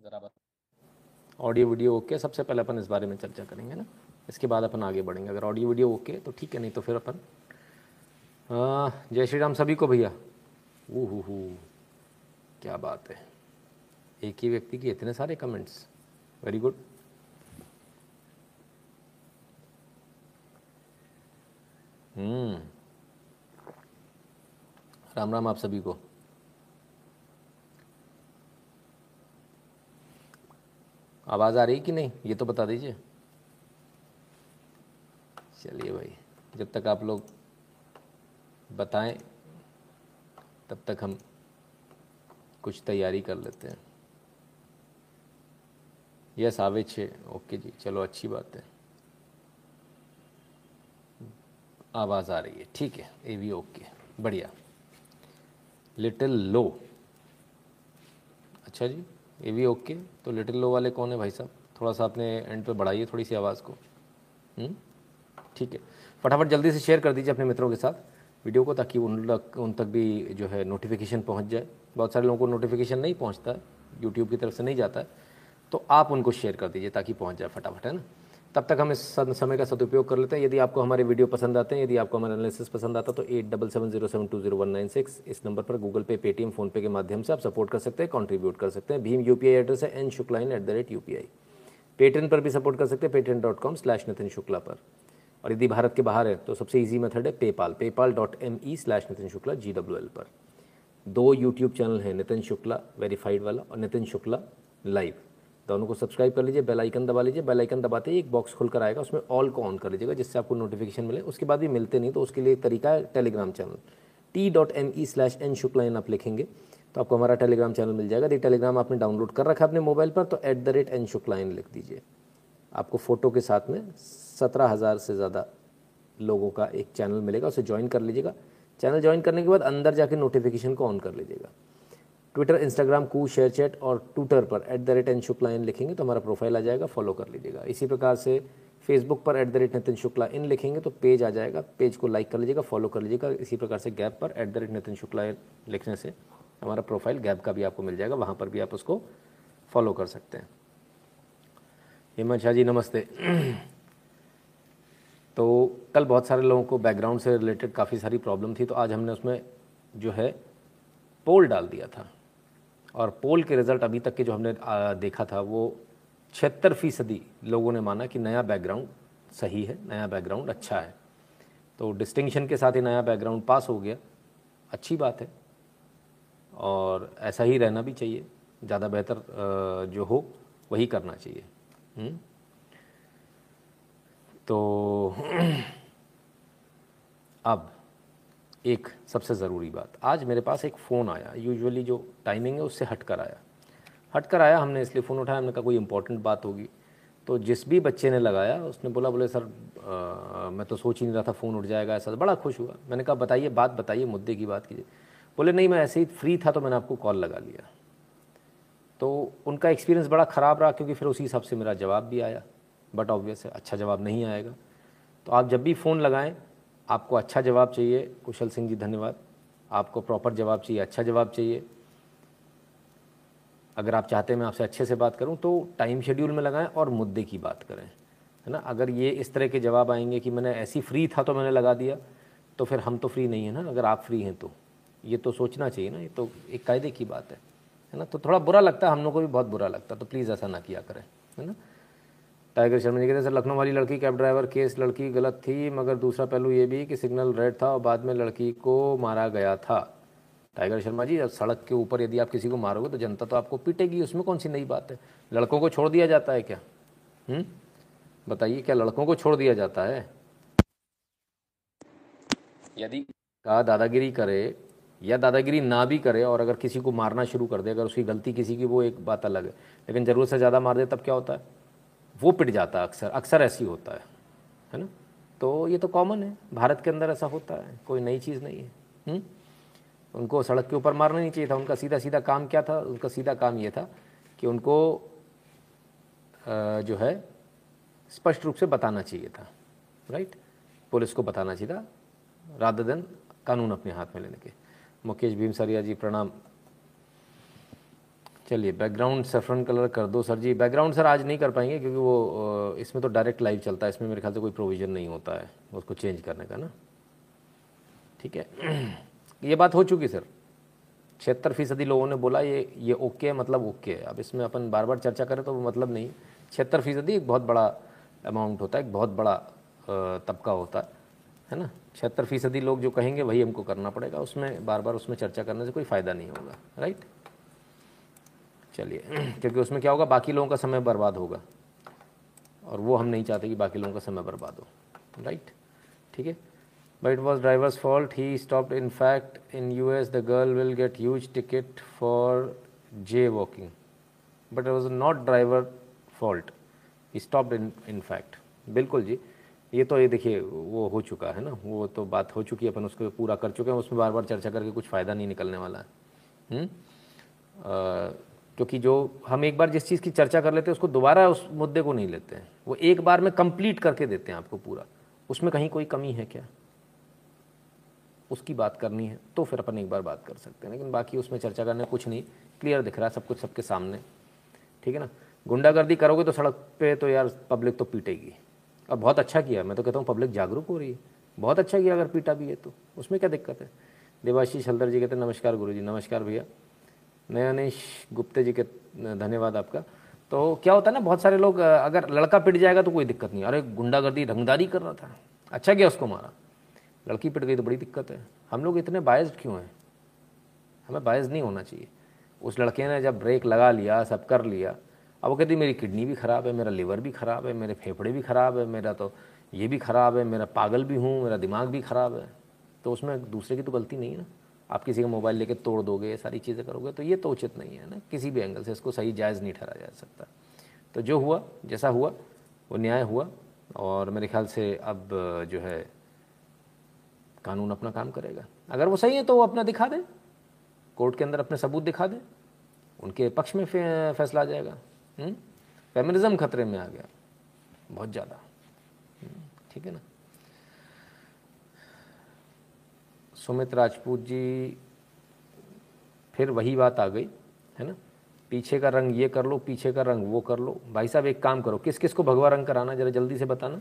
ज़रा बता audio video okay सबसे पहले अपन इस बारे में चर्चा करेंगे ना। इसके बाद अपन आगे बढ़ेंगे। अगर ऑडियो वीडियो ओके तो ठीक है, नहीं तो फिर अपन जय श्री राम सभी को भैया। ऊ हु क्या बात है। एक ही व्यक्ति की इतने सारे comments very good Ram Ram आप सभी को। आवाज़ आ रही कि नहीं? ये तो बता दीजिए। चलिए भाई, जब तक आप लोग बताएँ, तब तक हम कुछ तैयारी कर लेते हैं। यस आवे छे ओके जी, चलो, अच्छी बात है। आवाज़ आ रही है, ठीक है, ये भी ओके, बढ़िया। लिटिल लो। अच्छा जी? ये भी ओके तो लिटिल लो वाले कौन है भाई साहब? थोड़ा सा आपने एंड पे बढ़ाइए थोड़ी सी आवाज़ को। हम्म? ठीक है। फटाफट जल्दी से शेयर कर दीजिए अपने मित्रों के साथ वीडियो को ताकि उन तक उन तक भी जो है नोटिफिकेशन पहुँच जाए। बहुत सारे लोगों को नोटिफिकेशन नहीं पहुँचता है यूट्यूब की तरफ़ से नहीं जाता है। तो आप उनको शेयर कर दीजिए ताकि पहुँच जाए फटाफट, है ना? तब तक हम इस समय का सदुपयोग कर लेते हैं। यदि आपको हमारे वीडियो पसंद आते हैं, यदि आपको हमारा एनालिसिस पसंद आता तो eight double seven zero seven two zero one nine six इस नंबर पर गूगल पे पेटीएम फोनपे के माध्यम से आप सपोर्ट कर सकते हैं कॉन्ट्रीब्यूट कर सकते हैं। भीम यूपीआई एड्रेस है N Shukla in at the rate you Paytm पर भी सपोर्ट कर सकते हैं Paytm dot com slash Nitin Shukla पर। और यदि भारत के बाहर है तो सबसे ईजी मेथड है PayPal PayPal dot M E slash Nitin Shukla G W L पर। दो यूट्यूब चैनल हैं नितिन शुक्ला वेरीफाइड वाला और नितिन शुक्ला लाइव दोनों को सब्सक्राइब कर लीजिए, बेल आइकन दबा लीजिए। बेल आइकन दबाते ही एक बॉक्स खुलकर आएगा, उसमें ऑल को ऑन कर लीजिएगा, जिससे आपको नोटिफिकेशन मिले। उसके बाद भी मिलते नहीं तो उसके लिए तरीका है Telegram channel T dot M E slash N शुक्लाइन आप लिखेंगे तो आपको हमारा टेलीग्राम चैनल मिल जाएगा। यदि टेलीग्राम आपने डाउनलोड कर रखा है अपने मोबाइल पर तो एट द रेट एन शुक्लाइन लिख दीजिए। आपको फ़ोटो के साथ में सत्रह हज़ार से ज़्यादा लोगों का एक चैनल मिलेगा, उसे ज्वाइन कर लीजिएगा। चैनल ज्वाइन करने के बाद अंदर जाके नोटिफिकेशन को ऑन कर लीजिएगा। Twitter Instagram Koo ShareChat और ट्विटर पर at the rate N Shukla in लिखेंगे तो हमारा प्रोफ़ाइल आ जाएगा फॉलो कर लीजिएगा। इसी प्रकार से फेसबुक पर at the rate Nitin Shukla in लिखेंगे तो पेज आ जाएगा पेज को लाइक कर लीजिएगा फॉलो कर लीजिएगा। इसी प्रकार से गैप पर at the rate Nitin Shukla in लिखने से हमारा प्रोफ़ाइल गैप का भी आपको मिल जाएगा, वहाँ पर भी आप उसको फॉलो कर सकते हैं। हेमंत शाह जी, नमस्ते। तो कल बहुत सारे लोगों को बैकग्राउंड से रिलेटेड काफ़ी सारी प्रॉब्लम थी तो आज हमने उसमें जो है पोल डाल दिया था। और पोल के रिज़ल्ट अभी तक के जो हमने देखा था, वो छिहत्तर फ़ीसदी लोगों ने माना कि नया बैकग्राउंड सही है, नया बैकग्राउंड अच्छा है तो डिस्टिंक्शन के साथ ही नया बैकग्राउंड पास हो गया अच्छी बात है और ऐसा ही रहना भी चाहिए ज़्यादा बेहतर जो हो, वही करना चाहिए? हम्म? तो अब एक सबसे ज़रूरी बात। आज मेरे पास एक फ़ोन आया। यूजुअली जो टाइमिंग है उससे हट कर आया। हट कर आया हमने इसलिए फ़ोन उठाया हमने कहा कोई इंपॉर्टेंट बात होगी। तो जिस भी बच्चे ने लगाया उसने बोला बोले सर आ, मैं तो सोच ही नहीं रहा था फ़ोन उठ जाएगा ऐसा। बड़ा खुश हुआ। मैंने कहा बताइए बात बताइए मुद्दे की बात कीजिए। बोले नहीं मैं ऐसे ही फ्री था तो मैंने आपको कॉल लगा लिया। तो उनका एक्सपीरियंस बड़ा ख़राब रहा क्योंकि फिर उसी हिसाब से मेरा जवाब भी आया। बट ऑब्वियस है अच्छा जवाब नहीं आएगा। तो आप जब भी फ़ोन लगाएँ आपको अच्छा जवाब चाहिए। कुशल सिंह जी, धन्यवाद। आपको प्रॉपर जवाब चाहिए अच्छा जवाब चाहिए। अगर आप चाहते हैं मैं आपसे अच्छे से बात करूँ तो टाइम शेड्यूल में लगाएँ और मुद्दे की बात करें, है ना? अगर ये इस तरह के जवाब आएँगे कि मैंने ऐसी फ्री था तो मैंने लगा दिया तो फिर हम तो फ्री नहीं है ना? अगर आप फ्री हैं तो। ये तो सोचना चाहिए ना, ये तो एक कायदे की बात है है ना? तो थोड़ा बुरा लगता है, हम लोग को भी बहुत बुरा लगता है तो प्लीज़ ऐसा ना किया करें, है ना? टाइगर शर्मा जी कहते हैं, सर, लखनऊ वाली लड़की कैब ड्राइवर केस, लड़की गलत थी, मगर दूसरा पहलू ये भी कि सिग्नल रेड था और बाद में लड़की को मारा गया था। टाइगर शर्मा जी, अब सड़क के ऊपर यदि आप किसी को मारोगे तो जनता तो आपको पीटेगी, उसमें कौन सी नई बात है? लड़कों को छोड़ दिया जाता है क्या? हम्म? बताइए, क्या लड़कों को छोड़ दिया जाता है? यदि का दादागिरी करे या दादागिरी ना भी करे और अगर किसी को मारना शुरू कर दे, अगर उसकी गलती किसी की, वो एक बात अलग है। लेकिन ज़रूरत से ज़्यादा मार दे, तब क्या होता है? वो पिट जाता है अक्सर अक्सर ऐसी होता है है ना? तो ये तो कॉमन है, भारत के अंदर ऐसा होता है, कोई नई चीज़ नहीं है। हुँ? हम्म? उनको सड़क के ऊपर मारना नहीं चाहिए था, उनका सीधा सीधा काम क्या था? उनका सीधा काम ये था कि उनको जो है, स्पष्ट रूप से बताना चाहिए था राइट पुलिस को बताना चाहिए था राधा दिन कानून अपने हाथ में लेने के। मुकेश भीमसरिया जी, प्रणाम। चलिए बैकग्राउंड सेफ्रन कलर कर दो सर जी। बैकग्राउंड सर आज नहीं कर पाएँगे क्योंकि वो इसमें तो डायरेक्ट लाइव चलता है, इसमें मेरे ख्याल से कोई प्रोविज़न नहीं होता है, उसको चेंज करने का ना। ठीक है? ये बात हो चुकी सर छिहत्तर फ़ीसदी लोगों ने बोला, ये ये ओके है मतलब ओके है। अब इसमें अपन बार बार चर्चा करें तो मतलब नहीं। छिहत्तर फ़ीसदी एक बहुत बड़ा अमाउंट होता है, एक बहुत बड़ा तबका होता है है ना? छिहत्तर फ़ीसदी लोग जो कहेंगे, वही हमको करना पड़ेगा। उसमें बार बार उसमें चर्चा करने से कोई फ़ायदा नहीं होगा राइट चलिए, क्योंकि उसमें क्या होगा, बाकी लोगों का समय बर्बाद होगा। और वो हम नहीं चाहते कि बाकी लोगों का समय बर्बाद हो। राइट ठीक है? But it was driver's fault. He stopped. In fact, in us the girl will get huge ticket for jaywalking. But it was not driver fault. He stopped in in fact बिल्कुल जी। ये तो ये देखिए, वो हो चुका है ना? वो तो बात हो चुकी है, अपन उसको पूरा कर चुके हैं। उसमें बार बार चर्चा करके कुछ फ़ायदा नहीं निकलने वाला है। हम्म? क्योंकि जो हम एक बार जिस चीज़ की चर्चा कर लेते हैं, उसको दोबारा उस मुद्दे को नहीं लेते हैं। वो एक बार में कंप्लीट करके देते हैं आपको पूरा। उसमें कहीं कोई कमी है क्या? उसकी बात करनी है तो फिर अपन एक बार बात कर सकते हैं, लेकिन बाकी उसमें चर्चा करने कुछ नहीं। क्लियर दिख रहा है सब कुछ सबके सामने। ठीक है ना? गुंडागर्दी करोगे तो सड़क पे तो यार पब्लिक तो पीटेगी। और बहुत अच्छा किया, मैं तो कहता हूँ पब्लिक जागरूक हो रही है। बहुत अच्छा किया अगर पीटा भी है तो। उसमें क्या दिक्कत है? देवाशीष हल्दर जी कहते हैं, नमस्कार गुरु जी नमस्कार भैया। नयानेश गुप्ते जी के धन्यवाद आपका। तो क्या होता है ना, बहुत सारे लोग अगर लड़का पिट जाएगा तो कोई दिक्कत नहीं। अरे, गुंडागर्दी, रंगदारी कर रहा था। अच्छा किया उसको मारा। लड़की पिट गई तो बड़ी दिक्कत है। हम लोग इतने बायस्ड क्यों हैं? हमें बायस नहीं होना चाहिए। उस लड़के ने जब ब्रेक लगा लिया, सब कर लिया, अब वो कहती मेरी किडनी भी ख़राब है, मेरा लीवर भी ख़राब है, मेरे फेफड़े भी ख़राब है, मेरा तो ये भी ख़राब है, मेरा पागल भी हूँ, मेरा दिमाग भी ख़राब है। तो उसमें दूसरे की तो गलती नहीं है ना। आप किसी का मोबाइल लेके तोड़ दोगे ये सारी चीज़ें करोगे तो ये तो उचित नहीं है ना। किसी भी एंगल से इसको सही जायज़ नहीं ठहराया जा सकता। तो जो हुआ जैसा हुआ वो न्याय हुआ और मेरे ख्याल से अब जो है कानून अपना काम करेगा। अगर वो सही है तो वो अपना दिखा दें। कोर्ट के अंदर अपने सबूत दिखा दें। उनके पक्ष में फैसला आ जाएगा। फेमिनिज्म हम्म? खतरे में आ गया। बहुत ज़्यादा। हम्म, ठीक है ना? सुमित राजपूत जी, फिर वही बात आ गई, है ना? पीछे का रंग ये कर लो, पीछे का रंग वो कर लो। भाई साहब, एक काम करो, किस किस को भगवा रंग कराना जरा जल्दी से बताना।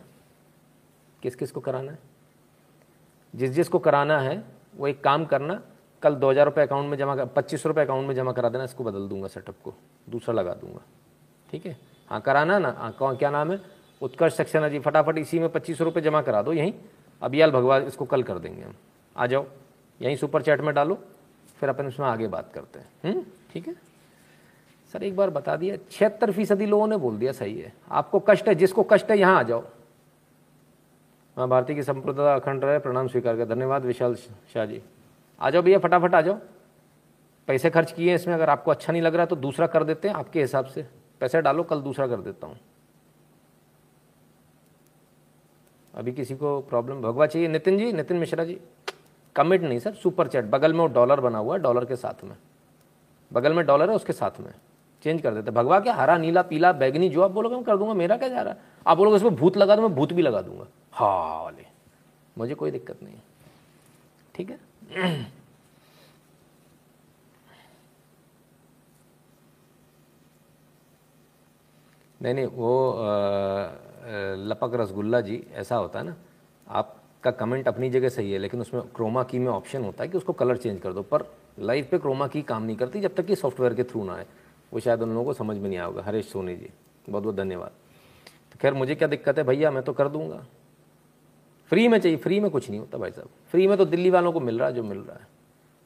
किस किस को कराना है? जिस जिस को कराना है, वो एक काम करना, कल दो हज़ार रुपये अकाउंट में जमा कर, पच्चीस रुपये अकाउंट में जमा करा देना, इसको बदल दूँगा सेटअप को, दूसरा लगा दूँगा। ठीक है? हाँ कराना ना। हाँ क्या नाम है? उत्कर्ष सक्सेना जी, फटाफट इसी में पच्चीस रुपये जमा करा दो, यहीं। अबियाल भगवान इसको कल कर देंगे हम। आ जाओ यहीं सुपर चैट में डालो फिर अपन उसमें आगे बात करते हैं। हम्म, ठीक है? सर एक बार बता दिया छिहत्तर फ़ीसदी लोगों ने बोल दिया सही है। आपको कष्ट है जिसको कष्ट है यहाँ आ जाओ। माँ भारती की संप्रदाय अखंड रहे प्रणाम स्वीकार कर धन्यवाद विशाल शाह जी। आ जाओ भैया फटाफट आ जाओ। पैसे खर्च किए इसमें अगर आपको अच्छा नहीं लग रहा तो दूसरा कर देते हैं आपके हिसाब से। पैसे डालो कल दूसरा कर देता हूँ। अभी किसी को प्रॉब्लम भगवा चाहिए नितिन जी नितिन मिश्रा जी। कमिट नहीं सर सुपर चैट बगल में वो डॉलर बना हुआ है डॉलर के साथ में। बगल में डॉलर है उसके साथ में। चेंज कर देते। भगवा क्या हरा नीला पीला बैगनी जो आप बोलोगे मैं कर दूँगा मेरा क्या जा रहा है? आप बोलोगे इसमें भूत लगा दो मैं भूत भी लगा दूँगा। हाँ वाले मुझे कोई दिक्कत नहीं ठीक है? नहीं नहीं वो आ, लपक रसगुल्ला जी ऐसा होता है ना आपका कमेंट अपनी जगह सही है, लेकिन उसमें क्रोमा की में ऑप्शन होता है कि उसको कलर चेंज कर दो, पर लाइव पे क्रोमा की काम नहीं करती जब तक कि सॉफ्टवेयर के थ्रू ना आए। वो शायद उन लोगों को समझ में नहीं आएगा हरेश सोनी जी बहुत बहुत धन्यवाद। तो खैर, मुझे क्या दिक्कत है? भैया, मैं तो कर दूँगा। फ्री में चाहिए फ्री में कुछ नहीं होता भाई साहब। फ्री में तो दिल्ली वालों को मिल रहा है जो मिल रहा है।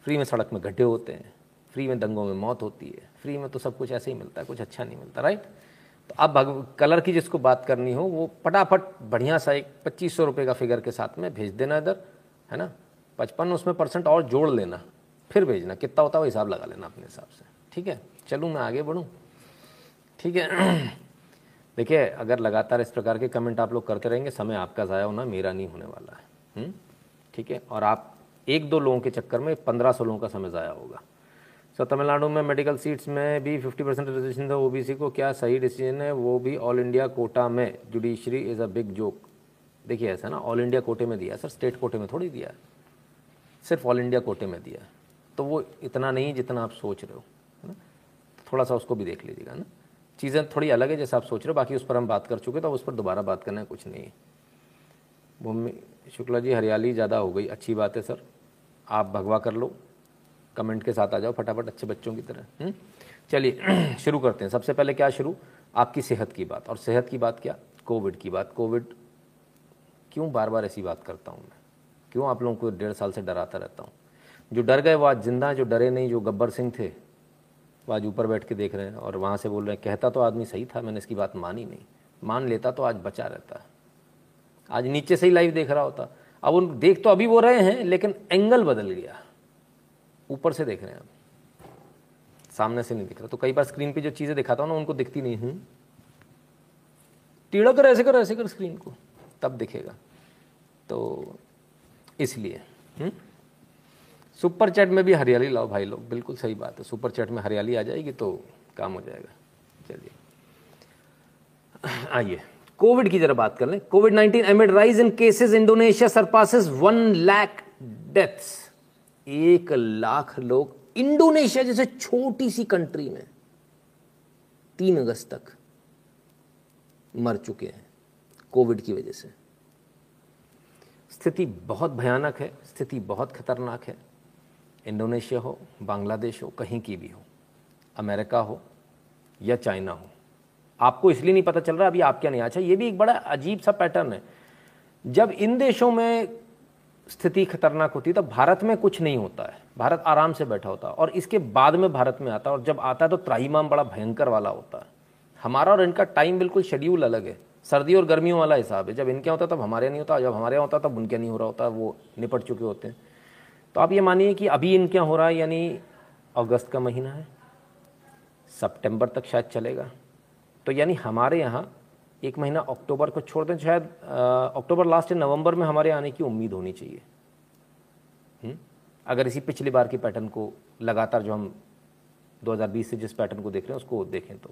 फ्री में सड़क में गड्ढे होते हैं। फ्री में दंगों में मौत होती है। फ्री में तो सब कुछ ऐसे ही मिलता है, कुछ अच्छा नहीं मिलता राइट तो अब कलर की जिसको बात करनी हो, वो फटाफट बढ़िया सा एक पच्चीस सौ रुपये का फिगर के साथ में भेज देना इधर, है ना? पचपन उसमें परसेंट और जोड़ लेना, फिर भेजना, कितना होता है वो हिसाब लगा लेना अपने हिसाब से, ठीक है? चलूँ मैं आगे बढ़ूँ, ठीक है? देखिए, अगर लगातार इस प्रकार के कमेंट आप लोग करते रहेंगे, समय आपका ज़ाया होना मेरा नहीं होने वाला है हम्म? ठीक है? और आप एक दो लोगों के चक्कर में पंद्रह सौ लोगों का समय ज़ाया होगा। सो तमिलनाडु में मेडिकल सीट्स में भी फिफ्टी परसेंट रिजर्वेशन था ओबीसी को। क्या सही डिसीज़न है? वो भी ऑल इंडिया कोटा में। Judiciary is a big joke देखिए, ऐसा ना ऑल इंडिया कोटे में दिया। सर स्टेट कोटे में थोड़ी दिया। सिर्फ़ ऑल इंडिया कोटे में दिया। तो वो इतना नहीं जितना आप सोच रहे हो, है ना? थोड़ा सा उसको भी देख लीजिएगा ना? चीज़ें थोड़ी अलग है जैसे आप सोच रहे हो। बाकी उस पर हम बात कर चुके तो उस पर दोबारा बात करना है, कुछ नहीं। है भूमि, शुक्ला जी, हरियाली ज़्यादा हो गई। अच्छी बात है, सर। आप भगवा कर लो। कमेंट के साथ आ जाओ फटाफट अच्छे बच्चों की तरह। हम्म? चलिए, शुरू करते हैं। सबसे पहले क्या शुरू? आपकी सेहत की बात। और सेहत की बात क्या? कोविड की बात। कोविड क्यों बार बार ऐसी बात करता हूँ मैं? क्यों आप लोगों को डेढ़ साल से डराता रहता हूँ? जो डर गए वो आज ज़िंदा जो डरे नहीं, जो गब्बर सिंह थे, वो आज ऊपर बैठ के देख रहे हैं और वहाँ से बोल रहे हैं, कहता तो आदमी सही था, मैंने इसकी बात मानी नहीं। मान लेता तो आज बचा रहता। है आज नीचे से ही लाइव देख रहा होता। अब उन देख तो अभी वो रहे हैं, लेकिन एंगल बदल गया। ऊपर से देख रहे हैं अब सामने से नहीं दिख रहा। तो कई बार स्क्रीन पे जो चीज़ें दिखाता हूँ ना, उनको दिखती नहीं हूँ। टीड़ा कर, ऐसे कर ऐसे कर स्क्रीन को। तब दिखेगा। तो इसलिए सुपर चैट में भी हरियाली लाओ भाई लोग। बिल्कुल सही बात है। सुपर चैट में हरियाली आ जाएगी तो काम हो जाएगा। चलिए। आइए। कोविड की जरा बात कर लें। Covid 19 amid rise in cases Indonesia surpasses one lakh deaths एक लाख लोग इंडोनेशिया जैसे छोटी सी कंट्री में तीन अगस्त तक मर चुके हैं कोविड की वजह से। स्थिति बहुत भयानक है, स्थिति बहुत खतरनाक है। इंडोनेशिया हो, बांग्लादेश हो, कहीं की भी हो, अमेरिका हो या चाइना हो। आपको इसलिए नहीं पता चल रहा, अभी आप क्या नहीं। अच्छा ये भी एक बड़ा अजीब सा पैटर्न है। जब इन देशों में स्थिति खतरनाक होती है तब भारत में कुछ नहीं होता है। भारत आराम से बैठा होता है और इसके बाद में भारत में आता है और जब आता है तो त्राहीमाम बड़ा भयंकर वाला होता है। हमारा और इनका टाइम बिल्कुल शेड्यूल अलग है। सर्दी और गर्मियों वाला हिसाब है। जब इनके होता तब हमारे नहीं होता। जब हमारे यहाँ होता तब उनके नहीं हो रहा होता। वो निपट चुके होते हैं। तो आप ये मानिए कि अभी इनके हो रहा है, यानी अगस्त का महीना है। सितंबर तक शायद चलेगा। तो यानी हमारे यहाँ एक महीना अक्टूबर को छोड़ दें, शायद अक्टूबर लास्ट या नवंबर में हमारे आने की उम्मीद होनी चाहिए। हुँ? हम्म? अगर इसी पिछली बार की पैटर्न को लगातार जो हम 2020 से जिस पैटर्न को देख रहे हैं, उसको देखें तो।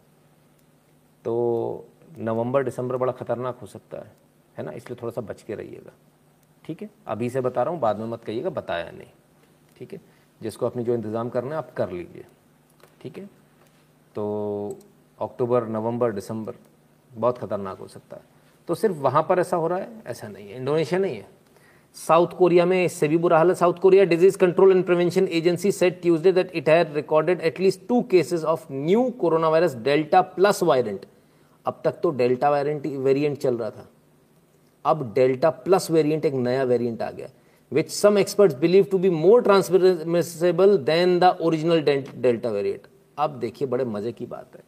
तो नवंबर, दिसंबर बड़ा ख़तरनाक हो सकता है है ना? इसलिए थोड़ा सा बच के रहिएगा। ठीक है? अभी से बता रहा हूँ, बाद में मत कहिएगा, बताया नहीं। ठीक है? जिसको अपनी जो इंतज़ाम करना है, आप कर लीजिए। ठीक है? तो अक्टूबर, नवंबर, दिसंबर बहुत ख़तरनाक हो सकता है। तो सिर्फ़ वहाँ पर ऐसा हो रहा है? ऐसा नहीं है। इंडोनेशिया नहीं है। साउथ कोरिया में इससे भी बुरा हाल है। South Korea disease control and prevention agency said Tuesday that it had recorded at least two cases of new coronavirus Delta plus variant अब तक तो डेल्टा वेरिएंट वेरिएंट चल रहा था। अब डेल्टा प्लस वेरिएंट एक नया वेरिएंट आ गया। Which some experts believe to be more transmissible than the original Delta variant अब देखिए, बड़े मज़े की बात है।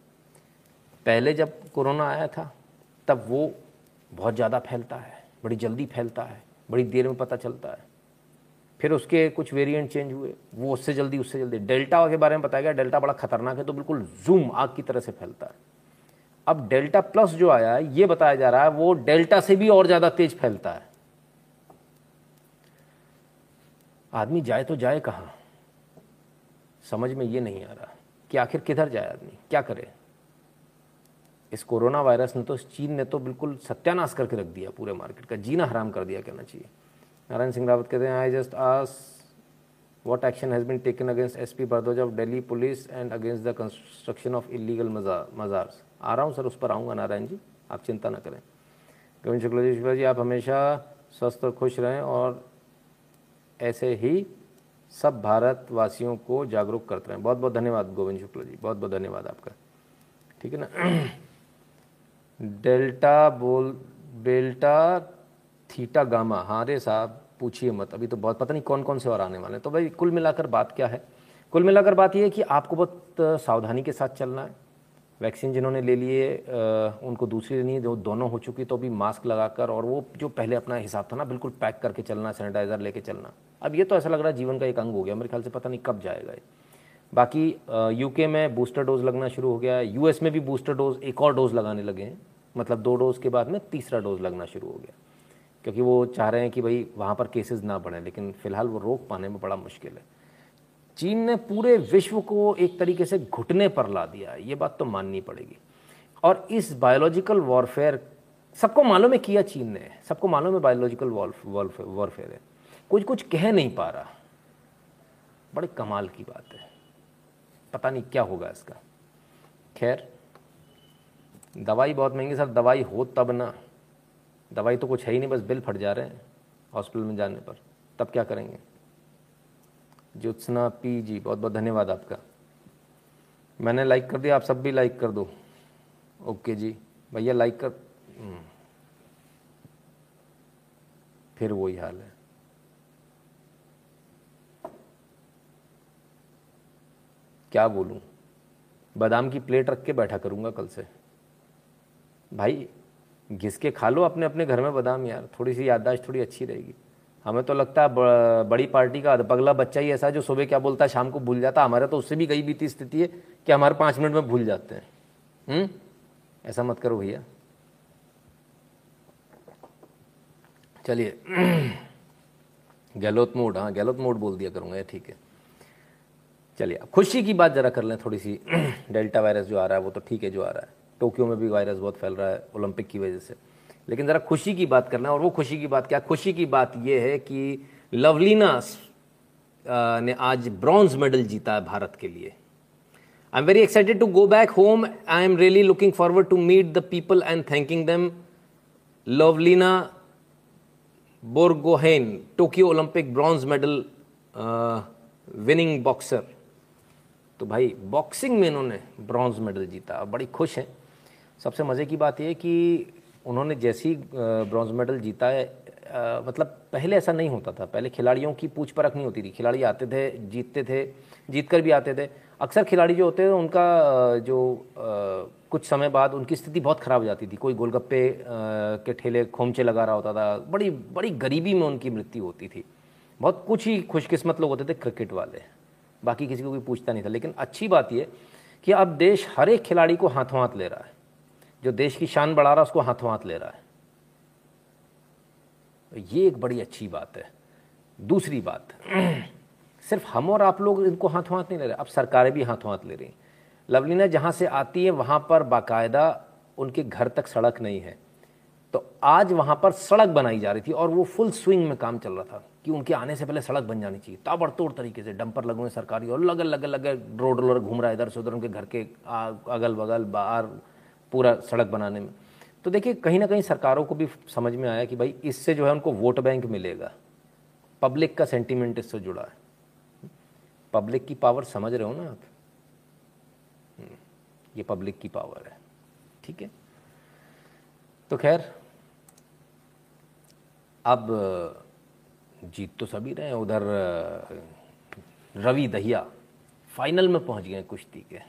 पहले जब कोरोना आया था, तब वो बहुत ज़्यादा फैलता है, बड़ी जल्दी फैलता है, बड़ी देर में पता चलता है। फिर उसके कुछ वेरिएंट चेंज हुए, वो उससे जल्दी उससे जल्दी। डेल्टा के बारे में बताया गया, डेल्टा बड़ा खतरनाक है तो बिल्कुल जूम आग की तरह से फैलता है। अब डेल्टा प्लस जो आया है, ये बताया जा रहा है, वो डेल्टा से भी और ज़्यादा तेज फैलता है। आदमी जाए तो जाए कहाँ? समझ में ये नहीं आ रहा, कि आखिर किधर जाए आदमी, क्या करे? इस कोरोना वायरस ने तो चीन ने तो बिल्कुल सत्यानाश करके रख दिया पूरे मार्केट का, जीना हराम कर दिया कहना चाहिए। नारायण सिंह रावत कहते हैं I just ask what what action has been taken against SP Bardoj of Delhi police and against the construction of illegal mazars आ रहा हूँ सर, उस पर आऊँगा नारायण जी, आप चिंता ना करें। गोविंद शुक्ला, जी शुक्ला जी, आप हमेशा स्वस्थ और खुश रहें और ऐसे ही सब भारतवासियों को जागरूक करते रहें। बहुत बहुत धन्यवाद गोविंद शुक्ला जी बहुत बहुत धन्यवाद आपका। ठीक है ना? डेल्टा बोल, डेल्टा थीटा गामा। हाँ रे साहब, पूछिए मत। अभी तो बहुत, पता नहीं कौन कौन से और आने वाले हैं। तो भाई, कुल मिलाकर बात क्या है? कुल मिलाकर बात यह है कि आपको बहुत सावधानी के साथ चलना है। वैक्सीन जिन्होंने ले लिए उनको दूसरी लेनी है, जो दोनों हो चुकी तो अभी मास्क लगाकर और वो जो पहले अपना हिसाब था ना, बिल्कुल पैक करके चलना, सैनिटाइज़र लेके चलना। अब ये तो ऐसा लग रहा है जीवन का एक अंग हो गया, मेरे ख्याल से पता नहीं कब जाएगा ये। बाकी यूके में बूस्टर डोज लगना शुरू हो गया है। यूएस में भी बूस्टर डोज, एक और डोज लगाने लगे हैं। मतलब दो डोज के बाद में तीसरा डोज लगना शुरू हो गया। क्योंकि वो चाह रहे हैं कि भाई वहाँ पर केसेस ना बढ़ें, लेकिन फ़िलहाल वो रोक पाने में बड़ा मुश्किल है। चीन ने पूरे विश्व को एक तरीके से घुटने पर ला दिया। ये बात तो माननी पड़ेगी। और इस बायोलॉजिकल वॉरफेयर सबको मालूम है किया चीन ने। सबको मालूम है बायोलॉजिकल वॉरफेयर है। कुछ कुछ कह नहीं पा रहा। बड़े कमाल की बात है। पता नहीं क्या होगा इसका। खैर दवाई बहुत महँगी सर, दवाई हो तब ना। दवाई तो कुछ है ही नहीं, बस बिल फट जा रहे हैं हॉस्पिटल में जाने पर। तब क्या करेंगे? ज्योत्सना पी जी, बहुत बहुत धन्यवाद आपका। मैंने लाइक कर दिया, आप सब भी लाइक कर दो। ओके जी। भैया लाइक कर हम्म। फिर वही हाल है। क्या बोलूँ? बादाम की प्लेट रख के बैठा करूँगा कल से। भाई घिस के खा लो अपने अपने घर में बादाम यार। थोड़ी सी याददाश्त थोड़ी अच्छी रहेगी। हमें तो लगता है बड़ी पार्टी का पगला बच्चा ही ऐसा जो सुबह क्या बोलता है, शाम को भूल जाता हमारा तो उससे भी कई बीती स्थिति है कि हमारे पाँच मिनट में भूल जाते हैं। हुँ? ऐसा मत करो भैया। चलिए। गहलोत मोड हाँ गहलोत मोड बोल दिया करूँगा, ये ठीक है। चलिए, खुशी की बात ज़रा कर लें थोड़ी सी। डेल्टा वायरस जो आ रहा है, वो तो ठीक है जो आ रहा है। टोक्यो में भी वायरस बहुत फैल रहा है ओलंपिक की वजह से। लेकिन ज़रा खुशी की बात करना है, और वो खुशी की बात क्या? खुशी की बात ये है कि लवलीना ने आज ब्रॉन्ज मेडल जीता है भारत के लिए। I am very excited to go back home I am really looking forward to meet the people and thanking them Lovlina Borgohain Tokyo Olympic bronze medal winning boxer तो भाई बॉक्सिंग में इन्होंने bronze medal जीता। बड़ी खुश हैं। सबसे मज़े की बात यह कि उन्होंने जैसी ब्रॉन्ज मेडल जीता है आ, मतलब पहले ऐसा नहीं होता था। पहले खिलाड़ियों की पूछ परख नहीं होती थी। खिलाड़ी आते थे जीतते थे जीत कर भी आते थे। अक्सर खिलाड़ी जो होते थे उनका जो आ, कुछ समय बाद उनकी स्थिति बहुत ख़राब हो जाती थी। कोई गोलगप्पे के ठेले खोमचे लगा रहा होता था। बड़ी बड़ी गरीबी में उनकी मृत्यु होती थी। बहुत कुछ ही खुशकिस्मत लोग होते थे क्रिकेट वाले। बाकी किसी को कोई पूछता नहीं था। लेकिन अच्छी बात यह कि अब देश हर एक खिलाड़ी को हाथों हाथ ले रहा है। जो देश की शान बढ़ा रहा है, उसको हाथों हाथ ले रहा है। ये एक बड़ी अच्छी बात है। दूसरी बात, सिर्फ़ हम और आप लोग इनको हाथों हाथ नहीं ले रहे, अब सरकारें भी हाथों हाथ ले रही लवलीना जहाँ से आती है, वहाँ पर बाकायदा उनके घर तक सड़क नहीं है। तो आज वहाँ पर सड़क बनाई जा रही थी और वो फुल स्विंग में काम चल रहा था कि उनके आने से पहले सड़क बन जानी चाहिए, ताबड़तोड़ तरीके से, डंपर लगे हुए सरकारी और लगल लगल लगे रोड रोलर घूम रहा है इधर से उधर उनके घर के अगल बगल बाहर पूरा सड़क बनाने में। तो देखिए कहीं ना कहीं सरकारों को भी समझ में आया कि भाई इससे जो है उनको वोट बैंक मिलेगा। पब्लिक का सेंटिमेंट इससे जुड़ा है। पब्लिक की पावर समझ रहे हो ना आप? हम्म, ये पब्लिक की पावर है। ठीक है? तो खैर अब जीत तो सभी रहे उधर रवि दहिया फाइनल में पहुँच गए कुश्ती के।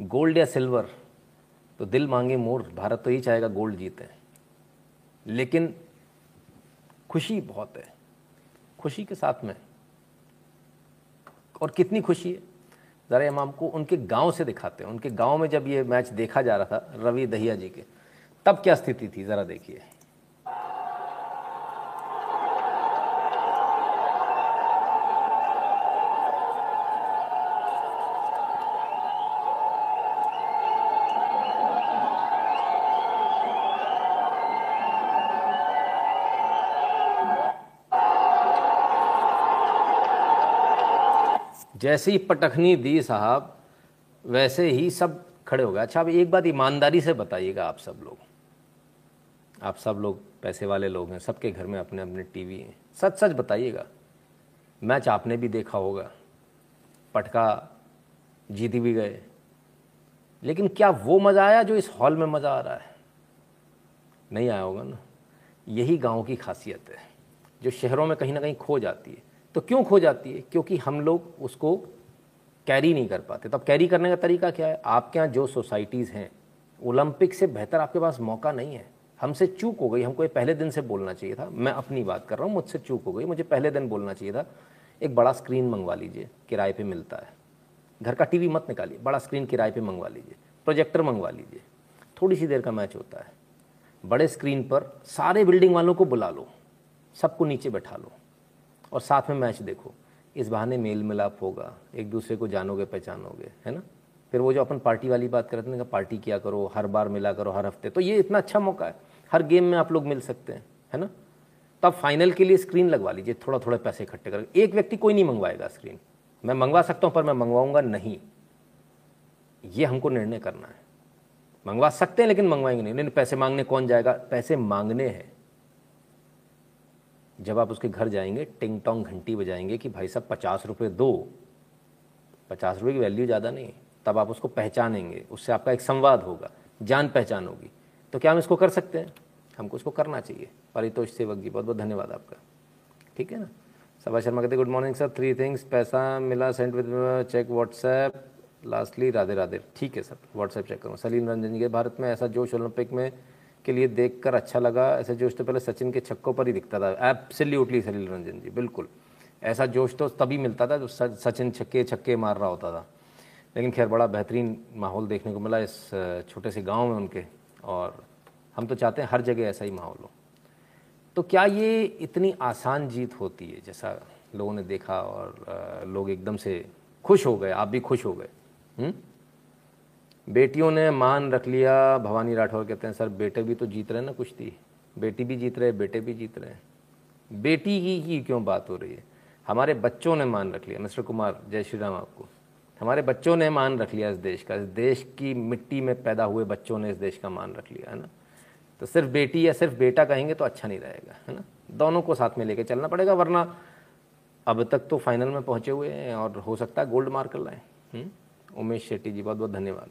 गोल्ड या सिल्वर? तो दिल मांगे मोर, भारत तो ही चाहेगा गोल्ड जीते। लेकिन खुशी बहुत है। खुशी के साथ में, और कितनी खुशी है? ज़रा इमाम को उनके गाँव से दिखाते हैं। उनके गाँव में जब ये मैच देखा जा रहा था, रवि दहिया जी के, तब क्या स्थिति थी? ज़रा देखिए। जैसे ही पटखनी दी साहब, वैसे ही सब खड़े हो गए। अच्छा अब एक बात ईमानदारी से बताइएगा, आप सब लोग। आप सब लोग पैसे वाले लोग हैं, सबके घर में अपने अपने टीवी हैं। सच सच बताइएगा। मैच आपने भी देखा होगा। पटका जीत भी गए। लेकिन क्या वो मज़ा आया जो इस हॉल में मज़ा आ रहा है? नहीं आया होगा ना। यही गाँव की खासियत है, जो शहरों में कहीं ना कहीं खो जाती है। तो क्यों खो जाती है? क्योंकि हम लोग उसको कैरी नहीं कर पाते। तब कैरी करने का तरीका क्या है? आपके यहाँ जो सोसाइटीज़ हैं ओलंपिक से बेहतर आपके पास मौका नहीं है। हमसे चूक हो गई। हमको ये पहले दिन से बोलना चाहिए था। मैं अपनी बात कर रहा हूँ, मुझसे चूक हो गई। मुझे पहले दिन बोलना चाहिए था, एक बड़ा स्क्रीन मंगवा लीजिए, किराए पे मिलता है। घर का टीवी मत निकालिए, बड़ा स्क्रीन किराए पे मंगवा लीजिए। प्रोजेक्टर मंगवा लीजिए। थोड़ी सी देर का मैच होता है। बड़े स्क्रीन पर सारे बिल्डिंग वालों को बुला लो। सबको नीचे बैठा लो। और साथ में मैच देखो। इस बहाने मेल मिलाप होगा। एक दूसरे को जानोगे, पहचानोगे, है ना? फिर वो जो अपन पार्टी वाली बात करते हैं पार्टी किया करो, हर बार मिला करो, हर हफ़्ते तो ये इतना अच्छा मौका है। हर गेम में आप लोग मिल सकते हैं, है ना? तो आप फाइनल के लिए स्क्रीन लगवा लीजिए थोड़ा थोड़ा पैसे इकट्ठे कर एक व्यक्ति कोई नहीं मंगवाएगा स्क्रीन। मैं मंगवा सकता हूँ, पर मैं मंगवाऊँगा नहीं। ये हमको निर्णय करना है। मंगवा सकते हैं, लेकिन मंगवाएँगे नहीं नहीं, पैसे मांगने कौन जाएगा? पैसे मांगने हैं। जब आप उसके घर जाएँगे टिंग टोंग घंटी बजाएँगे कि भाई साहब पचास रुपये दो। पचास रुपये की वैल्यू ज़्यादा नहीं, तब आप उसको पहचानेंगे। उससे आपका एक संवाद होगा, जान पहचान होगी। तो क्या हम इसको कर सकते हैं? हमको इसको करना चाहिए। परितोष सेवक जी बहुत बहुत धन्यवाद आपका। ठीक है ना? सभा शर्मा कहते good morning sir three things पैसा मिला sent with check WhatsApp lastly Radhe Radhe ठीक है सर व्हाट्सएप चेक करूँगा सलीम रंजन जी के, भारत में ऐसा जोश ओलंपिक में के लिए देखकर अच्छा लगा। ऐसा जोश तो पहले सचिन के छक्कों पर ही दिखता था। एब्सोल्युटली सलील रंजन जी, बिल्कुल। ऐसा जोश तो तभी मिलता था जब सचिन छक्के छक्के मार रहा होता था। लेकिन खैर, बड़ा बेहतरीन माहौल देखने को मिला इस छोटे से गाँव में उनके। और हम तो चाहते हैं हर जगह ऐसा ही माहौल हो। तो क्या ये इतनी आसान जीत होती है, जैसा लोगों ने देखा और लोग एकदम से खुश हो गए? आप भी खुश हो गए। हम्म? बेटियों ने मान रख लिया। भवानी राठौर कहते हैं, सर, बेटे भी तो जीत रहे हैं ना कुश्ती। बेटी भी जीत रहे, बेटे भी जीत रहे हैं। बेटी ही की क्यों बात हो रही है? हमारे बच्चों ने मान रख लिया। मिस्टर कुमार, जय श्री राम आपको। हमारे बच्चों ने मान रख लिया इस देश का। इस देश की मिट्टी में पैदा हुए बच्चों ने इस देश का मान रख लिया, है ना? तो सिर्फ़ बेटी या सिर्फ़ बेटा कहेंगे तो अच्छा नहीं रहेगा, है ना? दोनों को साथ में लेके चलना पड़ेगा, वरना अब तक तो फाइनल में पहुँचे हुए हैं और हो सकता है गोल्ड मार्कर लाए। हम्म? उमेश शेट्टी जी बहुत बहुत धन्यवाद।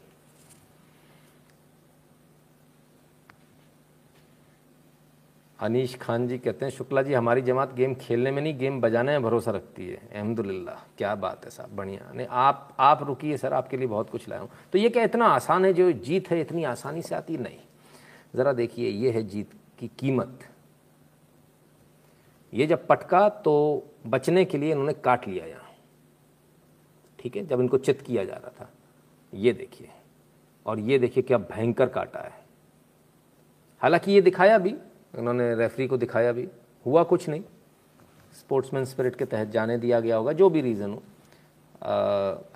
अनीश खान जी कहते हैं, शुक्ला जी, हमारी जमात गेम खेलने में नहीं, गेम बजाने में भरोसा रखती है। अहमदुल्ला क्या बात है साहब, बढ़िया। नहीं, आप आप रुकिए सर, आपके लिए बहुत कुछ लाया हूँ। तो ये क्या इतना आसान है, जो जीत है, इतनी आसानी से आती नहीं। ज़रा देखिए, ये है जीत की कीमत। ये जब पटका तो बचने के लिए इन्होंने काट लिया यहाँ। ठीक है, जब इनको चित किया जा रहा था। ये देखिए, और ये देखिए क्या भयंकर काटा है। हालाँकि ये दिखाया भी उन्होंने रेफरी को दिखाया भी। हुआ कुछ नहीं। स्पोर्ट्समैन स्पिरिट के तहत जाने दिया गया होगा जो भी रीज़न हो।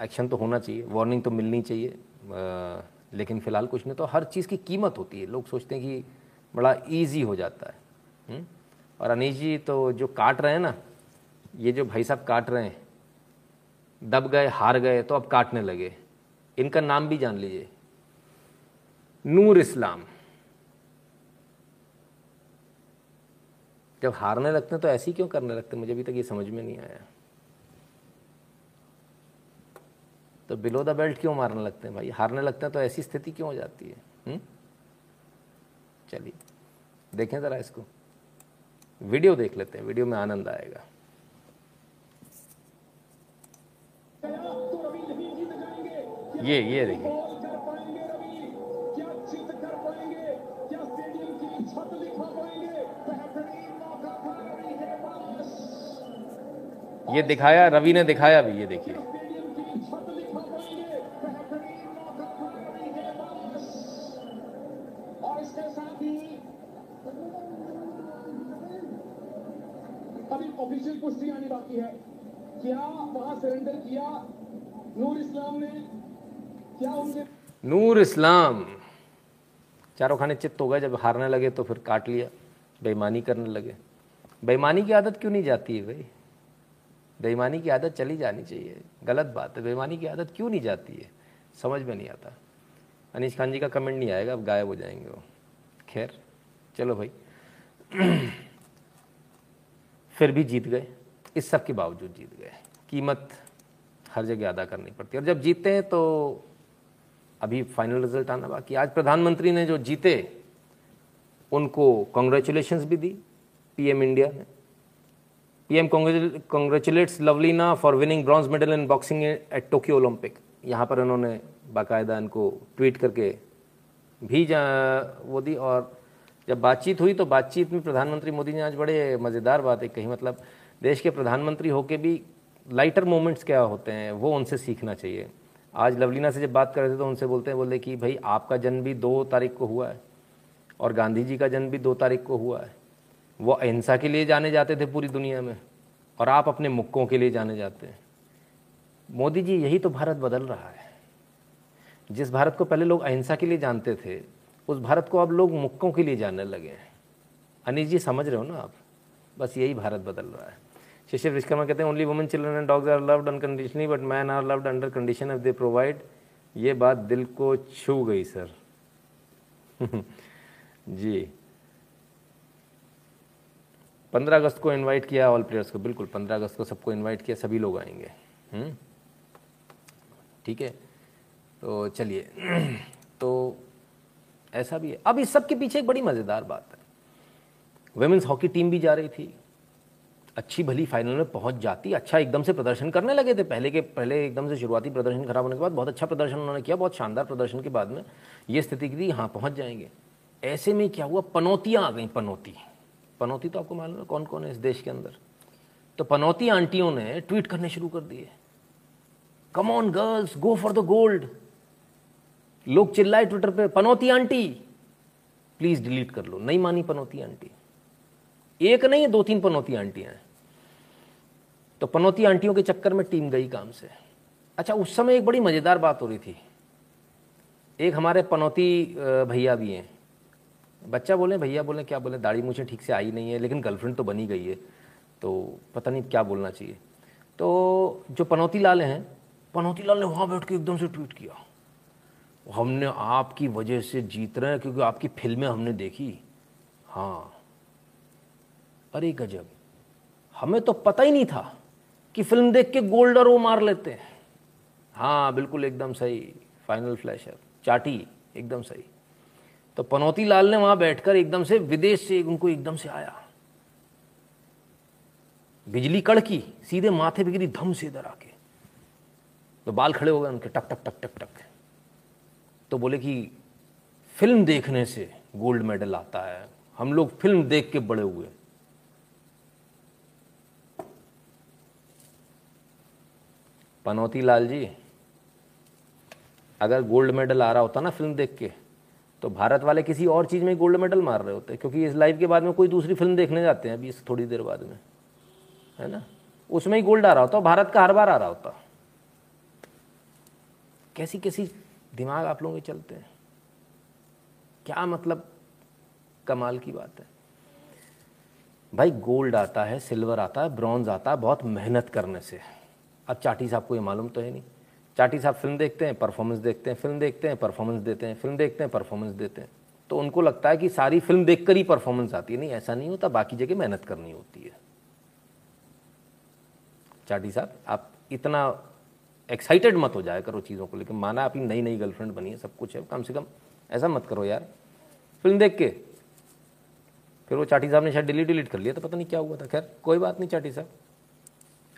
एक्शन तो होना चाहिए वार्निंग तो मिलनी चाहिए। आ, लेकिन फ़िलहाल कुछ नहीं। तो हर चीज़ की कीमत होती है। लोग सोचते हैं कि बड़ा ईजी हो जाता है हुँ? हम्म? और अनिश जी तो जो काट रहे हैं ना ये जो भाई साहब काट रहे हैं दब गए हार गए तो अब काटने लगे। इनका नाम भी जान लीजिए। नूर इस्लाम। जब हारने लगते हैं तो ऐसी क्यों करने लगते हैं? मुझे अभी तक ये समझ में नहीं आया। तो बिलो द बेल्ट क्यों मारने लगते हैं भाई? हारने लगते हैं तो ऐसी स्थिति क्यों हो जाती है? हम्म? चलिए, देखें ज़रा इसको। वीडियो देख लेते हैं, वीडियो में आनंद आएगा। ये ये देखिए। ये दिखाया रवि ने दिखाया भी ये देखिए। ऑफिशियल पुष्टि आनी बाकी है। क्या वहाँ सरेंडर किया? नूर इस्लाम ने। क्या उनके नूर इस्लाम। चारों खाने चित्त हो गए जब हारने लगे तो फिर काट लिया बेईमानी करने लगे। बेईमानी की आदत क्यों नहीं जाती है भाई? बेईमानी की आदत चली जानी चाहिए। गलत बात है। बेईमानी की आदत क्यों नहीं जाती है? समझ में नहीं आता। अनिश खान जी का कमेंट नहीं आएगा अब गायब हो जाएँगे वो। खैर, चलो भाई। फिर भी जीत गए। इस सब के बावजूद जीत गए। कीमत हर जगह अदा करनी पड़ती है। और जब जीतते हैं तो अभी फाइनल रिज़ल्ट आना बाकी आज प्रधानमंत्री ने जो जीते, उनको कॉन्ग्रेचुलेशंस भी दी। पीएम इंडिया ने। PM congratulates Lovlina for winning bronze medal in boxing at Tokyo Olympic यहाँ पर उन्होंने बाकायदा इनको ट्वीट करके भी वो दी और जब बातचीत हुई तो बातचीत में प्रधानमंत्री मोदी ने आज बड़े मज़ेदार बात है कही। मतलब देश के प्रधानमंत्री होके भी लाइटर मोमेंट्स क्या होते हैं, वो उनसे सीखना चाहिए। आज लवलीना से जब बात कर रहे थे तो उनसे बोलते हैं बोले कि भाई आपका जन्म भी दो तारीख को हुआ है, और गांधी जी का जन्म भी दो तारीख को हुआ है। वो अहिंसा के लिए जाने जाते थे पूरी दुनिया में, और आप अपने मुक्कों के लिए जाने जाते हैं। मोदी जी, यही तो भारत बदल रहा है। जिस भारत को पहले लोग अहिंसा के लिए जानते थे, उस भारत को अब लोग मुक्कों के लिए जानने लगे हैं। अनिश जी, समझ रहे हो ना आप? बस यही भारत बदल रहा है। शिष्य विश्वकर्मा कहते हैं only women children and dogs are loved unconditionally but man are loved under condition if they provide ये बात दिल को छू गई, सर। जी। पंद्रह अगस्त को इनवाइट किया ऑल प्लेयर्स को। बिल्कुल, पंद्रह अगस्त को सबको इनवाइट किया, सभी लोग आएँगे। हम्म? ठीक है? तो चलिए। तो ऐसा भी है। अब इस सब के पीछे एक बड़ी मज़ेदार बात है। वेमेंस हॉकी टीम भी जा रही थी। अच्छी भली फाइनल में पहुँच जाती अच्छा एकदम से प्रदर्शन करने लगे थे। पहले के, पहले एकदम से शुरुआती प्रदर्शन खराब होने के बाद बहुत अच्छा प्रदर्शन उन्होंने किया, बहुत शानदार प्रदर्शन के बाद में। ये स्थिति की थी हाँ पहुँच जाएँगे। ऐसे में क्या हुआ? पनौतियाँ आ गई, पनौती। पनौती तो आपको मालूम है कौन कौन है इस देश के अंदर। तो पनौती आंटियों ने ट्वीट करने शुरू कर दिए। Come on girls go for the gold लोग चिल्लाए ट्विटर पे, पनौती आंटी प्लीज़ डिलीट कर लो. नहीं मानी पनौती आंटी। एक नहीं, दो तीन पनौती आंटियाँ हैं। तो पनौती आंटियों के चक्कर में टीम गई काम से। अच्छा उस समय एक बड़ी मज़ेदार बात हो रही थी। एक हमारे पनौती भैया भी हैं। बच्चा बोले, भैया बोले, क्या बोले? दाढ़ी मुझे ठीक से आई नहीं है, लेकिन गर्लफ्रेंड तो बनी गई है तो पता नहीं क्या बोलना चाहिए। तो जो पनौती लाल हैं, पनौती लाल ने वहाँ बैठ के एकदम से ट्वीट किया। हमने आपकी वजह से जीत रहे हैं, क्योंकि आपकी फ़िल्में हमने देखी। हाँ। अरे गजब। हमें तो पता ही नहीं था कि फ़िल्म देख के गोल्डर वो मार लेते हैं। हाँ बिल्कुल एकदम सही। फाइनल फ्लैशर चाटी, एकदम सही। तो पनौती लाल ने वहाँ बैठकर एकदम से विदेश से उनको एकदम से आया। बिजली कड़की, सीधे माथे पे धम से इधर आके। तो बाल खड़े हो गए, उनके टक टक टक टक टक। तो बोले कि, फ़िल्म देखने से गोल्ड मेडल आता है। हम लोग फ़िल्म देख के बड़े हुए पनौती लाल जी, अगर गोल्ड मेडल आ रहा होता ना फ़िल्म देख के तो भारत वाले किसी और चीज़ में गोल्ड मेडल मार रहे होते हैं, क्योंकि इस लाइफ के बाद में कोई दूसरी फ़िल्म देखने जाते हैं अभी इस थोड़ी देर बाद में। है ना? उसमें ही गोल्ड आ रहा होता भारत का हर बार आ रहा होता। कैसी कैसी दिमाग आप लोगों के चलते हैं? क्या मतलब कमाल की बात है। भाई गोल्ड आता है सिल्वर आता है ब्रॉन्ज आता है, बहुत मेहनत करने से। अब चाटी साहब को ये मालूम तो है नहीं। चाटी साहब फ़िल्म देखते हैं परफॉर्मेंस देखते हैं, फ़िल्म देखते हैं परफॉर्मेंस देते हैं, फ़िल्म देखते हैं परफॉर्मेंस देते हैं। तो उनको लगता है कि सारी फ़िल्म देखकर ही परफॉर्मेंस आती है। नहीं, ऐसा नहीं होता, बाकी जगह मेहनत करनी होती है। चाटी साहब, आप इतना एक्साइटेड मत हो जाया करो चीज़ों को, लेकिन माना आपकी नई नई गर्लफ्रेंड बनी है, सब कुछ है, कम से कम ऐसा मत करो यार। फ़िल्म देख के, फिर वो चाटी साहब ने शायद डिलीट डिलीट कर लिया तो पता नहीं क्या हुआ था। खैर, कोई बात नहीं चाटी साहब।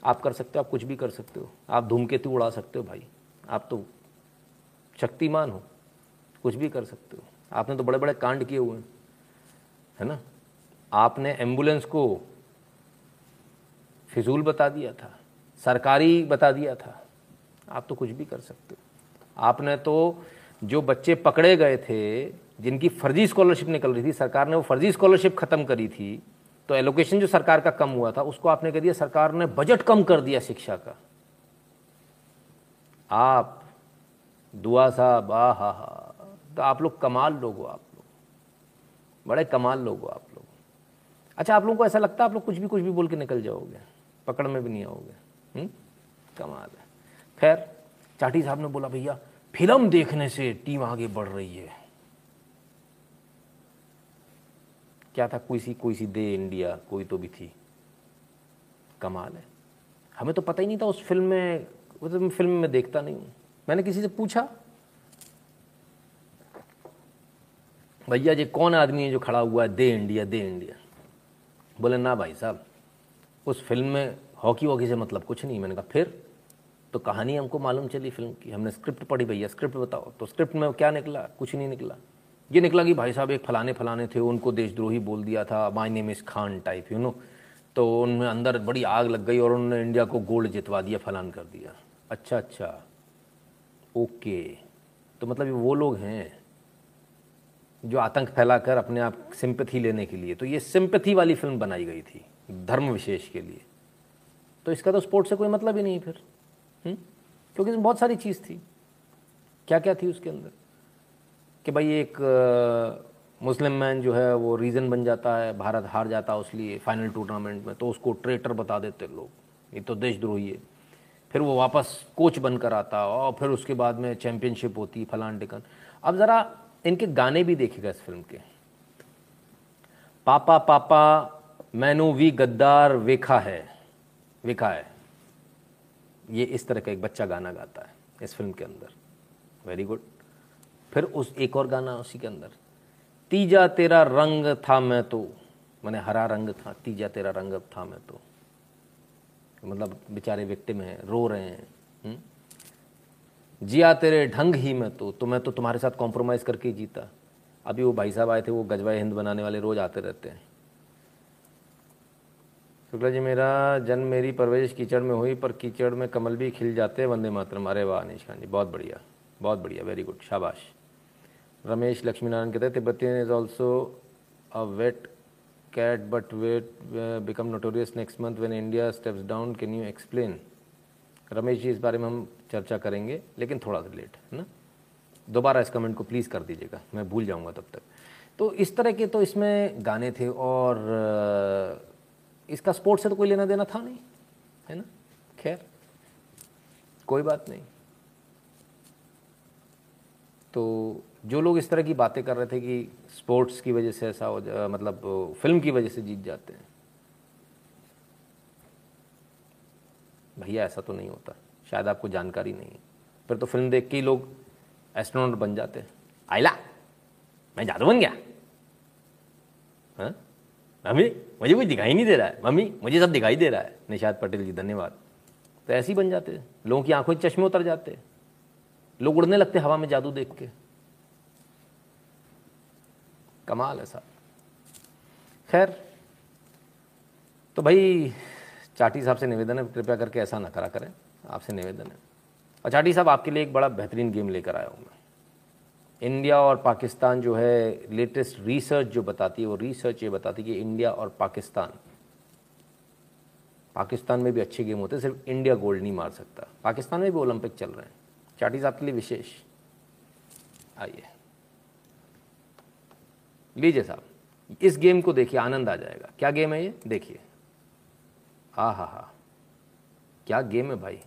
आप कर सकते हो, आप कुछ भी कर सकते हो। आप धूमकेतु उड़ा सकते हो भाई। आप तो शक्तिमान हो, कुछ भी कर सकते हो। आपने तो बड़े बड़े कांड किए हुए हैं, है ना? आपने एंबुलेंस को फिजूल बता दिया था, सरकारी बता दिया था। आप तो कुछ भी कर सकते हो। आपने तो जो बच्चे पकड़े गए थे, जिनकी फर्जी स्कॉलरशिप निकल रही थी, सरकार ने वो फर्जी स्कॉलरशिप ख़त्म करी थी तो एलोकेशन जो सरकार का कम हुआ था, उसको आपने कह दिया सरकार ने बजट कम कर दिया शिक्षा का। आप, दुआ साहब आ हा हा। तो आप लोग कमाल लोग हो आप लोग। बड़े कमाल लोग हो आप लोग। अच्छा आप लोगों को ऐसा लगता है आप लोग कुछ भी कुछ भी बोल के निकल जाओगे? पकड़ में भी नहीं आओगे? हम्म? कमाल है। खैर, चाटी साहब ने बोला, भैया, फ़िल्म देखने से टीम आगे बढ़ रही है। क्या था? कोई सी कोई सी दे इंडिया, कोई तो भी थी। कमाल है। हमें तो पता ही नहीं था उस फ़िल्म में, वो तो फ़िल्म में देखता नहीं हूँ। मैंने किसी से पूछा? भैया जी, कौन आदमी है जो खड़ा हुआ है? दे इंडिया दे इंडिया। बोले, ना भाई साहब, उस फ़िल्म में हॉकी वॉकी से मतलब कुछ नहीं। मैंने कहा, फिर? तो कहानी हमको मालूम चली फ़िल्म की। हमने स्क्रिप्ट पढ़ी, भैया, स्क्रिप्ट बताओ। तो स्क्रिप्ट में क्या निकला? कुछ नहीं निकला। ये निकला कि भाई साहब, एक फलाने फलाने थे, उनको देशद्रोही बोल दिया था माई नेम इस खान टाइप यू नो तो उनमें अंदर बड़ी आग लग गई और उन्होंने इंडिया को गोल्ड जितवा दिया, फलान कर दिया। अच्छा अच्छा। ओके। तो मतलब वो लोग हैं जो आतंक फैलाकर अपने आप सिंपथी लेने के लिए तो ये सिंपथी वाली फ़िल्म बनाई गई थी, धर्म विशेष के लिए। तो इसका तो स्पोर्ट से कोई मतलब ही नहीं फिर हम्म? क्योंकि इसमें बहुत सारी चीज़ थी। क्या क्या थी उसके अंदर? कि भाई एक मुस्लिम मैन जो है वो रीज़न बन जाता है, भारत हार जाता है उसलिए फाइनल टूर्नामेंट में तो उसको ट्रेटर बता देते लोग। ये तो देशद्रोही है। फिर वो वापस कोच बनकर आता और फिर उसके बाद में चैंपियनशिप होती, फलान टिकन। अब ज़रा इनके गाने भी देखेगा इस फ़िल्म के। पापा पापा, मैनू वी गद्दार वेखा है। वेखा है। ये इस तरह का एक बच्चा गाना गाता है इस फ़िल्म के अंदर। वेरी गुड फिर उस एक और गाना उसी के अंदर, तीजा तेरा रंग था मैं तो। मैंने हरा रंग था, तीजा तेरा रंग था मैं तो। मतलब बेचारे विक्टिम हैं रो रहे हैं? हम्म? जिया तेरे ढंग ही मैं तो तो मैं तो तुम्हारे साथ कॉम्प्रोमाइज़ करके जीता। अभी वो भाई साहब आए थे, वो गजवा हिंद बनाने वाले रोज़ आते रहते हैं। शुक्ला जी, मेरा जन्म मेरी परवरिश कीचड़ में हुई, पर कीचड़ में कमल भी खिल जाते हैं, वंदे मातरम। अरे वाह, निशान जी, बहुत बढ़िया बहुत बढ़िया वेरी गुड शाबाश। रमेश लक्ष्मी नारायण कहते हैं Tibetan is also a wet cat but wet become notorious next month when India steps down can you explain Ramesh ji इस बारे में हम चर्चा करेंगे, लेकिन थोड़ा सा लेट है ना? दोबारा इस कमेंट को प्लीज़ कर दीजिएगा, मैं भूल जाऊँगा तब तक। तो इस तरह के तो इसमें गाने थे और इसका स्पोर्ट्स से तो कोई लेना देना था नहीं, है ना? खैर, कोई बात नहीं। तो जो लोग इस तरह की बातें कर रहे थे कि स्पोर्ट्स की वजह से ऐसा हो जा मतलब फ़िल्म की वजह से जीत जाते हैं। भैया, ऐसा तो नहीं होता। शायद आपको जानकारी नहीं है। फिर तो फ़िल्म देख के ही लोग एस्ट्रोनॉट बन जाते हैं। आइला मैं जादू बन गया। हाँ? मम्मी, मुझे कुछ दिखाई नहीं दे रहा है। मम्मी, मुझे सब दिखाई दे रहा है। निषाद पटेल जी, धन्यवाद। तो ऐसे ही बन जाते लोगों की आँखों चश्मे उतर जाते लोग उड़ने लगते हवा में जादू देख के। कमाल है साहब। खैर तो भाई चाटी साहब से निवेदन है, कृपया करके ऐसा ना करा करें, आपसे निवेदन है। और चाटी साहब, आपके लिए एक बड़ा बेहतरीन गेम लेकर आया हूँ मैं। इंडिया और पाकिस्तान जो है लेटेस्ट रिसर्च जो बताती है, वो रिसर्च ये बताती है कि इंडिया और पाकिस्तान पाकिस्तान में भी अच्छे गेम होते सिर्फ़ इंडिया गोल्ड नहीं मार सकता। पाकिस्तान में भी ओलंपिक चल रहे हैं। चाटी साहब के लिए विशेष। आइए। लीजिए साहब, इस गेम को देखिए, आनंद आ जाएगा। क्या गेम है ये? देखिए। हा हा हा। क्या गेम है भाई?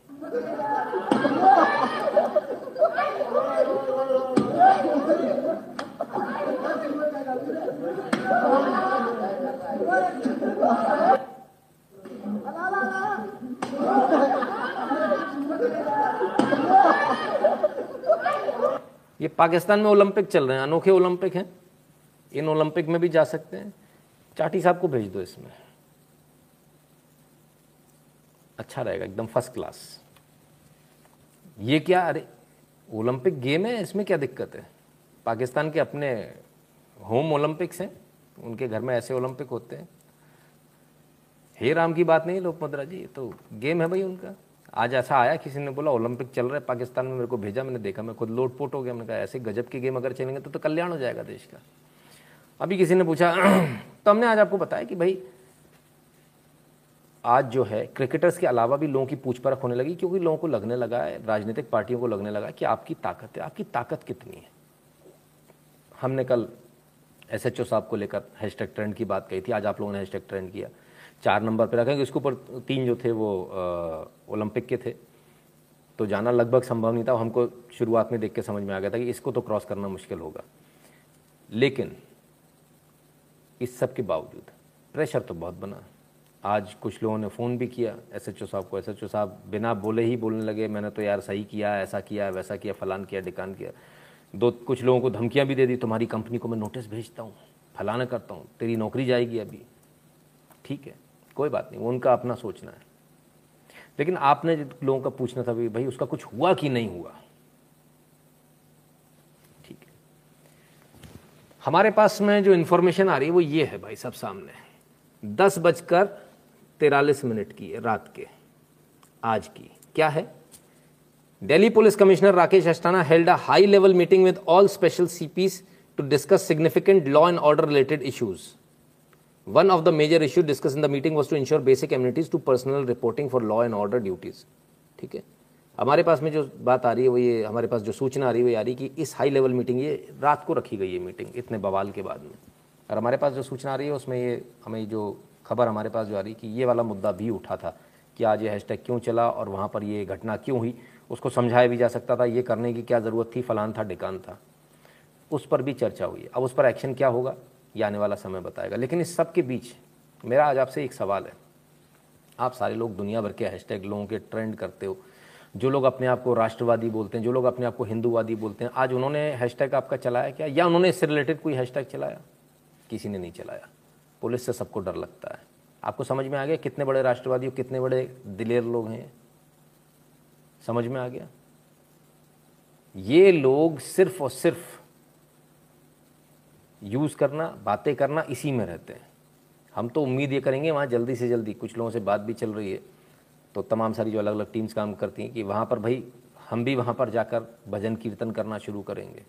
ये पाकिस्तान में ओलंपिक चल रहे हैं, अनोखे ओलंपिक हैं। इन ओलंपिक में भी जा सकते हैं। चाटी साहब को भेज दो इसमें। अच्छा रहेगा एकदम फ़र्स्ट क्लास ये क्या अरे ओलंपिक गेम है इसमें क्या दिक्कत है? पाकिस्तान के अपने होम ओलंपिक्स हैं उनके घर में ऐसे ओलंपिक होते हैं। हे राम की बात नहीं लोकमद्रा जी तो गेम है भाई उनका। आज ऐसा आया किसी ने बोला ओलंपिक चल रहा है पाकिस्तान में मेरे को भेजा मैंने देखा मैं खुद लोटपोट हो गया मैंने कहा ऐसे गजब की गेम अगर चलेंगे तो, तो कल्याण हो जाएगा देश का। अभी किसी ने पूछा तो हमने आज आपको बताया कि भाई, आज जो है क्रिकेटर्स के अलावा भी लोगों की पूछ परख होने लगी, क्योंकि लोगों को लगने लगा है, राजनीतिक पार्टियों को लगने लगा कि आपकी ताकत है, आपकी ताकत कितनी है। हमने कल एस एच ओ साहब को लेकर हैशटैग ट्रेंड की बात कही थी, आज आप लोगों ने हैशटैग ट्रेंड किया। चार नंबर पर रखा रखेंगे इसके ऊपर तीन जो थे वो ओलंपिक के थे। तो जाना लगभग संभव नहीं था, हमको शुरुआत में देख के समझ में आ गया था कि इसको तो क्रॉस करना मुश्किल होगा। लेकिन इस सब के बावजूद। प्रेशर तो बहुत बना। आज कुछ लोगों ने फ़ोन भी किया एस एच ओ साहब को। एस एच ओ साहब बिना बोले ही बोलने लगे, मैंने तो यार सही किया, ऐसा किया, वैसा किया, फलान किया, डिकान किया। दो, कुछ लोगों को धमकियाँ भी दे दी, तुम्हारी कंपनी को मैं नोटिस भेजता हूँ, फलाना करता हूँ, तेरी नौकरी जाएगी अभी। ठीक है, कोई बात नहीं, उनका अपना सोचना है। लेकिन आपने लोगों का पूछना था, भाई, उसका कुछ हुआ कि नहीं हुआ ठीक है हमारे पास में जो इन्फॉर्मेशन आ रही है वो ये है भाई सब सामने। दस बजकर तेरालीस मिनट की रात के, आज की। क्या है? Delhi police commissioner Rakesh Asthana held a high level meeting with all special CPs to discuss significant law and order related issues one of the major issue discuss in the meeting was to ensure basic amenities to personal reporting for law and order duties ठीक है? हमारे पास में जो बात आ रही है, वो ये हमारे पास जो सूचना आ रही है, वो आ रही है कि इस हाई लेवल मीटिंग ये रात को रखी गई है मीटिंग इतने बवाल के बाद में। और हमारे पास जो सूचना आ रही है, उसमें ये हमें जो खबर हमारे पास जो आ रही है कि ये वाला मुद्दा भी उठा था कि आज ये हैशटैग क्यों चला और वहाँ पर ये घटना क्यों हुई, उसको समझाया भी जा सकता था, ये करने की क्या ज़रूरत थी, फलान था, डिकान था। उस पर भी चर्चा हुई अब उस पर एक्शन क्या होगा, ये आने वाला समय बताएगा। लेकिन इस सब के बीच मेरा आज आपसे एक सवाल है। आप सारे लोग दुनिया भर के हैशटैग लोगों के ट्रेंड करते हो जो लोग अपने आप को राष्ट्रवादी बोलते हैं, जो लोग अपने आप को हिंदूवादी बोलते हैं, आज उन्होंने हैशटैग आपका चलाया क्या? या उन्होंने इससे रिलेटेड कोई हैशटैग चलाया? किसी ने नहीं चलाया। पुलिस से सबको डर लगता है। आपको समझ में आ गया कितने बड़े राष्ट्रवादी और कितने बड़े दिलेर लोग हैं? समझ में आ गया? ये लोग सिर्फ़ और सिर्फ़ यूज़ करना, बातें करना इसी में रहते हैं। हम तो उम्मीद ये करेंगे, वहाँ जल्दी से जल्दी, कुछ लोगों से बात भी चल रही है। तो तमाम सारी जो अलग अलग टीम्स काम करती हैं कि वहाँ पर भाई, हम भी वहाँ पर जाकर भजन कीर्तन करना शुरू करेंगे।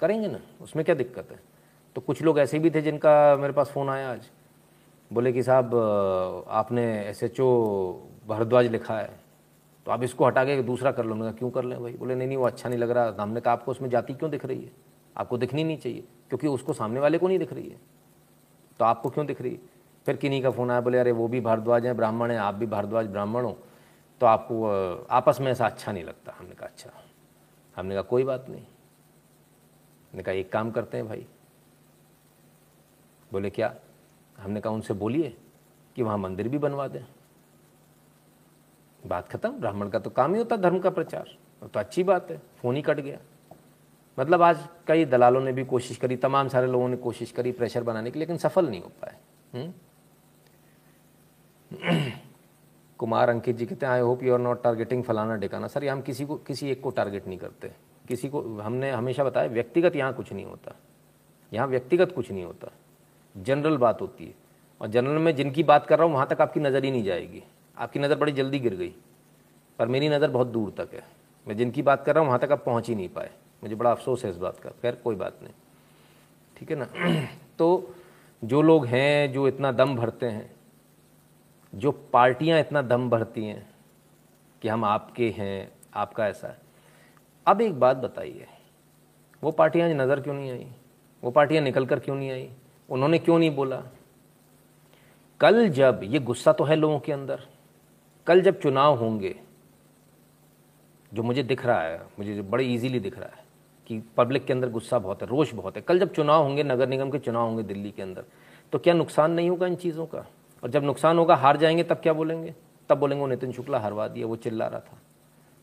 करेंगे ना? उसमें क्या दिक्कत है? तो कुछ लोग ऐसे भी थे जिनका मेरे पास फ़ोन आया आज। बोले कि साहब, आपने एस एच ओ भारद्वाज लिखा है तो आप इसको हटा के दूसरा कर लो। मैं क्यों कर लें भाई? बोले, नहीं नहीं, वो अच्छा नहीं लग रहा। हमने कहा, आपको उसमें जाति क्यों दिख रही है? आपको दिखनी नहीं चाहिए, क्योंकि उसको सामने वाले को नहीं दिख रही है। तो आपको क्यों दिख रही है? फिर किन्हीं का फ़ोन आया? बोले, अरे, वो भी भारद्वाज हैं, ब्राह्मण हैं, आप भी भारद्वाज ब्राह्मण हो। तो आपको आपस में ऐसा अच्छा नहीं लगता। हमने कहा अच्छा। हमने कहा, कोई बात नहीं। हमने कहा, एक काम करते हैं भाई। बोले, क्या? हमने कहा, उनसे बोलिए कि वहाँ मंदिर भी बनवा दें। बात खत्म। ब्राह्मण का तो काम ही होता, धर्म का प्रचार। तो अच्छी बात है, फ़ोन ही कट गया। मतलब आज कई दलालों ने भी कोशिश करी, तमाम सारे लोगों ने कोशिश करी, प्रेशर बनाने की लेकिन सफल नहीं हो पाए। हम्म? कुमार अंकित जी कहते हैं I hope you are not targeting फलाना डिकाना सर, ये हम किसी को, किसी एक को टारगेट नहीं करते। किसी को, हमने हमेशा बताया, व्यक्तिगत यहाँ कुछ नहीं होता। यहाँ व्यक्तिगत कुछ नहीं होता। जनरल बात होती है। और जनरल में जिनकी बात कर रहा हूँ, वहाँ तक आपकी नज़र ही नहीं जाएगी। आपकी नज़र बड़ी जल्दी गिर गई। पर मेरी नज़र बहुत दूर तक है। मैं जिनकी बात कर रहा हूँ, वहाँ तक आप पहुँच ही नहीं पाए। मुझे बड़ा अफसोस है इस बात का। खैर, कोई बात नहीं। ठीक है ना? तो जो लोग हैं, जो इतना दम भरते हैं जो पार्टियाँ इतना दम भरती हैं कि हम आपके हैं, आपका ऐसा है। अब एक बात बताइए, वो पार्टियाँ नज़र क्यों नहीं आई? वो पार्टियाँ निकल कर क्यों नहीं आई? उन्होंने क्यों नहीं बोला? कल जब, ये गुस्सा तो है लोगों के अंदर, कल जब चुनाव होंगे, जो मुझे दिख रहा है, मुझे बड़े इजीली दिख रहा है कि पब्लिक के अंदर गुस्सा बहुत है, रोष बहुत है। कल जब चुनाव होंगे, नगर निगम के चुनाव होंगे दिल्ली के अंदर तो क्या नुकसान नहीं होगा इन चीज़ों का? और जब नुकसान होगा, हार जाएँगे, तब क्या बोलेंगे? तब बोलेंगे, वो नितिन शुक्ला हरवा दिया वो चिल्ला रहा था।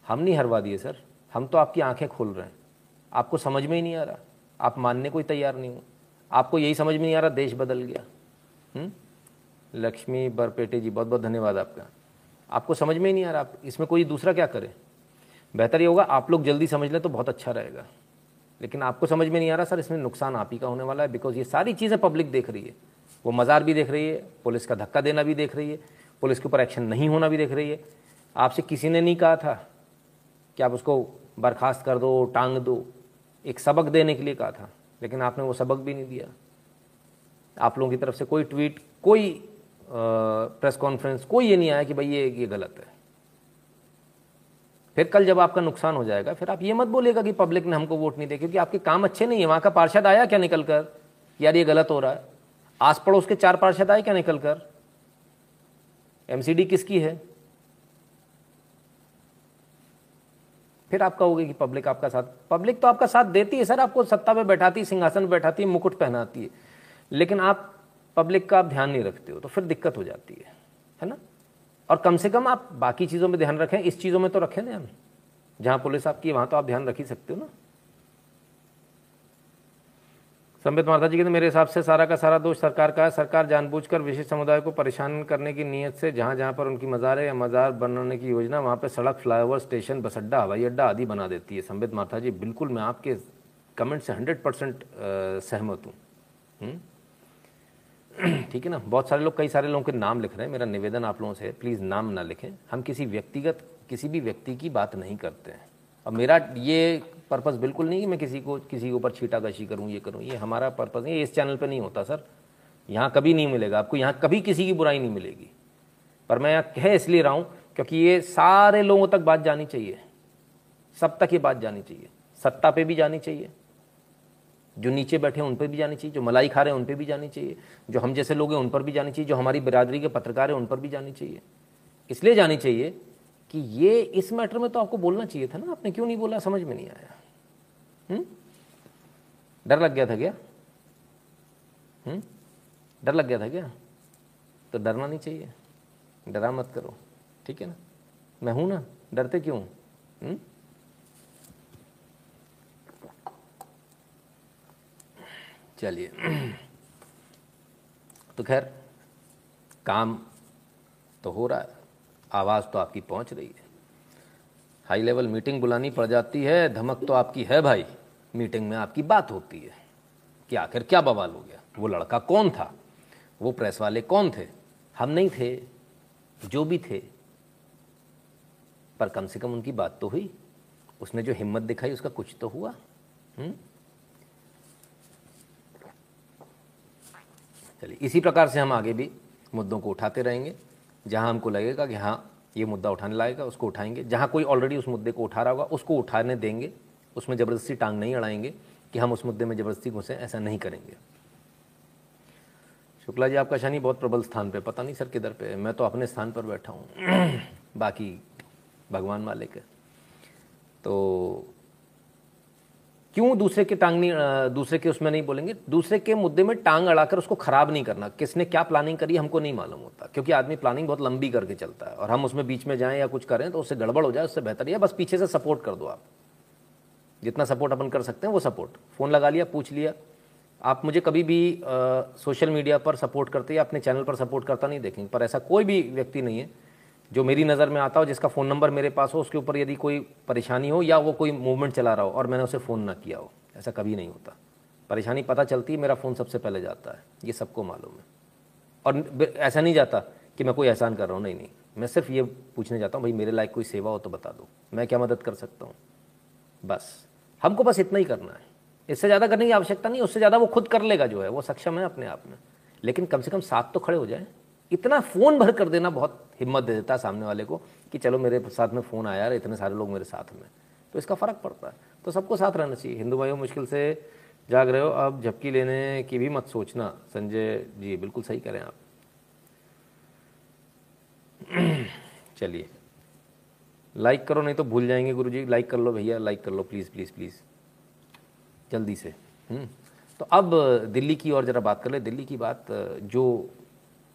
हम नहीं हरवा दिए, सर। हम तो आपकी आँखें खोल रहे हैं। आपको समझ में ही नहीं आ रहा। आप मानने को ही तैयार नहीं हो। आपको यही समझ में नहीं आ रहा, देश बदल गया? हम्म? लक्ष्मी, बरपेटे जी बहुत बहुत धन्यवाद आपका। आपको समझ में ही नहीं आ रहा, आप इसमें कोई दूसरा क्या करे? बेहतर ये होगा, आप लोग जल्दी समझ लें तो बहुत अच्छा रहेगा। लेकिन आपको समझ में नहीं आ रहा, सर, इसमें नुकसान आप ही का होने वाला है बिकॉज़ ये सारी चीज़ें पब्लिक देख रही है। वो मज़ार भी देख रही है, पुलिस का धक्का देना भी देख रही है, पुलिस के ऊपर एक्शन नहीं होना भी देख रही है। आपसे किसी ने नहीं कहा था कि आप उसको बर्खास्त कर दो, टांग दो। एक सबक देने के लिए कहा था, लेकिन आपने वो सबक भी नहीं दिया। आप लोगों की तरफ़ से कोई ट्वीट, कोई प्रेस कॉन्फ्रेंस, कोई ये नहीं आया कि भाई ये ये गलत है। फिर कल जब आपका नुकसान हो जाएगा, फिर आप ये मत बोलेगा कि पब्लिक ने हमको वोट नहीं दिया, क्योंकि आपके काम अच्छे नहीं है। वहाँ का पार्षद आया क्या निकल कर यार ये गलत हो रहा है। आस पड़ोस के चार पार्षद आए क्या निकल कर एमसीडी किसकी है? फिर आप कहोगे कि पब्लिक आपका साथ पब्लिक तो आपका साथ देती है सर, आपको सत्ता पे बैठाती है सिंहासन बैठाती है मुकुट पहनाती है। लेकिन आप पब्लिक का आप ध्यान नहीं रखते हो तो फिर दिक्कत हो जाती है। है ना? और कम से कम आप बाकी चीज़ों में ध्यान रखें, इस चीज़ों में तो रखें ध्यान जहाँ पुलिस आपकी वहाँ तो आप ध्यान रख ही सकते हो ना। संबित माता जी कहते मेरे हिसाब से सारा का सारा दोष सरकार का है। सरकार जानबूझकर विशेष समुदाय को परेशान करने की नीयत से जहाँ जहाँ पर उनकी मज़ार या मज़ार बनाने की योजना, वहाँ पर सड़क फ्लाईओवर, स्टेशन, बस अड्डा, हवाई अड्डा आदि बना देती है। संबित माता जी, बिल्कुल मैं आपके कमेंट से हंड्रेड परसेंट सहमत हूँ। हम्म? ठीक है ना? बहुत सारे लोग, कई सारे लोगों के नाम लिख रहे हैं। मेरा निवेदन आप लोगों से प्लीज़ नाम ना लिखें। हम किसी व्यक्तिगत, किसी भी व्यक्ति की बात नहीं करते हैं। और मेरा ये पर्पज़ बिल्कुल नहीं कि मैं किसी को, किसी के ऊपर छीटाकशी करूँ, ये करूँ। ये हमारा पर्पज़ नहीं इस चैनल पर नहीं होता सर यहाँ कभी नहीं मिलेगा आपको, यहाँ कभी किसी की बुराई नहीं मिलेगी। पर मैं यहाँ कह इसलिए रहा हूँ, क्योंकि ये सारे लोगों तक बात जानी चाहिए। सब तक ये बात जानी चाहिए। सत्ता पे भी जानी चाहिए। जो नीचे बैठे हैं, उन पर भी जानी चाहिए। जो मलाई खा रहे हैं, उन पर भी जानी चाहिए। जो हम जैसे लोग हैं, उन पर भी जानी चाहिए। जो हमारी बिरादरी के पत्रकार हैं, उन पर भी जानी चाहिए। इसलिए जानी चाहिए कि ये इस मैटर में तो आपको बोलना चाहिए था ना, आपने क्यों नहीं बोला? समझ में नहीं आया। हुँ? डर लग गया था क्या? हुँ? डर लग गया था क्या? तो डरना नहीं चाहिए। डरा मत करो, ठीक है ना? मैं हूँ ना, डरते क्यों? हुँ? चलिए। तो खैर, काम तो हो रहा है। आवाज़ तो आपकी पहुँच रही है। हाई लेवल मीटिंग बुलानी पड़ जाती है, धमक तो आपकी है भाई। मीटिंग में आपकी बात होती है। कि आखिर क्या बवाल हो गया? वो लड़का कौन था? वो प्रेस वाले कौन थे? हम नहीं थे, जो भी थे। पर कम से कम उनकी बात तो हुई। उसने जो हिम्मत दिखाई, उसका कुछ तो हुआ। चलिए, इसी प्रकार से हम आगे भी मुद्दों को उठाते रहेंगे। जहाँ हमको लगेगा कि हाँ ये मुद्दा उठाने लाएगा उसको उठाएँगे। जहाँ कोई ऑलरेडी उस मुद्दे को उठा रहा होगा, उसको उठाने देंगे। उसमें ज़बरदस्ती टांग नहीं अड़ाएँगे कि हम उस मुद्दे में ज़बरदस्ती घुसे, ऐसा नहीं करेंगे। शुक्ला जी, आपका शनि बहुत प्रबल स्थान पे पता नहीं सर किधर पे मैं तो अपने स्थान पर बैठा हूँ। बाकी भगवान मालिक है। तो क्यों दूसरे के टांग नहीं दूसरे के उसमें नहीं बोलेंगे? दूसरे के मुद्दे में टांग अड़ाकर उसको खराब नहीं करना। किसने क्या प्लानिंग करी हमको नहीं मालूम होता, क्योंकि आदमी प्लानिंग बहुत लंबी करके चलता है, और हम उसमें बीच में जाएँ या कुछ करें तो उससे गड़बड़ हो जाए, उससे बेहतर है बस पीछे से सपोर्ट कर दो आप। जितना सपोर्ट अपन कर सकते हैं, वो सपोर्ट फ़ोन लगा लिया, पूछ लिया। आप मुझे कभी भी सोशल मीडिया पर सपोर्ट करते या अपने चैनल पर सपोर्ट करता नहीं देखेंगे, पर ऐसा कोई भी व्यक्ति नहीं है जो मेरी नज़र में आता हो, जिसका फ़ोन नंबर मेरे पास हो, उसके ऊपर यदि कोई परेशानी हो या वो कोई मूवमेंट चला रहा हो और मैंने उसे फ़ोन ना किया हो, ऐसा कभी नहीं होता। परेशानी पता चलती है, मेरा फ़ोन सबसे पहले जाता है, ये सबको मालूम है। और ऐसा नहीं जाता कि मैं कोई एहसान कर रहा हूँ, नहीं नहीं, मैं सिर्फ़ ये पूछने जाता हूँ, भाई, मेरे लायक कोई सेवा हो तो बता दो, मैं क्या मदद कर सकता हूँ? बस, हमको बस इतना ही करना है। इससे ज़्यादा करने की आवश्यकता नहीं, उससे ज़्यादा वो खुद कर लेगा जो है, वो सक्षम है अपने आप में। लेकिन कम से कम साथ तो खड़े हो जाए। इतना फ़ोन भर कर देना, बहुत हिम्मत दे देता है सामने वाले को कि चलो मेरे साथ में फ़ोन आया है इतने सारे लोग मेरे साथ में। तो इसका फ़र्क पड़ता है। तो सबको साथ रहना चाहिए। हिंदू भाइयों, मुश्किल से जाग रहे हो। अब झपकी लेने की भी मत सोचना। संजय जी, बिल्कुल सही करें आप। चलिए। लाइक करो, नहीं तो भूल जाएँगे गुरु जी लाइक कर लो भैया लाइक कर लो। प्लीज़ प्लीज़ प्लीज़ जल्दी से। हम्म। तो अब दिल्ली की और ज़रा बात कर ले। दिल्ली की बात, जो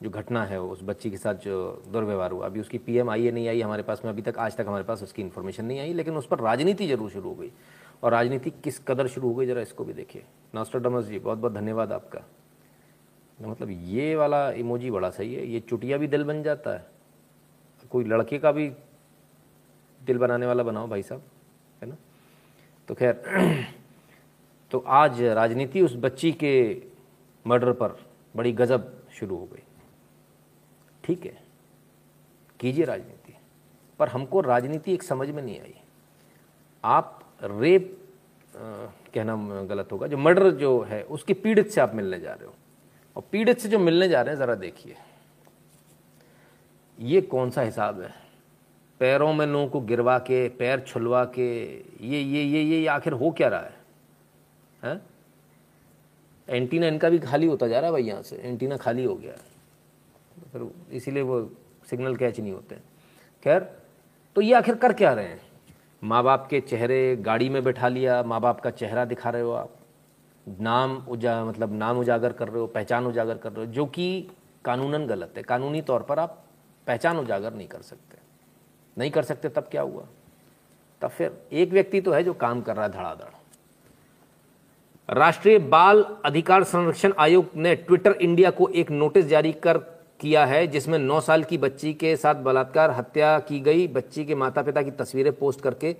जो घटना है, उस बच्ची के साथ जो दुर्व्यवहार हुआ। अभी उसकी पीएम आई है नहीं आई, हमारे पास में अभी तक आज तक हमारे पास उसकी इन्फॉर्मेशन नहीं आई, लेकिन उस पर राजनीति ज़रूर शुरू हो गई। और राजनीति किस कदर शुरू हो गई, ज़रा इसको भी देखिए। नास्टरडमस जी बहुत बहुत धन्यवाद आपका। मतलब ये वाला इमोजी बड़ा सही है, ये चुटिया भी दिल बन जाता है। कोई लड़के का भी दिल बनाने वाला बनाओ भाई साहब, है ना? तो खैर तो आज राजनीति उस बच्ची के मर्डर पर बड़ी गजब शुरू हो गई। ठीक है कीजिए राजनीति। पर हमको राजनीति एक समझ में नहीं आई। आप रेप आ, कहना गलत होगा जो मर्डर जो है उसकी पीड़ित से आप मिलने जा रहे हो। और पीड़ित से जो मिलने जा रहे हैं ज़रा देखिए। ये कौन सा हिसाब है? पैरों में लोगों को गिरवा के पैर छुलवा के ये ये ये ये आखिर हो क्या रहा है? हैं? एंटीना इनका भी खाली होता जा रहा है भाई यहाँ से। एंटीना खाली हो गया है। फिर इसीलिए वो सिग्नल कैच नहीं होते खैर तो ये आखिर कर क्या रहे हैं? माँ बाप के चेहरे गाड़ी में बैठा लिया माँ बाप का चेहरा दिखा रहे हो आप। नाम उजा मतलब नाम उजागर कर रहे हो, पहचान उजागर कर रहे हो, जो कि कानूनन गलत है। कानूनी तौर पर आप पहचान उजागर नहीं कर सकते। नहीं कर सकते, तब क्या हुआ? तब फिर एक व्यक्ति तो है जो काम कर रहा है धड़ाधड़। राष्ट्रीय बाल अधिकार संरक्षण आयोग ने ट्विटर इंडिया को एक नोटिस जारी कर किया है जिसमें 9 साल की बच्ची के साथ बलात्कार हत्या की गई। बच्ची के माता पिता की तस्वीरें पोस्ट करके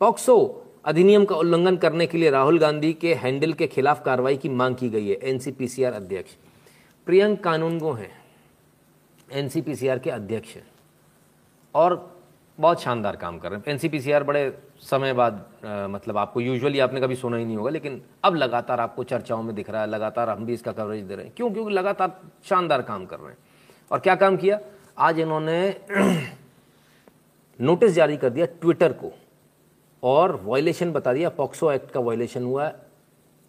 पॉक्सो अधिनियम का उल्लंघन करने के लिए राहुल गांधी के हैंडल के खिलाफ कार्रवाई की मांग की गई है। एनसीपीसीआर अध्यक्ष प्रियंक कानूनगो हैं। एनसीपीसीआर के अध्यक्ष और बहुत शानदार काम कर रहे हैं। एनसीपीसीआर बड़े समय बाद आ, मतलब आपको यूजुअली आपने कभी सुना ही नहीं होगा लेकिन अब लगातार आपको चर्चाओं में दिख रहा है लगातार हम भी इसका कवरेज दे रहे हैं। क्यों? क्योंकि लगातार शानदार काम कर रहे हैं। और क्या काम किया? आज इन्होंने नोटिस जारी कर दिया ट्विटर को और वायलेशन बता दिया। पॉक्सो एक्ट का वायलेशन हुआ।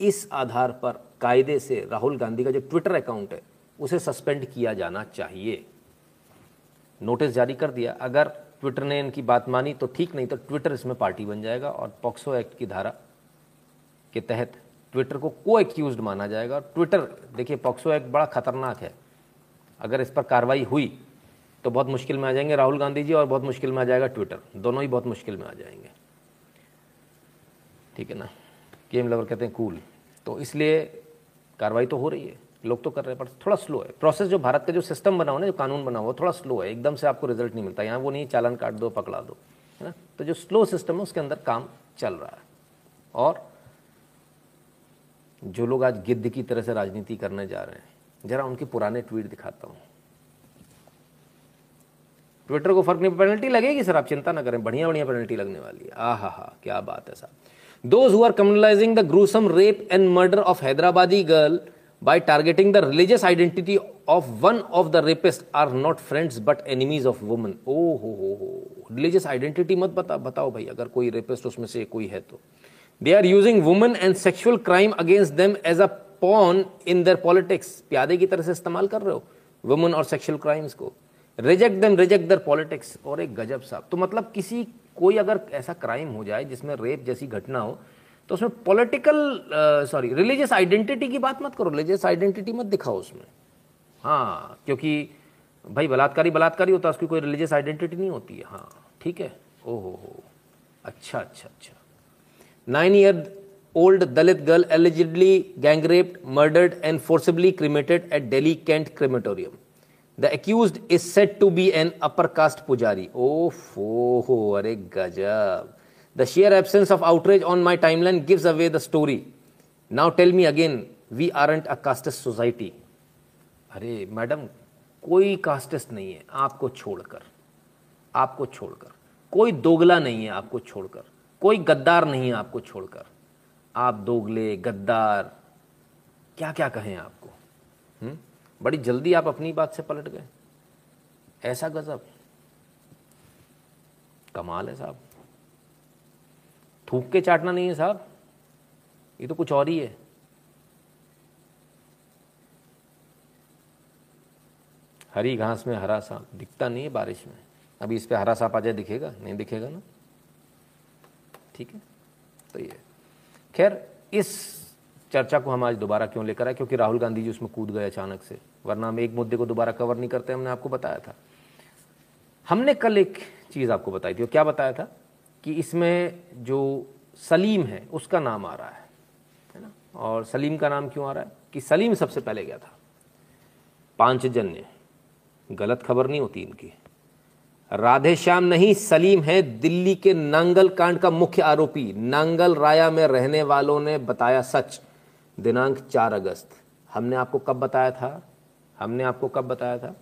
इस आधार पर कायदे से राहुल गांधी का जो ट्विटर अकाउंट है, उसे सस्पेंड किया जाना चाहिए। नोटिस जारी कर दिया। अगर ट्विटर ने इनकी बात मानी तो ठीक, नहीं तो ट्विटर इसमें पार्टी बन जाएगा और पॉक्सो एक्ट की धारा के तहत ट्विटर को को एक्यूज माना जाएगा। और ट्विटर, देखिए, पॉक्सो एक्ट बड़ा खतरनाक है। अगर इस पर कार्रवाई हुई तो बहुत मुश्किल में आ जाएँगे राहुल गांधी जी और बहुत मुश्किल में आ जाएगा ट्विटर। दोनों ही बहुत मुश्किल में आ जाएँगे। ठीक है ना? गेम लवर कहते हैं कूल तो इसलिए कार्रवाई तो हो रही है। लोग तो कर रहे हैं, पर थोड़ा स्लो है। प्रोसेस जो भारत का जो सिस्टम बना हुआ ना, जो कानून बना हुआ थोड़ा स्लो है। एकदम से आपको रिज़ल्ट नहीं मिलता। यहाँ वो नहीं, चालान काट दो, पकड़ा दो, है ना? तो जो स्लो सिस्टम है, उसके अंदर काम चल रहा है। और जो लोग आज गिद्ध की तरह से राजनीति करने जा रहे हैं जरा उनके पुराने ट्वीट दिखाता हूँ। ट्विटर को फ़र्क नहीं पेनल्टी लगेगी सर, आप चिंता ना करें, बढ़िया बढ़िया पेनल्टी लगने वाली है। आ हा क्या बात है साहब those who communalising the gruesome rape and murder of Hyderabadi girl by targeting the religious identity of one of the rapist are not friends but enemies of women ओ हो हो हो रिलीजियस आइडेंटिटी मत बता, बताओ भाई, अगर कोई रेपेस्ट उसमें से कोई है तो। They are using women and sexual crime against them as a pawn in their politics. प्यादे की तरह से इस्तेमाल कर रहे हो? वुमेन और सेक्सुअल क्राइम्स को। Reject them reject their politics और एक गजब साहब। तो मतलब किसी, कोई अगर ऐसा क्राइम हो जाए, जिसमें रेप जैसी घटना हो तो उसमें पॉलिटिकल सॉरी रिलीजियस आइडेंटिटी की बात मत करो। रिलीजियस आइडेंटिटी मत दिखाओ उसमें। हाँ क्योंकि भाई बलात्कारी बलात्कारी होता है, उसकी कोई रिलीजियस आइडेंटिटी नहीं होती है। हाँ ठीक है? ओहो हो। अच्छा अच्छा अच्छा। Nine year old Dalit girl allegedly gangraped murdered and forcibly cremated at Delhi Cantt crematorium the accused is said to be an upper caste पुजारी ओफो अरे गजब The sheer absence of outrage on my timeline gives away the story. Now tell me again, we aren't a casteist society. अरे madam कोई casteist नहीं है आपको छोड़कर। आपको छोड़कर। कोई दोगला नहीं है आपको छोड़कर। कोई गद्दार नहीं है आपको छोड़कर। आप दोगले, गद्दार क्या क्या कहें आपको? हुँ? हम्म? बड़ी जल्दी आप अपनी बात से पलट गए। ऐसा गजब। कमाल है साहब। थूक के चाटना नहीं है साहब। ये तो कुछ और ही है। हरी घास में हरा सांप। दिखता नहीं है बारिश में। अभी इस पे हरा सांप आ जाए दिखेगा? नहीं दिखेगा ना? ठीक है? तो ये खैर, इस चर्चा को हम आज दोबारा क्यों लेकर आए? क्योंकि राहुल गांधी जी उसमें कूद गए अचानक से, वरना हम एक मुद्दे को दोबारा कवर नहीं करते, हमने आपको बताया था। हमने कल एक चीज़ आपको बताई थी, और क्या बताया था? कि इसमें जो सलीम है, उसका नाम आ रहा है है ना? और सलीम का नाम क्यों आ रहा है? कि सलीम सबसे पहले गया था। पांचजन्य गलत खबर नहीं होती इनकी। राधे श्याम नहीं, सलीम है, दिल्ली के नांगल कांड का मुख्य आरोपी। नांगल राया में रहने वालों ने बताया सच। दिनांक चार अगस्त। हमने आपको कब बताया था? हमने आपको कब बताया था?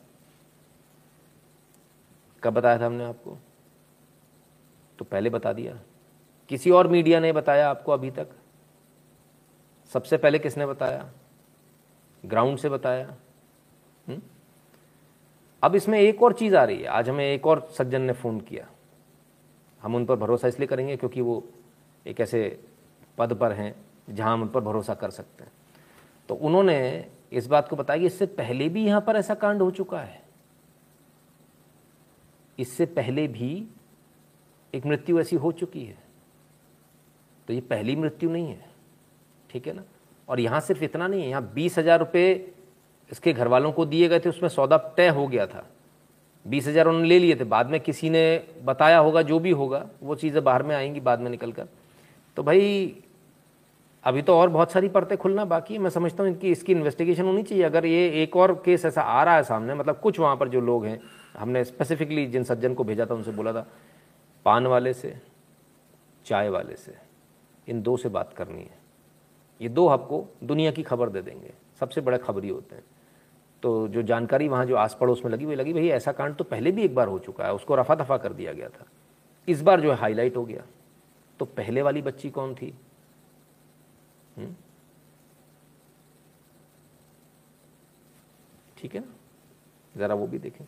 कब बताया था हमने आपको? तो पहले बता दिया। किसी और मीडिया ने बताया आपको अभी तक? सबसे पहले किसने बताया? ग्राउंड से बताया? अब इसमें एक और चीज़ आ रही है। आज हमें एक और सज्जन ने फ़ोन किया। हम उन पर भरोसा इसलिए करेंगे क्योंकि वो एक ऐसे पद पर हैं जहाँ हम उन पर भरोसा कर सकते हैं। तो उन्होंने इस बात को बताया कि इससे पहले भी यहाँ पर ऐसा कांड हो चुका है। इससे पहले भी एक मृत्यु ऐसी हो चुकी है। तो ये पहली मृत्यु नहीं है। ठीक है ना? और यहाँ सिर्फ़ इतना नहीं है। यहाँ बीस हज़ार रुपये इसके घर वालों को दिए गए थे, उसमें सौदा तय हो गया था। बीस हज़ार उन्होंने ले लिए थे। बाद में किसी ने बताया होगा, जो भी होगा, वो चीज़ें बाहर में आएँगी बाद में निकल कर तो भाई, अभी तो और बहुत सारी परतें खुलना बाकी है। मैं समझता हूँ इनकी इसकी इन्वेस्टिगेशन होनी चाहिए। अगर ये एक और केस ऐसा आ रहा है सामने मतलब कुछ वहाँ पर जो लोग हैं, हमने स्पेसिफिकली जिन सज्जन को भेजा था, उनसे बोला था, पान वाले से, चाय वाले से, इन दो से बात करनी है। ये दो आपको दुनिया की खबर दे देंगे। सबसे बड़े खबरी होते हैं। तो जो जानकारी वहाँ जो आस पड़ोस में लगी हुई लगी, भाई, ऐसा कांड तो पहले भी एक बार हो चुका है, उसको रफा दफ़ा कर दिया गया था। इस बार जो है हाईलाइट हो गया। तो पहले वाली बच्ची कौन थी? हम्म? ठीक है ना? ज़रा वो भी देखें।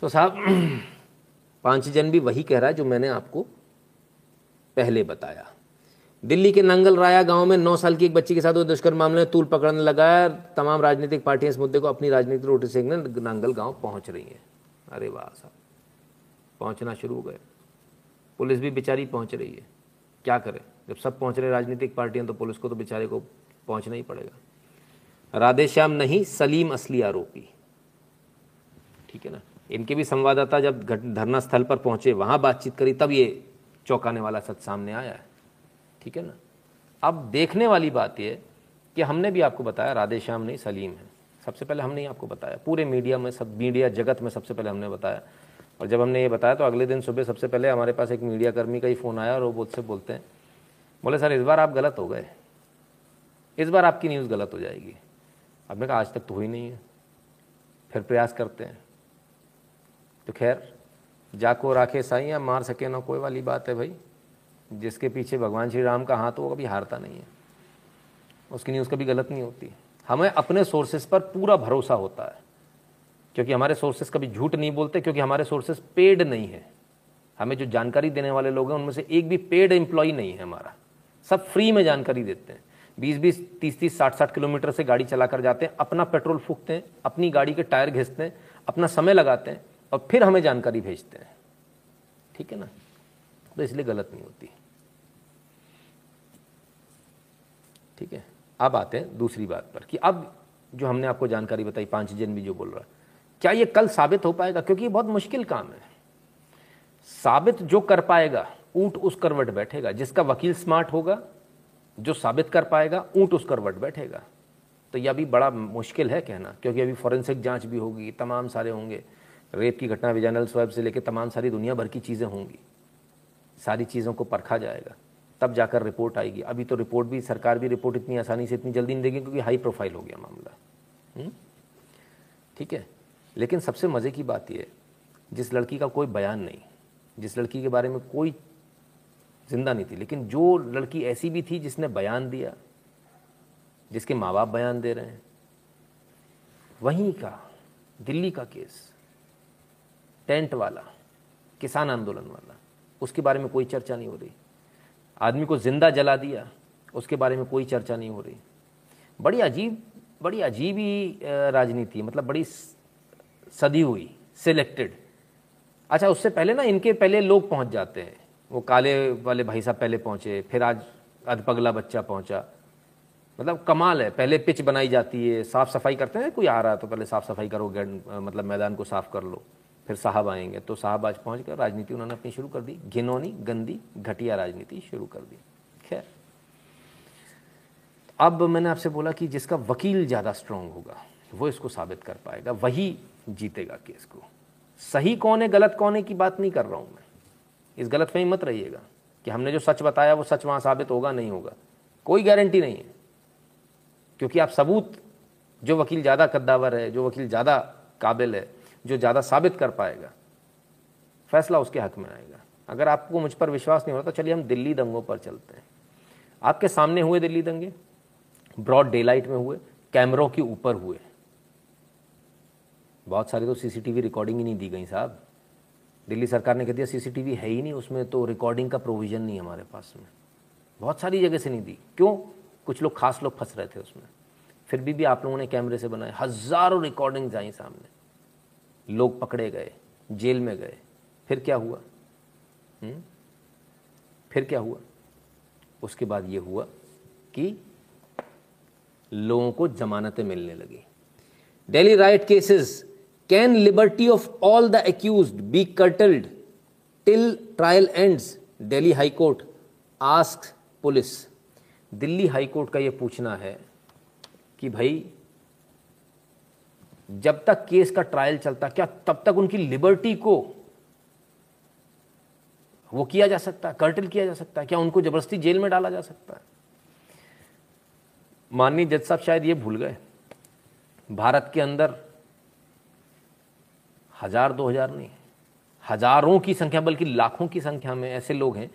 तो साहब, पाँच जन भी वही कह रहा है जो मैंने आपको पहले बताया। दिल्ली के नंगल राया गाँव में नौ साल की एक बच्ची के साथ हुए दुष्कर्म मामले में तूल पकड़ने लगाया तमाम राजनीतिक पार्टियाँ इस मुद्दे को अपनी राजनीतिक रोटी सेकने नंगल गाँव पहुँच रही हैं। अरे वाह साहब, पहुँचना शुरू हो गए। पुलिस भी बेचारी पहुँच रही है। क्या करे? जब सब पहुँच रहे राजनीतिक पार्टियाँ तो पुलिस को तो बेचारे को पहुँचना ही पड़ेगा। राधेश्याम नहीं, सलीम असली आरोपी। ठीक है ना? इनके भी संवाददाता जब धरना स्थल पर पहुँचे, वहाँ बातचीत करी, तब ये चौंकाने वाला सच सामने आया है। ठीक है ना? अब देखने वाली बात यह कि हमने भी आपको बताया राधेश्याम नहीं, सलीम है। सबसे पहले हमने ही आपको बताया। पूरे मीडिया में, सब मीडिया जगत में सबसे पहले हमने बताया। और जब हमने ये बताया तो अगले दिन सुबह सबसे पहले हमारे पास एक मीडिया कर्मी का ही फ़ोन आया और वो मुझसे बोलते हैं, बोले, सर, इस बार आप गलत हो गए। इस बार आपकी न्यूज़ गलत हो जाएगी। अब मैं कहा, आज तक तो हुई नहीं है। फिर प्रयास करते हैं। तो खैर, जाको राखे साई, या मार सके ना कोई वाली बात है भाई। जिसके पीछे भगवान श्री राम का हाथ, वो कभी हारता नहीं है। उसकी न्यूज़ कभी गलत नहीं होती। हमें अपने सोर्सेस पर पूरा भरोसा होता है, क्योंकि हमारे सोर्सेस कभी झूठ नहीं बोलते, क्योंकि हमारे सोर्सेस पेड नहीं है। हमें जो जानकारी देने वाले लोग हैं, उनमें से एक भी पेड एम्प्लॉय नहीं है हमारा। सब फ्री में जानकारी देते हैं। बीस बीस, तीस तीस, साठ साठ किलोमीटर से गाड़ी चला कर जाते हैं, अपना पेट्रोल फूकते हैं, अपनी गाड़ी के टायर घिसते हैं, अपना समय लगाते हैं और फिर हमें जानकारी भेजते हैं। ठीक है ना? तो इसलिए गलत नहीं होती। ठीक है? अब आते हैं दूसरी बात पर कि अब जो हमने आपको जानकारी बताई, पाँच जन भी जो बोल रहा है, क्या ये कल साबित हो पाएगा? क्योंकि ये बहुत मुश्किल काम है। साबित जो कर पाएगा, ऊँट उस करवट बैठेगा। जिसका वकील स्मार्ट होगा, जो साबित कर पाएगा, ऊँट उस करवट बैठेगा। तो यह अभी बड़ा मुश्किल है कहना, क्योंकि अभी फॉरेंसिक जाँच भी होगी, तमाम सारे होंगे। रेप की घटना विजयनल स्वैब से लेकर तमाम सारी दुनिया भर की चीज़ें होंगी। सारी चीज़ों को परखा जाएगा। तब जाकर रिपोर्ट आएगी। अभी तो रिपोर्ट भी, सरकार भी रिपोर्ट इतनी आसानी से इतनी जल्दी नहीं देगी क्योंकि हाई प्रोफ़ाइल हो गया मामला। हम्म? ठीक है? लेकिन सबसे मज़े की बात यह जिस लड़की का कोई बयान नहीं, जिस लड़की के बारे में कोई ज़िंदा नहीं थी, लेकिन जो लड़की ऐसी भी थी जिसने बयान दिया, जिसके माँ बाप बयान दे रहे हैं, वहीं का, दिल्ली का केस, टेंट वाला, किसान आंदोलन वाला, उसके बारे में कोई चर्चा नहीं हो रही। आदमी को ज़िंदा जला दिया, उसके बारे में कोई चर्चा नहीं हो रही। बड़ी अजीब बड़ी अजीब ही राजनीति मतलब बड़ी सदी हुई सिलेक्टेड अच्छा उससे पहले ना इनके पहले लोग पहुँच जाते हैं। वो काले वाले भाई साहब पहले पहुँचे, फिर आज अधपगला बच्चा पहुँचा। मतलब कमाल है, पहले पिच बनाई जाती है, साफ़ सफ़ाई करते हैं, कोई आ रहा है तो पहले साफ़ सफ़ाई करो मतलब मैदान को साफ़ कर लो। फिर साहब आएँगे। तो साहब आज पहुँच कर राजनीति उन्होंने अपनी शुरू कर दी। घिनौनी, गंदी, घटिया राजनीति शुरू कर दी। खैर, अब मैंने आपसे बोला कि जिसका वकील ज़्यादा स्ट्रांग होगा, वो इसको साबित कर पाएगा, वही जीतेगा केस को। सही कौन है, गलत कौन है की बात नहीं कर रहा हूँ मैं। इस गलत फहमी मत रहिएगा कि हमने जो सच बताया, वो सच वहाँ साबित होगा, नहीं होगा। कोई गारंटी नहीं है। क्योंकि आप सबूत, जो वकील ज़्यादा कद्दावर है, जो वकील ज़्यादा काबिल है जो ज़्यादा साबित कर पाएगा, फैसला उसके हक में आएगा। अगर आपको मुझ पर विश्वास नहीं हो रहा तो चलिए हम दिल्ली दंगों पर चलते हैं। आपके सामने हुए दिल्ली दंगे? ब्रॉड डे लाइट में हुए, कैमरों के ऊपर हुए। बहुत सारी तो सीसीटीवी रिकॉर्डिंग ही नहीं दी गई साहब। दिल्ली सरकार ने कह दिया, सीसीटीवी है ही नहीं, उसमें तो रिकॉर्डिंग का प्रोविज़न नहीं हमारे पास में। बहुत सारी जगह से नहीं दी। क्यों? कुछ लोग खास लोग फंस रहे थे उसमें। फिर भी भी आप लोगों ने कैमरे से बनाए। हज़ारों रिकॉर्डिंग्स आई सामने। लोग पकड़े गए, जेल में गए फिर क्या हुआ हुँ? हम्म? फिर क्या हुआ उसके बाद ये हुआ कि लोगों को जमानतें मिलने लगी Delhi riot cases can liberty of all the accused be curtailed till trial ends Delhi high court ask police Delhi high court का यह पूछना है कि भाई जब तक केस का ट्रायल चलता, क्या तब तक उनकी लिबर्टी को वो किया जा सकता है कर्टल किया जा सकता है क्या उनको ज़बरदस्ती जेल में डाला जा सकता? है माननीय जज साहब शायद ये भूल गए। भारत के अंदर हज़ार, दो हज़ार नहीं, हज़ारों की संख्या, बल्कि लाखों की संख्या में ऐसे लोग हैं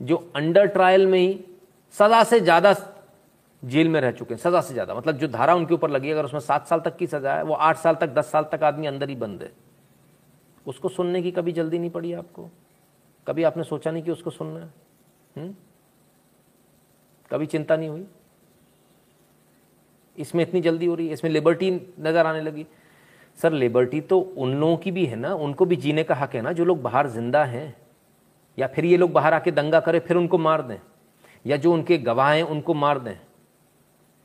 जो अंडर ट्रायल में ही सजा से ज़्यादा जेल में रह चुके हैं, सजा से ज़्यादा। मतलब जो धारा उनके ऊपर लगी अगर उसमें सात साल तक की सजा है, वो आठ साल तक, दस साल तक आदमी अंदर ही बंद है। उसको सुनने की कभी जल्दी नहीं पड़ी आपको? कभी आपने सोचा नहीं कि उसको सुनना है? हुँ? हम्म? कभी चिंता नहीं हुई? इसमें इतनी जल्दी हो रही है? इसमें लिबर्टी नज़र आने लगी? सर लिबर्टी तो उन लोगों की भी है ना, उनको भी जीने का हक है ना, जो लोग बाहर ज़िंदा हैं। या फिर ये लोग बाहर आके दंगा करें, फिर उनको मार दें। या जो उनके गवाह हैं, उनको मार दें।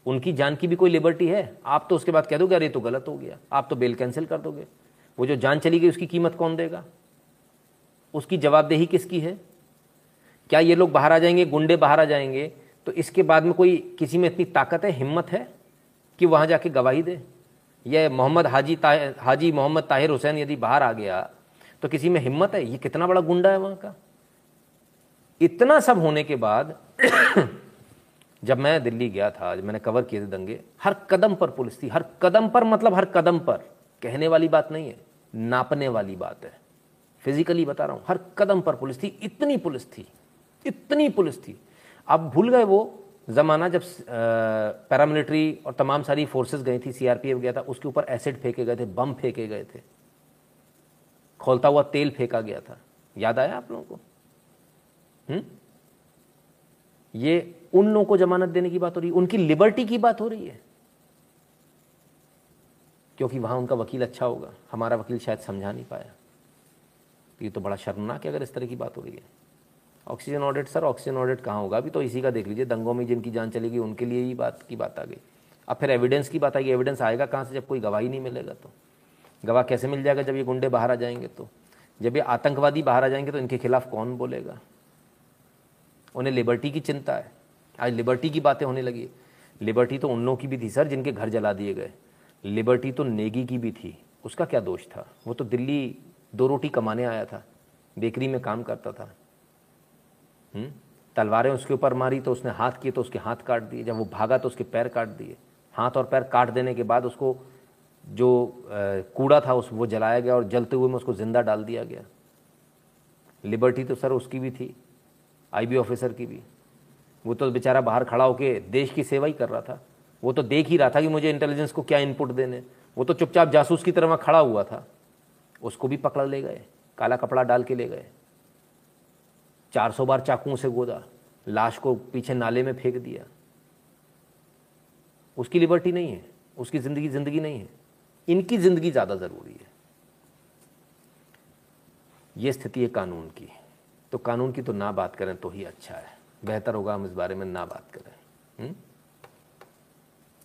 उनकी जान की भी कोई लिबर्टी है? आप तो उसके बाद कह दोगे, अरे तो गलत हो गया। आप तो बेल कैंसिल कर दोगे। वो जो जान चली गई, उसकी कीमत कौन देगा? उसकी जवाबदेही किसकी है? क्या ये लोग बाहर आ जाएँगे, गुंडे बाहर आ जाएँगे? तो इसके बाद में कोई, किसी में इतनी ताकत है, हिम्मत है कि वहाँ जाके गवाही दे? यह मोहम्मद हाजी हाजी मोहम्मद ताहिर हुसैन यदि बाहर आ गया तो किसी में हिम्मत है? ये कितना बड़ा गुंडा है वहाँ का? इतना सब होने के बाद जब मैं दिल्ली गया था, जब मैंने कवर किए थे दंगे, हर कदम पर पुलिस थी। हर कदम पर मतलब हर कदम पर। कहने वाली बात नहीं है, नापने वाली बात है। फिजिकली बता रहा हूँ, हर कदम पर पुलिस थी, इतनी पुलिस थी, इतनी पुलिस थी। अब भूल गए वो ज़माना जब पैरामिलिट्री और तमाम सारी फोर्सेस गई थी सीआरपीएफ गया था, उसके ऊपर एसिड फेंके गए थे, बम फेंके गए थे। खोलता हुआ तेल फेंका गया था। याद आया आप लोगों को? हुँ? ये उन लोगों को जमानत देने की बात हो रही है, उनकी लिबर्टी की बात हो रही है। क्योंकि वहाँ उनका वकील अच्छा होगा। हमारा वकील शायद समझा नहीं पाया। तो ये तो बड़ा शर्मनाक है अगर इस तरह की बात हो रही है। Oxygen audit, sir, oxygen audit कहाँ होगा? अभी तो इसी का देख लीजिए, दंगों में जिनकी जान चलेगी, उनके लिए ही बात की बात आ गई। अब फिर एविडेंस की बात आएगी एविडेंस आएगा कहाँ से? जब कोई गवाही नहीं मिलेगा तो। गवाह कैसे मिल जाएगा जब ये गुंडे बाहर आ जाएँगे तो? जब ये आतंकवादी बाहर आ जाएँगे तो इनके खिलाफ कौन बोलेगा? उन्हें लिबर्टी की चिंता है। आज लिबर्टी की बातें होने लगी। लिबर्टी तो उन लोगों की भी थी सर, जिनके घर जला दिए गए। लिबर्टी तो नेगी की भी थी। उसका क्या दोष था? वो तो दिल्ली दो रोटी कमाने आया था। बेकरी में काम करता था। हम्म? तलवारें उसके ऊपर मारी तो उसने हाथ किए तो उसके हाथ काट दिए। जब वो भागा तो उसके पैर काट दिए। हाथ और पैर काट देने के बाद उसको जो कूड़ा था उस, वो जलाया गया और जलते हुए में उसको ज़िंदा डाल दिया गया। लिबर्टी तो सर उसकी भी थी, आईबी ऑफिसर की भी। वो तो बेचारा बाहर खड़ा होकर देश की सेवा ही कर रहा था। वो तो देख ही रहा था कि मुझे इंटेलिजेंस को क्या इनपुट देने। वो तो चुपचाप जासूस की तरह वहाँ खड़ा हुआ था। उसको भी पकड़ ले गए, काला कपड़ा डाल के ले गए। चार सौ बार चाकुओं से गोदा, लाश को पीछे नाले में फेंक दिया। उसकी लिबर्टी नहीं है, उसकी ज़िंदगी ज़िंदगी नहीं है। इनकी ज़िंदगी ज़्यादा ज़रूरी है। ये स्थिति है कानून की। तो कानून की तो ना बात करें तो ही अच्छा है। बेहतर होगा हम इस बारे में ना बात करें। हम्म?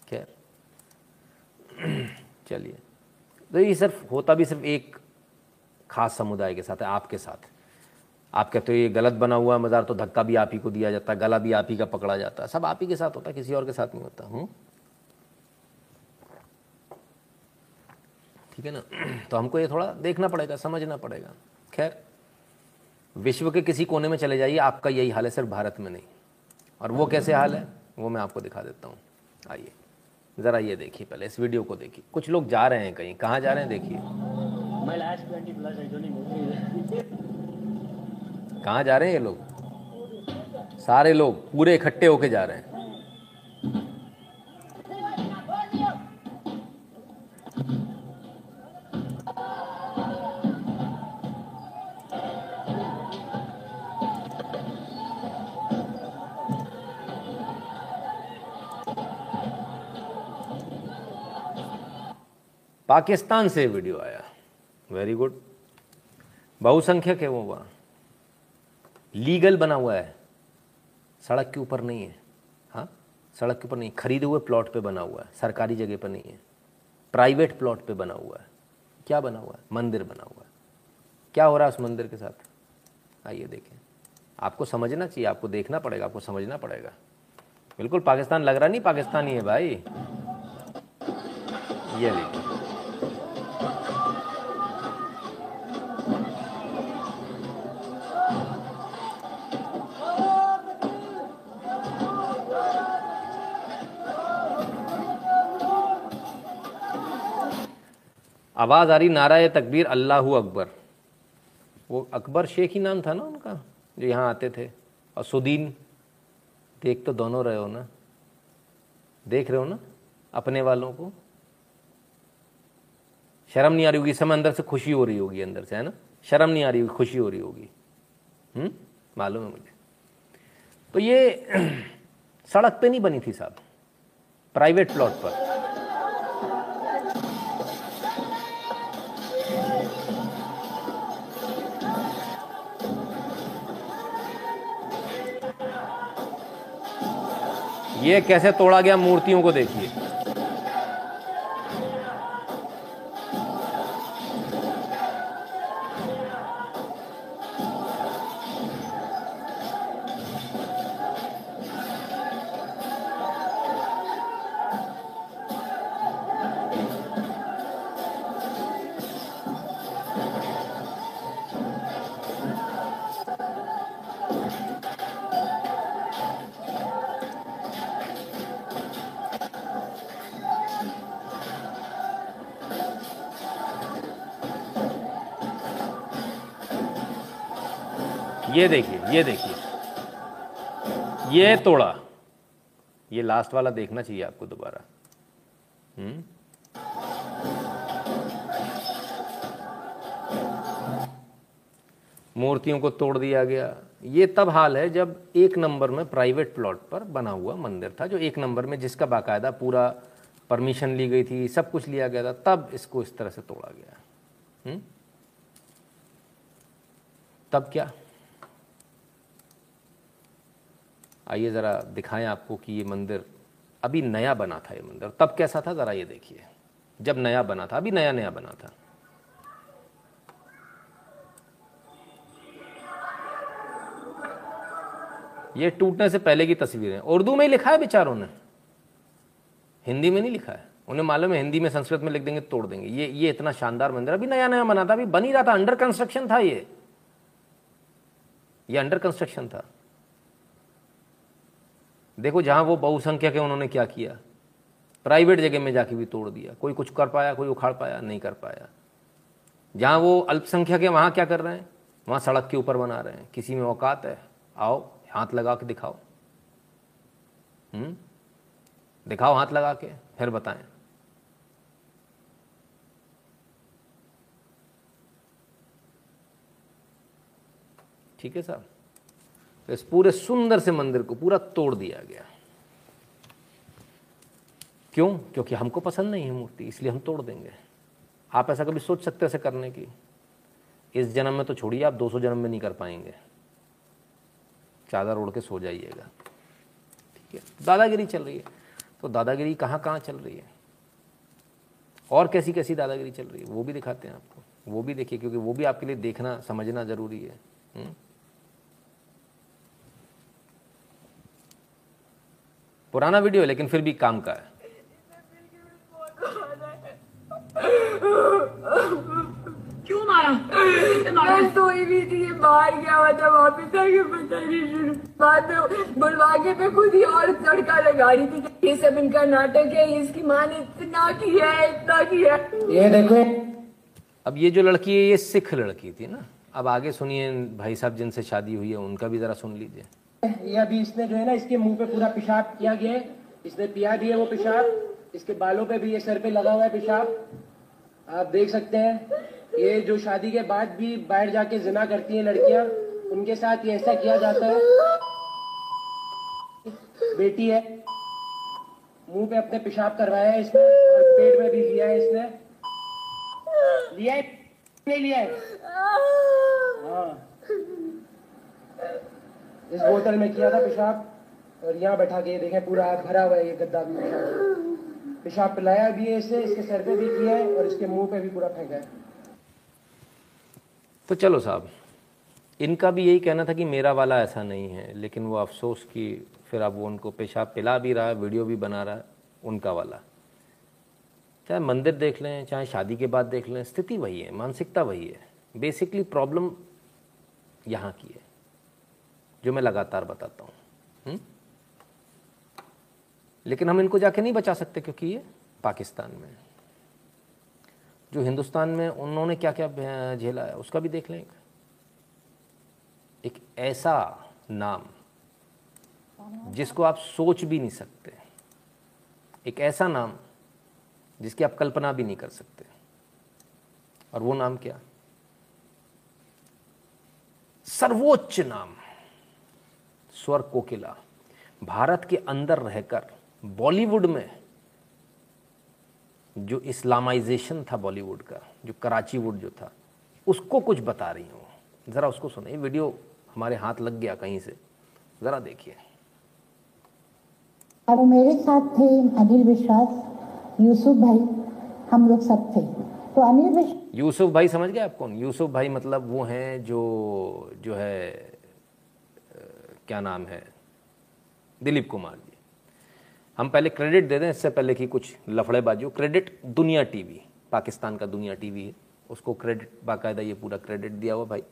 खैर। चलिए। तो ये सिर्फ़ होता भी सिर्फ़ एक खास समुदाय के साथ है, आपके साथ। आप कहते हो ये गलत बना हुआ मज़ार तो धक्का भी आप ही को दिया जाता है गला भी आप ही का पकड़ा जाता है सब आप ही के साथ होता है किसी और के साथ नहीं होता। हूँ ठीक है ना? तो हमको ये थोड़ा देखना पड़ेगा, समझना पड़ेगा। खैर। विश्व के किसी कोने में चले जाइए आपका यही हाल है सिर्फ़ भारत में नहीं। और वो कैसे हाल है वो मैं आपको दिखा देता हूँ। आइए ज़रा ये देखिए पहले इस वीडियो को देखिए। कुछ लोग जा रहे हैं कहीं कहाँ जा रहे हैं देखिए। कहाँ जा रहे हैं ये लोग? सारे लोग पूरे इकट्ठे होके जा रहे हैं। पाकिस्तान से वीडियो आया। वेरी गुड बहुसंख्यक है वो वहाँ। लीगल बना हुआ है। सड़क के ऊपर नहीं है। हाँ? सड़क के ऊपर नहीं। खरीदे हुए प्लॉट पे बना हुआ है। सरकारी जगह पर नहीं है। प्राइवेट प्लॉट पे बना हुआ है। क्या बना हुआ है? मंदिर बना हुआ है। क्या हो रहा है उस मंदिर के साथ? आइए देखें। आपको समझना चाहिए। आपको देखना पड़ेगा। आपको समझना पड़ेगा। बिल्कुल, पाकिस्तान लग रहा नहीं? पाकिस्तानी है भाई। ये देखिए। आवाज़ आ रही, नारा तकबीर, अल्लाह अकबर। वो अकबर शेख ही नाम था ना उनका, जो यहाँ आते थे। और सुदीन, देख तो दोनों रहे हो ना। देख रहे हो ना, अपने वालों को। शर्म नहीं आ रही होगी, इस समय अंदर से खुशी हो रही होगी, अंदर से, है ना? शर्म नहीं आ रही होगी, खुशी हो रही होगी। हम्म? मालूम है मुझे। तो ये सड़क पे नहीं बनी थी साहब। प्राइवेट प्लॉट पर। ये कैसे तोड़ा गया मूर्तियों को देखिए। लास्ट वाला देखना चाहिए आपको दोबारा। हम्म। मूर्तियों को तोड़ दिया गया। ये तब हाल है जब एक नंबर में प्राइवेट प्लॉट पर बना हुआ मंदिर था जो एक नंबर में जिसका बाकायदा पूरा परमिशन ली गई थी सब कुछ लिया गया था तब इसको इस तरह से तोड़ा गया। हुँ? तब क्या? आइए ज़रा दिखाएँ आपको कि ये मंदिर अभी नया बना था, ये मंदिर। तब कैसा था, ज़रा ये देखिए। जब नया बना था, अभी नया नया बना था। ये टूटने से पहले की तस्वीरें। उर्दू में ही लिखा है बेचारों ने। हिंदी में नहीं लिखा है। उन्हें मालूम है, हिंदी में संस्कृत में लिख देंगे, तोड़ देंगे। ये ये इतना शानदार मंदिर अभी नया नया बना था, अभी बन ही रहा था। अंडर कंस्ट्रक्शन था ये। ये अंडर कंस्ट्रक्शन था। देखो जहाँ वो बहुसंख्यक है, उन्होंने क्या किया? प्राइवेट जगह में जाके भी तोड़ दिया। कोई कुछ कर पाया, कोई उखाड़ पाया, नहीं कर पाया। जहाँ वो अल्पसंख्यक है, वहाँ क्या कर रहे हैं? वहाँ सड़क के ऊपर बना रहे हैं। किसी में औकात है? आओ, हाथ लगा के दिखाओ। हम्म? दिखाओ हाथ लगा के, फिर बताएँ। ठीक है साहब तो इस पूरे सुंदर से मंदिर को पूरा तोड़ दिया गया। क्यों? क्योंकि हमको पसंद नहीं है मूर्ति, इसलिए हम तोड़ देंगे। आप ऐसा कभी सोच सकते ऐसे करने की? इस जन्म में तो छोड़िए, आप 200 जन्म में नहीं कर पाएँगे। चादर ओढ़ के सो जाइएगा। ठीक है? दादागिरी चल रही है। तो दादागिरी कहाँ कहाँ चल रही है? और कैसी कैसी दादागिरी चल रही है? वो भी दिखाते हैं आपको। वो भी देखिए, क्योंकि वो भी आपके लिए देखना, समझना ज़रूरी है। हुँ? पुराना वीडियो है लेकिन फिर भी काम का है। क्यों मारा? मैं सोई भी थी बाहर गया हुआ था वापिस आके पता नहीं बाद में खुद ही और तड़का लगा रही थी ये सब इनका नाटक है इसकी माँ ने इतना किया है इतना किया ये देखो। अब ये जो लड़की है ये सिख लड़की थी ना। अब आगे सुनिए भाई साहब जिनसे शादी हुई है उनका भी जरा सुन लीजिए। ये अभी इसने जो है ना इसके मुँह पे पूरा पेशाब किया गया है। इसने पिया भी है वो पेशाब। इसके बालों पे भी ये सर पे लगा हुआ है पेशाब। आप देख सकते हैं ये जो शादी के बाद भी बाहर जाके जिना करती हैं लड़कियाँ उनके साथ ये ऐसा किया जाता है। बेटी है मुँह पे अपने पेशाब करवाया है इसने और पेट में भी लिया है इसने। लिया है? नहीं लिया है? हाँ। इस बोतल में किया था पेशाब, और यहाँ बैठा के देखें, पूरा भरा हुआ है ये गद्दा भी। पेशाब पेशाब पिलाया भी है इसे, इसके सर पे भी किया है, और इसके मुँह पे भी पूरा फेंका है। तो चलो साहब, इनका भी यही कहना था कि मेरा वाला ऐसा नहीं है, लेकिन वो अफसोस कि फिर अब वो उनको पेशाब पिला भी रहा है, वीडियो भी बना रहा है, उनका वाला। चाहे मंदिर देख लें, चाहे शादी के बाद देख लें, स्थिति वही है, मानसिकता वही है। बेसिकली प्रॉब्लम यहाँ की है। जो मैं लगातार बताता हूँ। हम्म? लेकिन हम इनको जाके नहीं बचा सकते क्योंकि ये पाकिस्तान में जो हिंदुस्तान में उन्होंने क्या क्या झेला है, उसका भी देख लें एक ऐसा नाम जिसको आप सोच भी नहीं सकते। एक ऐसा नाम जिसकी आप कल्पना भी नहीं कर सकते। और वो नाम क्या? सर्वोच्च नाम। स्वर कोकिला भारत के अंदर रहकर बॉलीवुड में जो इस्लामाइजेशन था बॉलीवुड का जो कराची वुड जो था उसको कुछ बता रही हूँ। ज़रा उसको सुने। वीडियो हमारे हाथ लग गया कहीं से। ज़रा देखिए। और मेरे साथ थे अनिल विश्वास यूसुफ भाई हम लोग सब थे। तो अनिल विश्वास यूसुफ भाई समझ गए आप कौन? यूसुफ भाई मतलब वो हैं जो जो है क्या नाम है? दिलीप कुमार जी। हम पहले क्रेडिट दे दें, इससे पहले कि कुछ लफड़ेबाजी क्रेडिट दुनिया टीवी पाकिस्तान का दुनिया टीवी है। उसको क्रेडिट बाकायदा ये पूरा क्रेडिट दिया हुआ भाई।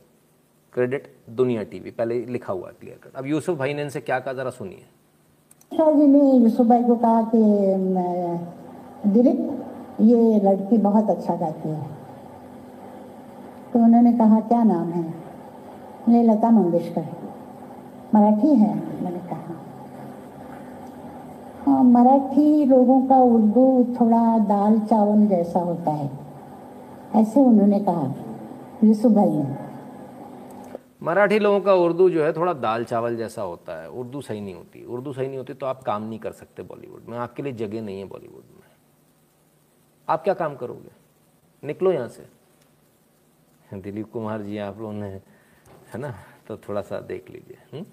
क्रेडिट दुनिया टीवी पहले लिखा हुआ क्लियर कट अब यूसुफ भाई ने इनसे क्या कहा, ज़रा सुनिए। जी ने यूसुफ भाई को कहा कि दिलीप, ये लड़की बहुत अच्छा गाती है। तो उन्होंने कहा, क्या नाम है? लता मंगेशकर मराठी है, मैंने कहा। हाँ मराठी लोगों का उर्दू थोड़ा दाल चावल जैसा होता है, ऐसे उन्होंने कहा यूसुफ भाई ने। मराठी लोगों का उर्दू जो है थोड़ा दाल चावल जैसा होता है, उर्दू सही नहीं होती। उर्दू सही नहीं होती तो आप काम नहीं कर सकते बॉलीवुड में, आपके लिए जगह नहीं है बॉलीवुड में। आप क्या काम करोगे? निकलो यहाँ से। दिलीप कुमार जी, आप लोगों ने, है ना तो थोड़ा सा देख लीजिए हम्म?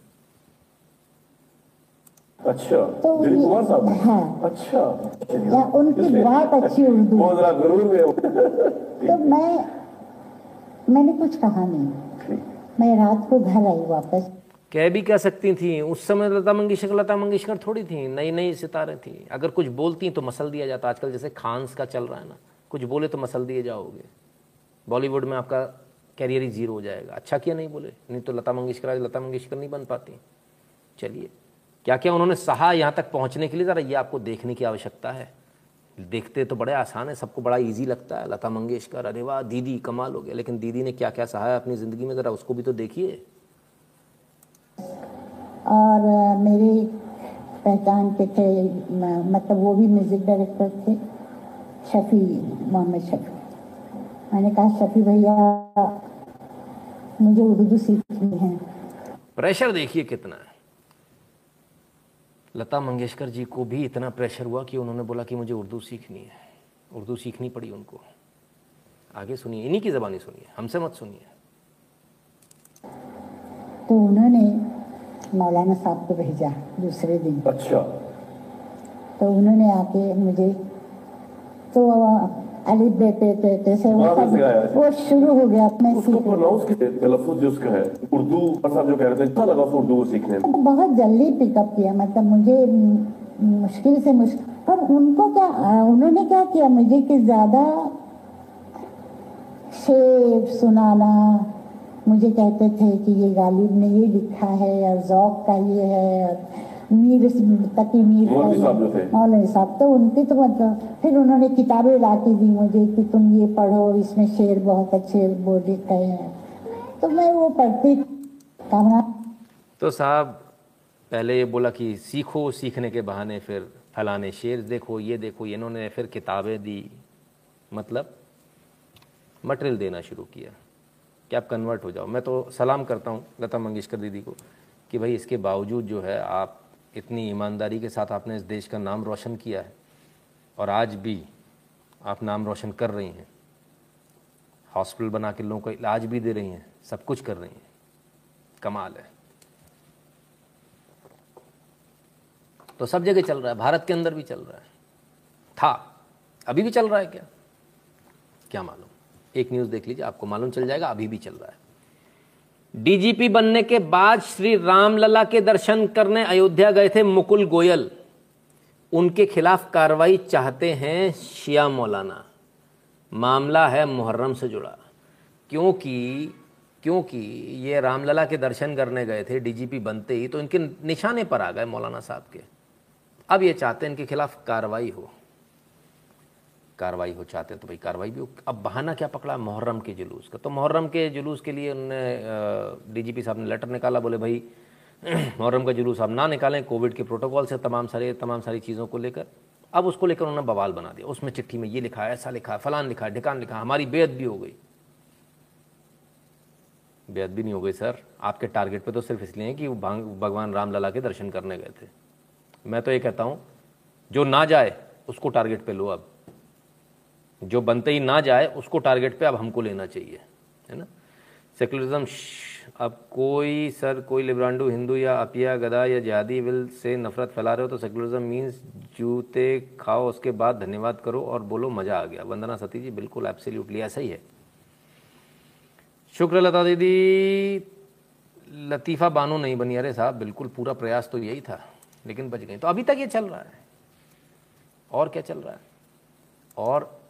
अच्छा। तो दिलीप ये- कुमार साहब? हाँ। अच्छा। या उनकी बहुत अच्छी उर्दू। हो। तो मैं मैंने कुछ कहा नहीं। मैं रात को घर आई वापस। कह भी कह सकती थी? उस समय लता मंगेशकर लता मंगेशकर थोड़ी थी नई नई सितारे थी। अगर कुछ बोलती तो मसल दिया जाता आजकल जैसे खान्स का चल रहा है ना कुछ बोले तो मसल दिए जाओगे। बॉलीवुड में आपका कैरियर ही ज़ीरो हो जाएगा। अच्छा किया नहीं बोले? नहीं तो लता मंगेशकर आज लता मंगेशकर नहीं बन पाती। चलिए। क्या क्या उन्होंने सहा यहाँ तक पहुँचने के लिए? ज़रा ये आपको देखने की आवश्यकता है। देखते तो बड़े आसान है सबको बड़ा इजी लगता है। लता मंगेशकर अरे वाह दीदी कमाल हो गया। लेकिन दीदी ने क्या क्या सहा है अपनी ज़िंदगी में? ज़रा उसको भी तो देखिए। और मेरे पहचान के थे मतलब वो भी म्यूज़िक डायरेक्टर थे शफी मोहम्मद शफी। मैंने कहा शफी भैया मुझे उर्दू सीखनी है। प्रेशर देखिए कितना है। लता मंगेशकर जी को भी इतना प्रेशर हुआ कि उन्होंने बोला कि मुझे उर्दू सीखनी है। उर्दू सीखनी पड़ी उनको। आगे सुनिए इन्हीं की ज़बानी सुनिए हमसे मत सुनिए। तो उन्होंने मौलाना साहब को भेजा दूसरे दिन। अच्छा। तो उन्होंने आके मुझे तो से वो सब वो शुरू हो गया मैं उसको प्रोनाउंस के तलफ्फुज जो उसका है उर्दू साहब जो कह रहे थे अच्छा लगा उसको उर्दू को सीखने में। बहुत जल्दी पिकअप किया मतलब मुझे मुश्किल से मुश्किल पर उनको क्या उन्होंने क्या किया मुझे कि ज़्यादा शेर सुनाना मुझे कहते थे कि ये गालिब ने ये लिखा है और जौक का ये है और मीर तकी मीर का मौलवी साहब तो उनकी तो मतलब फिर उन्होंने किताबें ला के दी मुझे कि तुम ये पढ़ो इसमें शेर बहुत अच्छे बोल लिखे हैं। तो मैं वो पढ़ती कामना तो साहब पहले ये बोला कि सीखो सीखने के बहाने फिर फलाने शेर देखो ये देखो ये इन्होंने फिर किताबें दी। मतलब मटेरियल देना शुरू किया कि आप कन्वर्ट हो जाओ। मैं तो सलाम करता हूँ लता मंगेशकर दीदी को कि भाई इसके बावजूद जो है आप इतनी ईमानदारी के साथ आपने इस देश का नाम रोशन किया है और आज भी आप नाम रोशन कर रही हैं। हॉस्पिटल बना के लोगों को इलाज भी दे रही हैं, सब कुछ कर रही हैं। कमाल है। तो सब जगह चल रहा है, भारत के अंदर भी चल रहा है। था, अभी भी चल रहा है क्या? क्या मालूम? एक न्यूज़ देख लीजिए, आपको मालूम चल जाएगा, अभी भी चल रहा है। डीजीपी बनने के बाद श्री रामलला के दर्शन करने अयोध्या गए थे मुकुल गोयल। उनके खिलाफ कार्रवाई चाहते हैं शिया मौलाना। मामला है मुहर्रम से जुड़ा। क्योंकि क्योंकि ये रामलला के दर्शन करने गए थे, डीजीपी बनते ही तो इनके निशाने पर आ गए मौलाना साहब के। अब ये चाहते हैं इनके खिलाफ कार्रवाई हो। कार्रवाई हो चाहते हैं तो भाई कार्रवाई भी अब बहाना क्या पकड़ा मुहर्रम के जुलूस का? तो मुहर्रम के जुलूस के लिए उन्होंने डीजीपी साहब ने लेटर निकाला, बोले भाई, मुहर्रम का जुलूस आप ना निकालें, कोविड के प्रोटोकॉल से तमाम सारे, तमाम सारी चीज़ों को लेकर। अब उसको लेकर उन्होंने बवाल बना दिया। उसमें चिट्ठी में ये लिखा, ऐसा लिखा, फलान लिखा, ढिकान लिखा, हमारी बेयत भी हो गई। बेयत भी नहीं हो गई, सर। आपके टारगेट पे तो सिर्फ़ इसलिए है कि भगवान रामलला के दर्शन करने गए थे। मैं तो ये कहता हूँ, जो ना जाए, उसको टारगेट पे लो अब। जो बनते ही ना जाए, उसको टारगेट पे अब हमको लेना चाहिए, है ना? सेकुलरिज्म अब कोई सर, कोई लिब्रांडू, हिंदू या अपिया, गदा या जिहादी विल से नफरत फैला रहे हो तो सेकुलरिज्म मीन्स जूते खाओ, उसके बाद धन्यवाद करो और बोलो, मज़ा आ गया। वंदना सती जी, बिल्कुल एब्सोल्युटली ऐसा ही है। शुक्र लता दीदी, लतीफ़ा बानो नहीं बनी। अरे साहब, बिल्कुल पूरा प्रयास तो यही था, लेकिन बच गई। तो अभी तक ये चल रहा है। और क्या चल रहा है? और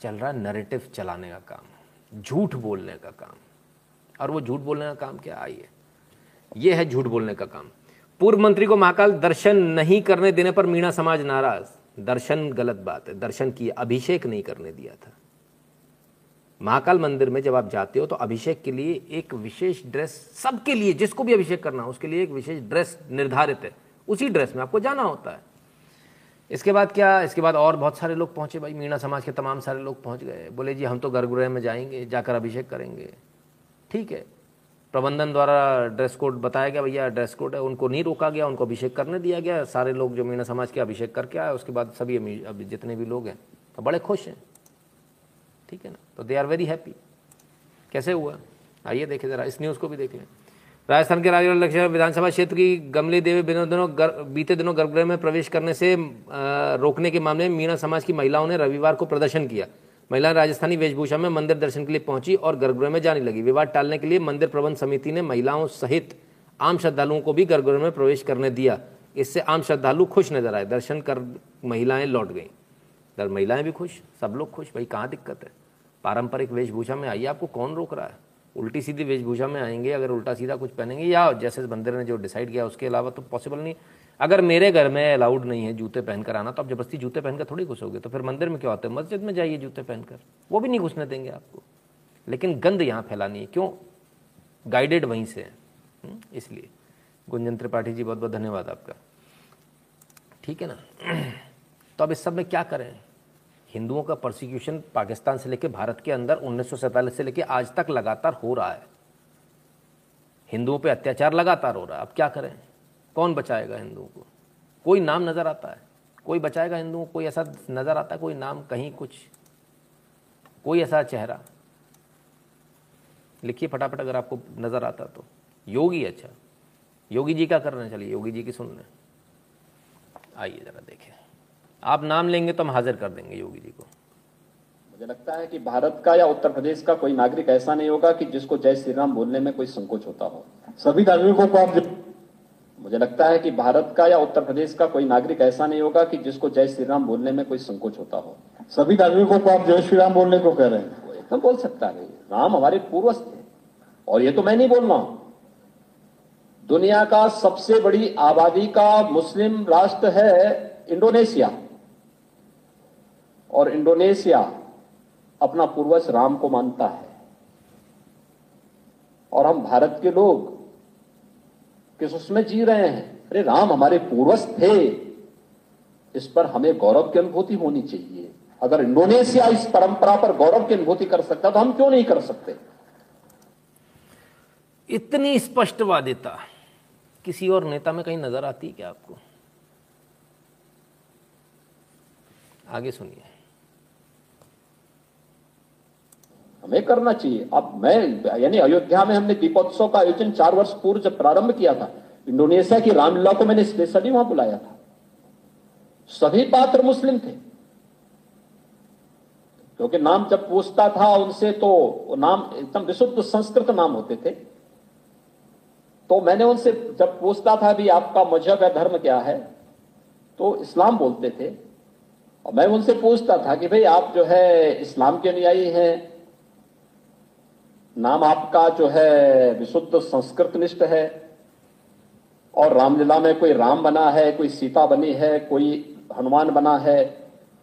चल रहा है नरेटिव चलाने का काम, झूठ बोलने का काम। और वो झूठ बोलने का काम क्या आइए ये? है झूठ बोलने का काम। पूर्व मंत्री को महाकाल दर्शन नहीं करने देने पर मीणा समाज नाराज़। दर्शन गलत बात है। दर्शन किए अभिषेक नहीं करने दिया था। महाकाल मंदिर में जब आप जाते हो तो अभिषेक के लिए एक विशेष ड्रेस सबके लिए, जिसको भी अभिषेक करना हो, उसके लिए एक विशेष ड्रेस निर्धारित है। उसी ड्रेस में आपको जाना होता है। इसके बाद क्या? इसके बाद और बहुत सारे लोग पहुँचे भाई। मीणा समाज के तमाम सारे लोग पहुँच गए। बोले, जी, हम तो गर्भगृह में जाएँगे, जाकर अभिषेक करेंगे। ठीक है। प्रबंधन द्वारा ड्रेस कोड बताया गया, भैया ड्रेस कोड है। उनको नहीं रोका गया, उनको अभिषेक करने दिया गया। सारे लोग जो मीणा समाज के अभिषेक करके आए, उसके बाद सभी अभी जितने भी लोग हैं तो बड़े खुश हैं। ठीक है ना? तो दे आर वेरी हैप्पी कैसे हुआ? आइए देखें ज़रा, इस न्यूज़ को भी देख लें। राजस्थान के राजगढ़ लक्ष्य विधानसभा क्षेत्र की गमली देवी दिनों दिनों बीते दिनों गर्भगृह में प्रवेश करने से रोकने के मामले में मीणा समाज की महिलाओं ने रविवार को प्रदर्शन किया। महिलाएँ राजस्थानी वेशभूषा में मंदिर दर्शन के लिए पहुँची और गर्भगृह में जाने लगी। विवाद टालने के लिए मंदिर प्रबंध समिति ने महिलाओं सहित आम श्रद्धालुओं को भी गर्भगृह में प्रवेश करने दिया। इससे आम श्रद्धालु खुश नज़र आए। दर्शन कर महिलाएँ लौट गईं। महिलाएँ भी खुश, सब लोग खुश। भाई, कहाँ दिक्कत है? पारंपरिक वेशभूषा में आइए, आपको कौन रोक रहा है? उल्टी सीधी वेशभूषा में आएँगे अगर उल्टा सीधा कुछ पहनेंगे या जैसे मंदिर ने जो डिसाइड किया उसके अलावा तो पॉसिबल नहीं। अगर मेरे घर में अलाउड नहीं है जूते पहनकर आना तो आप ज़बरदस्ती जूते पहनकर थोड़ी घुसोगे तो फिर मंदिर में क्यों होता है? मस्जिद में जाइए जूते पहनकर। वो भी नहीं घुसने देंगे आपको। लेकिन गंद यहाँ फैलानी है। क्यों? गाइडेड वहीं से है। हम्म, इसलिए। गुंजन त्रिपाठी जी बहुत बहुत धन्यवाद आपका। ठीक है ना? तो अब इस सब में क्या करें? हिंदुओं का प्रोसिक्यूशन पाकिस्तान से लेकर भारत के अंदर उन्नीस से लेकर आज तक लगातार हो रहा है। हिंदुओं पे अत्याचार लगातार हो रहा है। अब क्या करें? कौन बचाएगा हिंदुओं को? कोई नाम नज़र आता है? कोई बचाएगा हिंदुओं कोई ऐसा नज़र आता है? कोई नाम, कहीं कुछ? कोई ऐसा चेहरा? लिखिए फटाफट अगर आपको नज़र आता तो। योगी अच्छा। योगी जी क्या कर रहे हैं? चलिए योगी जी की सुन लें। आइए ज़रा देखें। आप नाम लेंगे तो हम हाजिर कर देंगे योगी जी को। मुझे लगता है कि भारत का या उत्तर प्रदेश का कोई नागरिक ऐसा नहीं होगा कि जिसको जय श्री राम बोलने में कोई संकोच होता हो। सभी नागरिकों को आप मुझे लगता है कि भारत का या उत्तर प्रदेश का कोई नागरिक ऐसा नहीं होगा कि जिसको जय श्री राम बोलने में कोई संकोच होता हो। सभी नागरिकों को आप जय श्री राम बोलने को कह रहे हैं। एकदम बोल सकता है। राम हमारे पूर्वज थे। और ये तो मैं नहीं बोल रहा हूँ। दुनिया का सबसे बड़ी आबादी का मुस्लिम राष्ट्र है इंडोनेशिया। और इंडोनेशिया अपना पूर्वज राम को मानता है। और हम भारत के लोग किस उसमें जी रहे हैं? अरे राम हमारे पूर्वज थे। इस पर हमें गौरव की अनुभूति होनी चाहिए। अगर इंडोनेशिया इस परंपरा पर गौरव की अनुभूति कर सकता तो हम क्यों नहीं कर सकते? इतनी स्पष्टवादिता। किसी और नेता में कहीं नज़र आती है क्या आपको? आगे सुनिए। हमें करना चाहिए। अब मैं, यानी अयोध्या में हमने दीपोत्सव का आयोजन चार वर्ष पूर्व जब प्रारंभ किया था, इंडोनेशिया की रामलीला को मैंने स्पेशली वहाँ बुलाया था। सभी पात्र मुस्लिम थे। क्योंकि नाम जब पूछता था उनसे तो नाम, एकदम विशुद्ध संस्कृत नाम होते थे। तो मैंने उनसे जब पूछता था भी आपका मज़हब या धर्म क्या है? तो इस्लाम बोलते थे। और मैं उनसे पूछता था कि, भाई आप जो है इस्लाम के अनुयायी हैं नाम आपका जो है विशुद्ध संस्कृत निष्ठ है और रामलीला में कोई राम बना है, कोई सीता बनी है, कोई हनुमान बना है,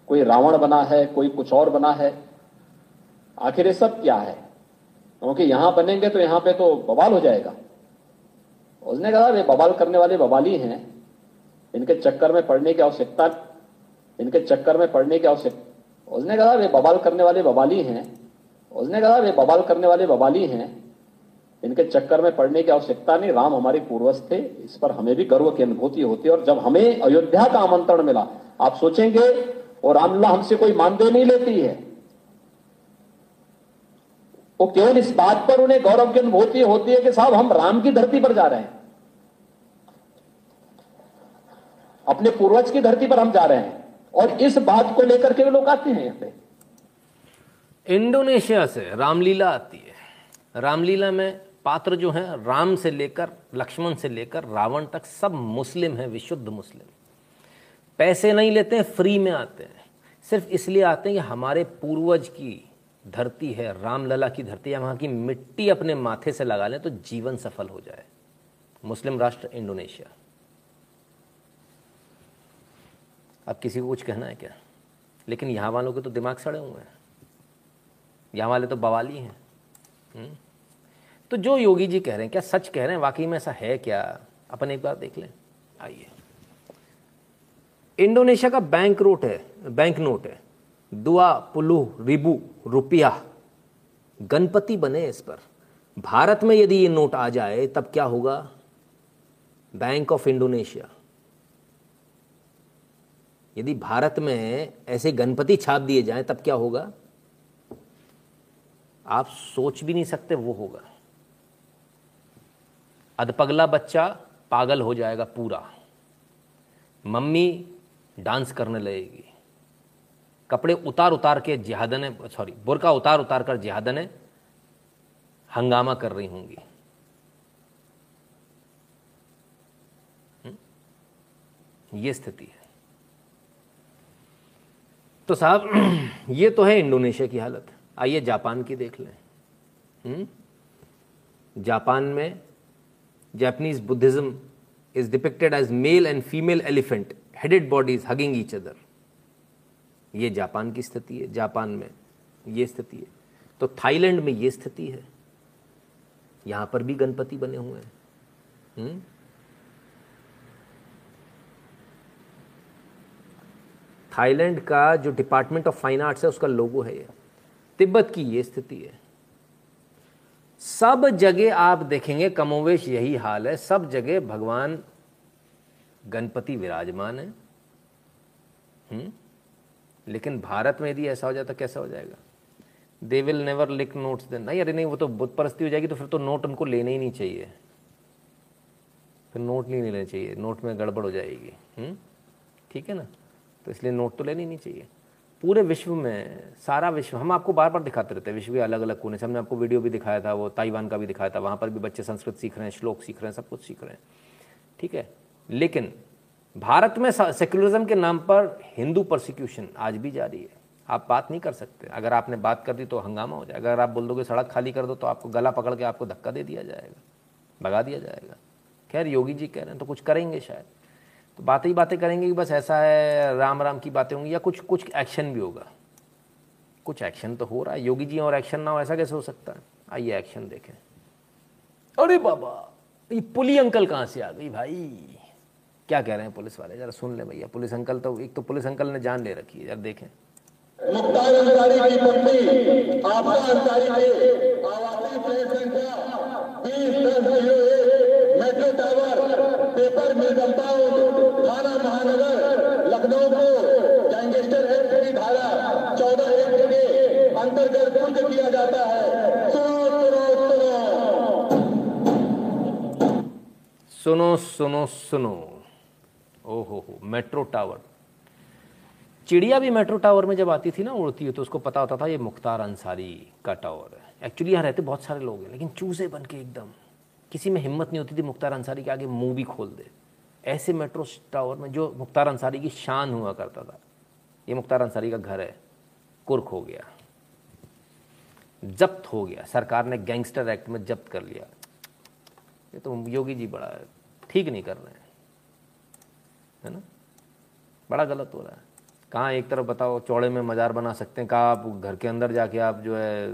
कोई रावण बना है, कोई कुछ और बना है। आखिर ये सब क्या है? क्योंकि यहाँ बनेंगे तो यहाँ पे तो बवाल हो जाएगा। उसने कहा वे बवाल करने वाले बवाली हैं इनके चक्कर में पड़ने की आवश्यकता, इनके चक्कर में पड़ने की आवश्यकता उसने कहा वे बवाल करने वाले बवाली हैं। उसने कहा वे बवाल करने वाले बवाली हैं इनके चक्कर में पड़ने की आवश्यकता नहीं। राम हमारे पूर्वज थे। इस पर हमें भी गर्व की अनुभूति होती है। और जब हमें अयोध्या का आमंत्रण मिला, आप सोचेंगे और रामला हमसे कोई मानदेय नहीं लेती है। वो केवल इस बात पर उन्हें गौरव की अनुभूति होती है कि साहब, हम राम की धरती पर जा रहे हैं। अपने पूर्वज की धरती पर हम जा रहे हैं। और इस बात को लेकर के वे लोग आते हैं यहाँ पे। इंडोनेशिया से रामलीला आती है। रामलीला में पात्र जो हैं, राम से लेकर, लक्ष्मण से लेकर रावण तक सब मुस्लिम हैं, विशुद्ध मुस्लिम। पैसे नहीं लेते हैं फ्री में आते हैं। सिर्फ़ इसलिए आते हैं कि हमारे पूर्वज की धरती है, रामलला की धरती है। वहाँ की मिट्टी अपने माथे से लगा लें तो जीवन सफल हो जाए। मुस्लिम राष्ट्र इंडोनेशिया। अब किसी को कुछ कहना है क्या? लेकिन यहाँ वालों के तो दिमाग सड़े हुए हैं। यहाँ वाले तो बवाली हैं हम्म? तो जो योगी जी कह रहे हैं, क्या सच कह रहे हैं? वाकई में ऐसा है क्या? अपन एक बार देख लें। आइए। इंडोनेशिया का बैंक रोट है, बैंक नोट है। दुआ पुलु रिबू, रुपया। गणपति बने इस पर। भारत में यदि ये नोट आ जाए, तब क्या होगा? Bank of Indonesia. यदि भारत में ऐसे गणपति छाप दिए जाएँ, तब क्या होगा? आप सोच भी नहीं सकते, वो होगा। अधपगला बच्चा पागल हो जाएगा पूरा। मम्मी डांस करने लगेगी। कपड़े उतार उतार के जिहादने सॉरी, बुरका उतार उतार कर जिहादने हंगामा कर रही होंगी। हम्म? ये स्थिति है। तो साहब, ये तो है इंडोनेशिया की हालत। आइए जापान की देख लें। हम्म? जापान में Japanese Buddhism is depicted as male and female elephant headed bodies hugging each other ये जापान की स्थिति है, जापान में ये स्थिति है। तो थाईलैंड में ये स्थिति है। यहाँ पर भी गणपति बने हुए हैं। हम्म? थाईलैंड का जो डिपार्टमेंट ऑफ़ फाइन आर्ट्स है, उसका लोगो है ये। तिब्बत की ये स्थिति है। सब जगह आप देखेंगे, कमोवेश यही हाल है। सब जगह भगवान गणपति विराजमान है। हुँ? लेकिन भारत में यदि ऐसा हो जाए तो कैसा हो जाएगा? They will never lick notes then नहीं, अरे नहीं, वो तो बुत परस्ती हो जाएगी तो फिर तो नोट उनको लेने ही नहीं चाहिए। फिर नोट नहीं लेने चाहिए। नोट में गड़बड़ हो जाएगी। हुँ? ठीक है ना? तो इसलिए नोट तो लेनी नहीं चाहिए। पूरे विश्व में, सारा विश्व, हम आपको बार बार दिखाते रहते हैं, विश्व के अलग अलग कोने से। हमने आपको वीडियो भी दिखाया था, वो ताइवान का भी दिखाया था, वहाँ पर भी बच्चे संस्कृत सीख रहे हैं, श्लोक सीख रहे हैं, सब कुछ सीख रहे हैं। ठीक है? लेकिन भारत में सेक्युलरिज्म के नाम पर हिंदू प्रोसिक्यूशन आज भी जारी है। आप बात नहीं कर सकते। अगर आपने बात कर दी तो हंगामा हो जाएगा। अगर आप बोल दोगे सड़क खाली कर दो तो आपको गला पकड़ के आपको धक्का दे दिया जाएगा, भगा दिया जाएगा। खैर, योगी जी कह रहे हैं तो कुछ करेंगे शायद। तो बातें ही बातें करेंगे कि बस ऐसा है, राम राम की बातें होंगी या कुछ कुछ एक्शन भी होगा। कुछ एक्शन तो हो रहा है। योगी जी और एक्शन ना हो, ऐसा कैसे हो सकता है? आइए एक्शन देखें। अरे बाबा, ये पुली अंकल कहाँ से आ गई भाई? क्या कह रहे हैं पुलिस वाले? जरा सुन ले भैया। पुलिस अंकल तो एक तो पुलिस अंकल ने जान ले रखी है। जरा देखें। मुख्तार की पत्नी आपा अंसारी के आवासीय संख्या, बीस दस, metro tower paper mill compound थाना महानगर, लखनऊ को गैंगस्टर एक्ट की धारा चौदह एक्ट के अंतर्गत कुंज किया जाता है। सुनो सुनो सुनो। सुनो सुनो सुनो। ओहो, हो, मेट्रो टावर। चिड़िया भी मेट्रो टावर में जब आती थी ना, उड़ती हुई तो उसको पता होता था ये मुख्तार अंसारी का टावर है। एक्चुअली यहाँ रहते बहुत सारे लोग हैं, लेकिन चूजे बन के एकदम। किसी में हिम्मत नहीं होती थी मुख्तार अंसारी के आगे मुँह भी खोल दे। ऐसे मेट्रो टावर में जो मुख्तार अंसारी की शान हुआ करता था, ये मुख्तार अंसारी का घर है, कुर्क हो गया, जब्त हो गया, सरकार ने गैंगस्टर एक्ट में जब्त कर लिया। ये तो योगी जी बड़ा ठीक नहीं कर रहे हैं, है ना? बड़ा गलत हो रहा है। कहाँ एक तरफ़ बताओ, चौड़े में मज़ार बना सकते हैं, कहाँ आप घर के अंदर जाके आप जो है,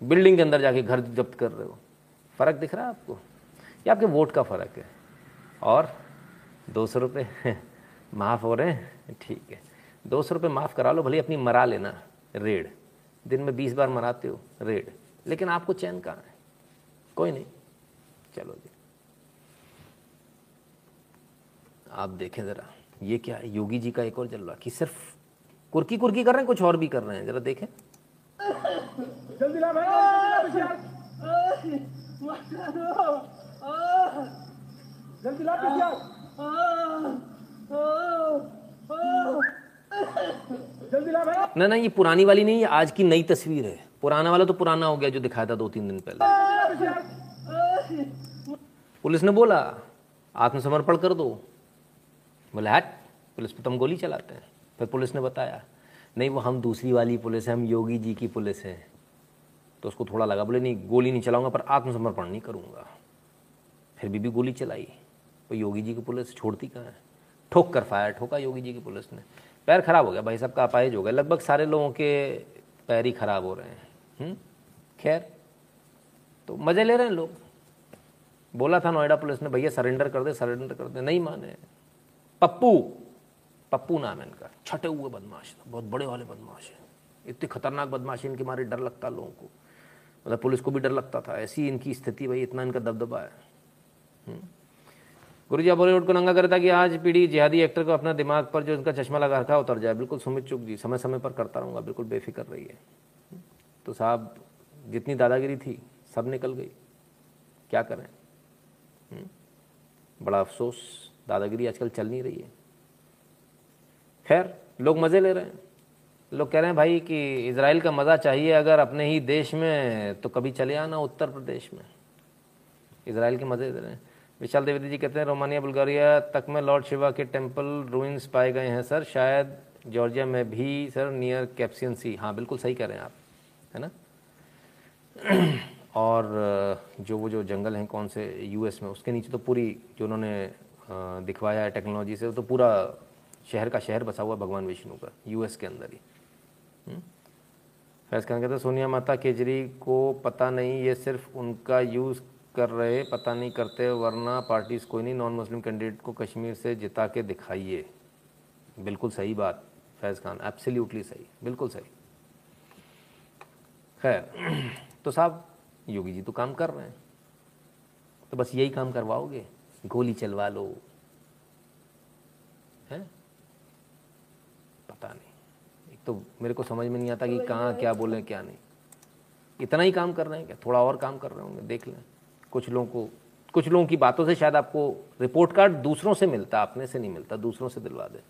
बिल्डिंग के अंदर जाके घर जब्त कर रहे हो। फ़र्क दिख रहा है आपको? ये आपके वोट का फ़र्क है। और दो सौ रुपये माफ़ हो रहे हैं, ठीक है। दो सौ रुपये माफ़ करा लो, भले अपनी मरा लेना, रेड। दिन में बीस बार मराते हो, रेड। लेकिन आपको चैन कहाँ है? कोई नहीं। चलो जी। आप देखें ज़रा, ये क्या है? योगी जी का एक और जलवा कि सिर्फ़ कुर्की कुर्की कर रहे हैं, कुछ और भी कर रहे हैं। ज़रा देखें। जल्दी ला जल्दी ला पिशाब जल्दी ला भाई ना ना, ये पुरानी वाली नहीं, ये आज की नई तस्वीर है। पुराना वाला तो पुराना हो गया जो दिखाया था दो तीन दिन पहले। पुलिस ने बोला, आत्मसमर्पण कर दो। बोले, हट, पुलिस पे तुम गोली चलाते हैं। फिर पुलिस ने बताया, नहीं, वो हम दूसरी वाली पुलिस है, हम योगी जी की पुलिस है। तो उसको थोड़ा लगा बोले नहीं गोली नहीं चलाऊँगा पर आत्मसमर्पण नहीं करूँगा। फिर भी, गोली चलाई। तो योगी जी की पुलिस छोड़ती कहाँ है? ठोक कर फायर ठोका योगी जी की पुलिस ने। पैर खराब हो गया भाई साहब का अपाहिज हो गया। लगभग सारे लोगों के पैर ही खराब हो रहे हैं। हम्म? खैर तो मज़े ले रहे हैं लोग। बोला था नोएडा पुलिस ने भैया सरेंडर कर दे सरेंडर कर दे। नहीं माने। पप्पू पप्पू नाम है इनका। छठे हुए बदमाश बहुत बड़े वाले बदमाश हैं। इतनी खतरनाक बदमाशी इनके मारे डर लगता लोगों को। मतलब पुलिस को भी डर लगता था। ऐसी इनकी स्थिति भाई, इतना इनका दबदबा है। गुरु जी बॉलीवुड को नंगा करता कि आज पीढ़ी जिहादी एक्टर को अपना दिमाग पर जो इनका चश्मा लगा रखा उतर जाए। बिल्कुल सुमित चुक जी समय समय पर करता रहूँगा, बिल्कुल बेफिक्र रही है तो साहब, जितनी दादागिरी थी, सब निकल गई। क्या करें? हम्म? बड़ा अफसोस, दादागिरी आजकल चल नहीं रही है। खैर, लोग मज़े ले रहे हैं। लोग कह रहे हैं भाई कि इसराइल का मज़ा चाहिए अगर अपने ही देश में तो कभी चले आना उत्तर प्रदेश में। इसराइल के मज़े दे रहे हैं। विशाल द्विवेदी जी कहते हैं, रोमानिया, बुल्गारिया तक में लॉर्ड शिवा के टेंपल रूइंस पाए गए हैं, सर। शायद जॉर्जिया में भी, सर नियर कैप्सियन सी। हाँ बिल्कुल सही कह रहे हैं आप, है ना? और जो वो जो जंगल हैं, कौन से यूएस में, उसके नीचे तो पूरी जो उन्होंने दिखवाया है टेक्नोलॉजी से तो पूरा शहर का शहर बसा हुआ भगवान विष्णु का यूएस के अंदर ही? फैज खान कहते सोनिया माता केजरी को पता नहीं, ये सिर्फ़ उनका यूज़ कर रहे, पता नहीं करते, वरना पार्टीज़ कोई नहीं नॉन मुस्लिम कैंडिडेट को कश्मीर से जिता के दिखाइए। बिल्कुल सही बात, फैज़ खान एब्सोल्युटली सही, बिल्कुल सही। खैर तो साहब, योगी जी तो काम कर रहे हैं। तो बस यही काम करवाओगे? गोली चलवा लो। हैं? तो मेरे को समझ में नहीं आता कि कहाँ क्या बोले क्या नहीं। इतना ही काम कर रहे हैं क्या? थोड़ा और काम कर रहे होंगे देख लें। कुछ लोगों को कुछ लोगों की बातों से शायद आपको रिपोर्ट कार्ड दूसरों से मिलता अपने से नहीं मिलता दूसरों से दिलवा दे।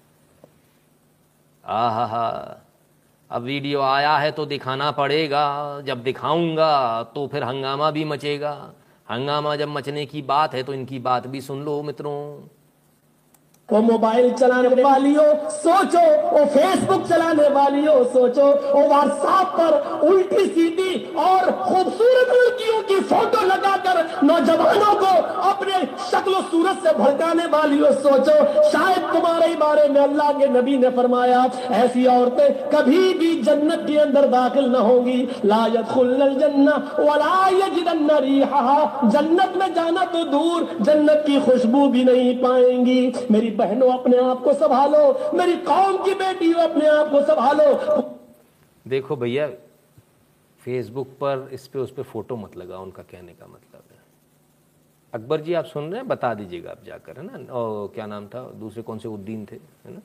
आ हा हा अब वीडियो आया है तो दिखाना पड़ेगा जब दिखाऊँगा तो फिर हंगामा भी मचेगा। हंगामा जब मचने की बात है तो इनकी बात भी सुन लो मित्रों। वो मोबाइल चलाने वाली हो सोचो, वो फेसबुक चलाने वाली हो सोचो, वो व्हाट्सएप पर उल्टी सीधी और खूबसूरत लड़कियों की फ़ोटो लगाकर नौजवानों को अपने शक्ल सूरत से भड़काने वाली हो सोचो। शायद तुम्हारे बारे में अल्लाह के नबी ने फरमाया, ऐसी औरतें कभी भी जन्नत के अंदर दाखिल न होंगी। लायत जन्ना वला रीहा। जन्नत में जाना तो दूर, जन्नत की खुशबू भी नहीं पाएँगी। मेरी बहनों, अपने आप को संभालो। मेरी कौम की बेटियों अपने आप को संभालो। देखो भैया फेसबुक पर, इस पे, उस पे फ़ोटो मत लगा उनका कहने का मतलब है। अकबर जी, आप सुन रहे हैं? बता दीजिएगा आप जाकर, है ना? और क्या नाम था? दूसरे कौन से उद्दीन थे, है ना?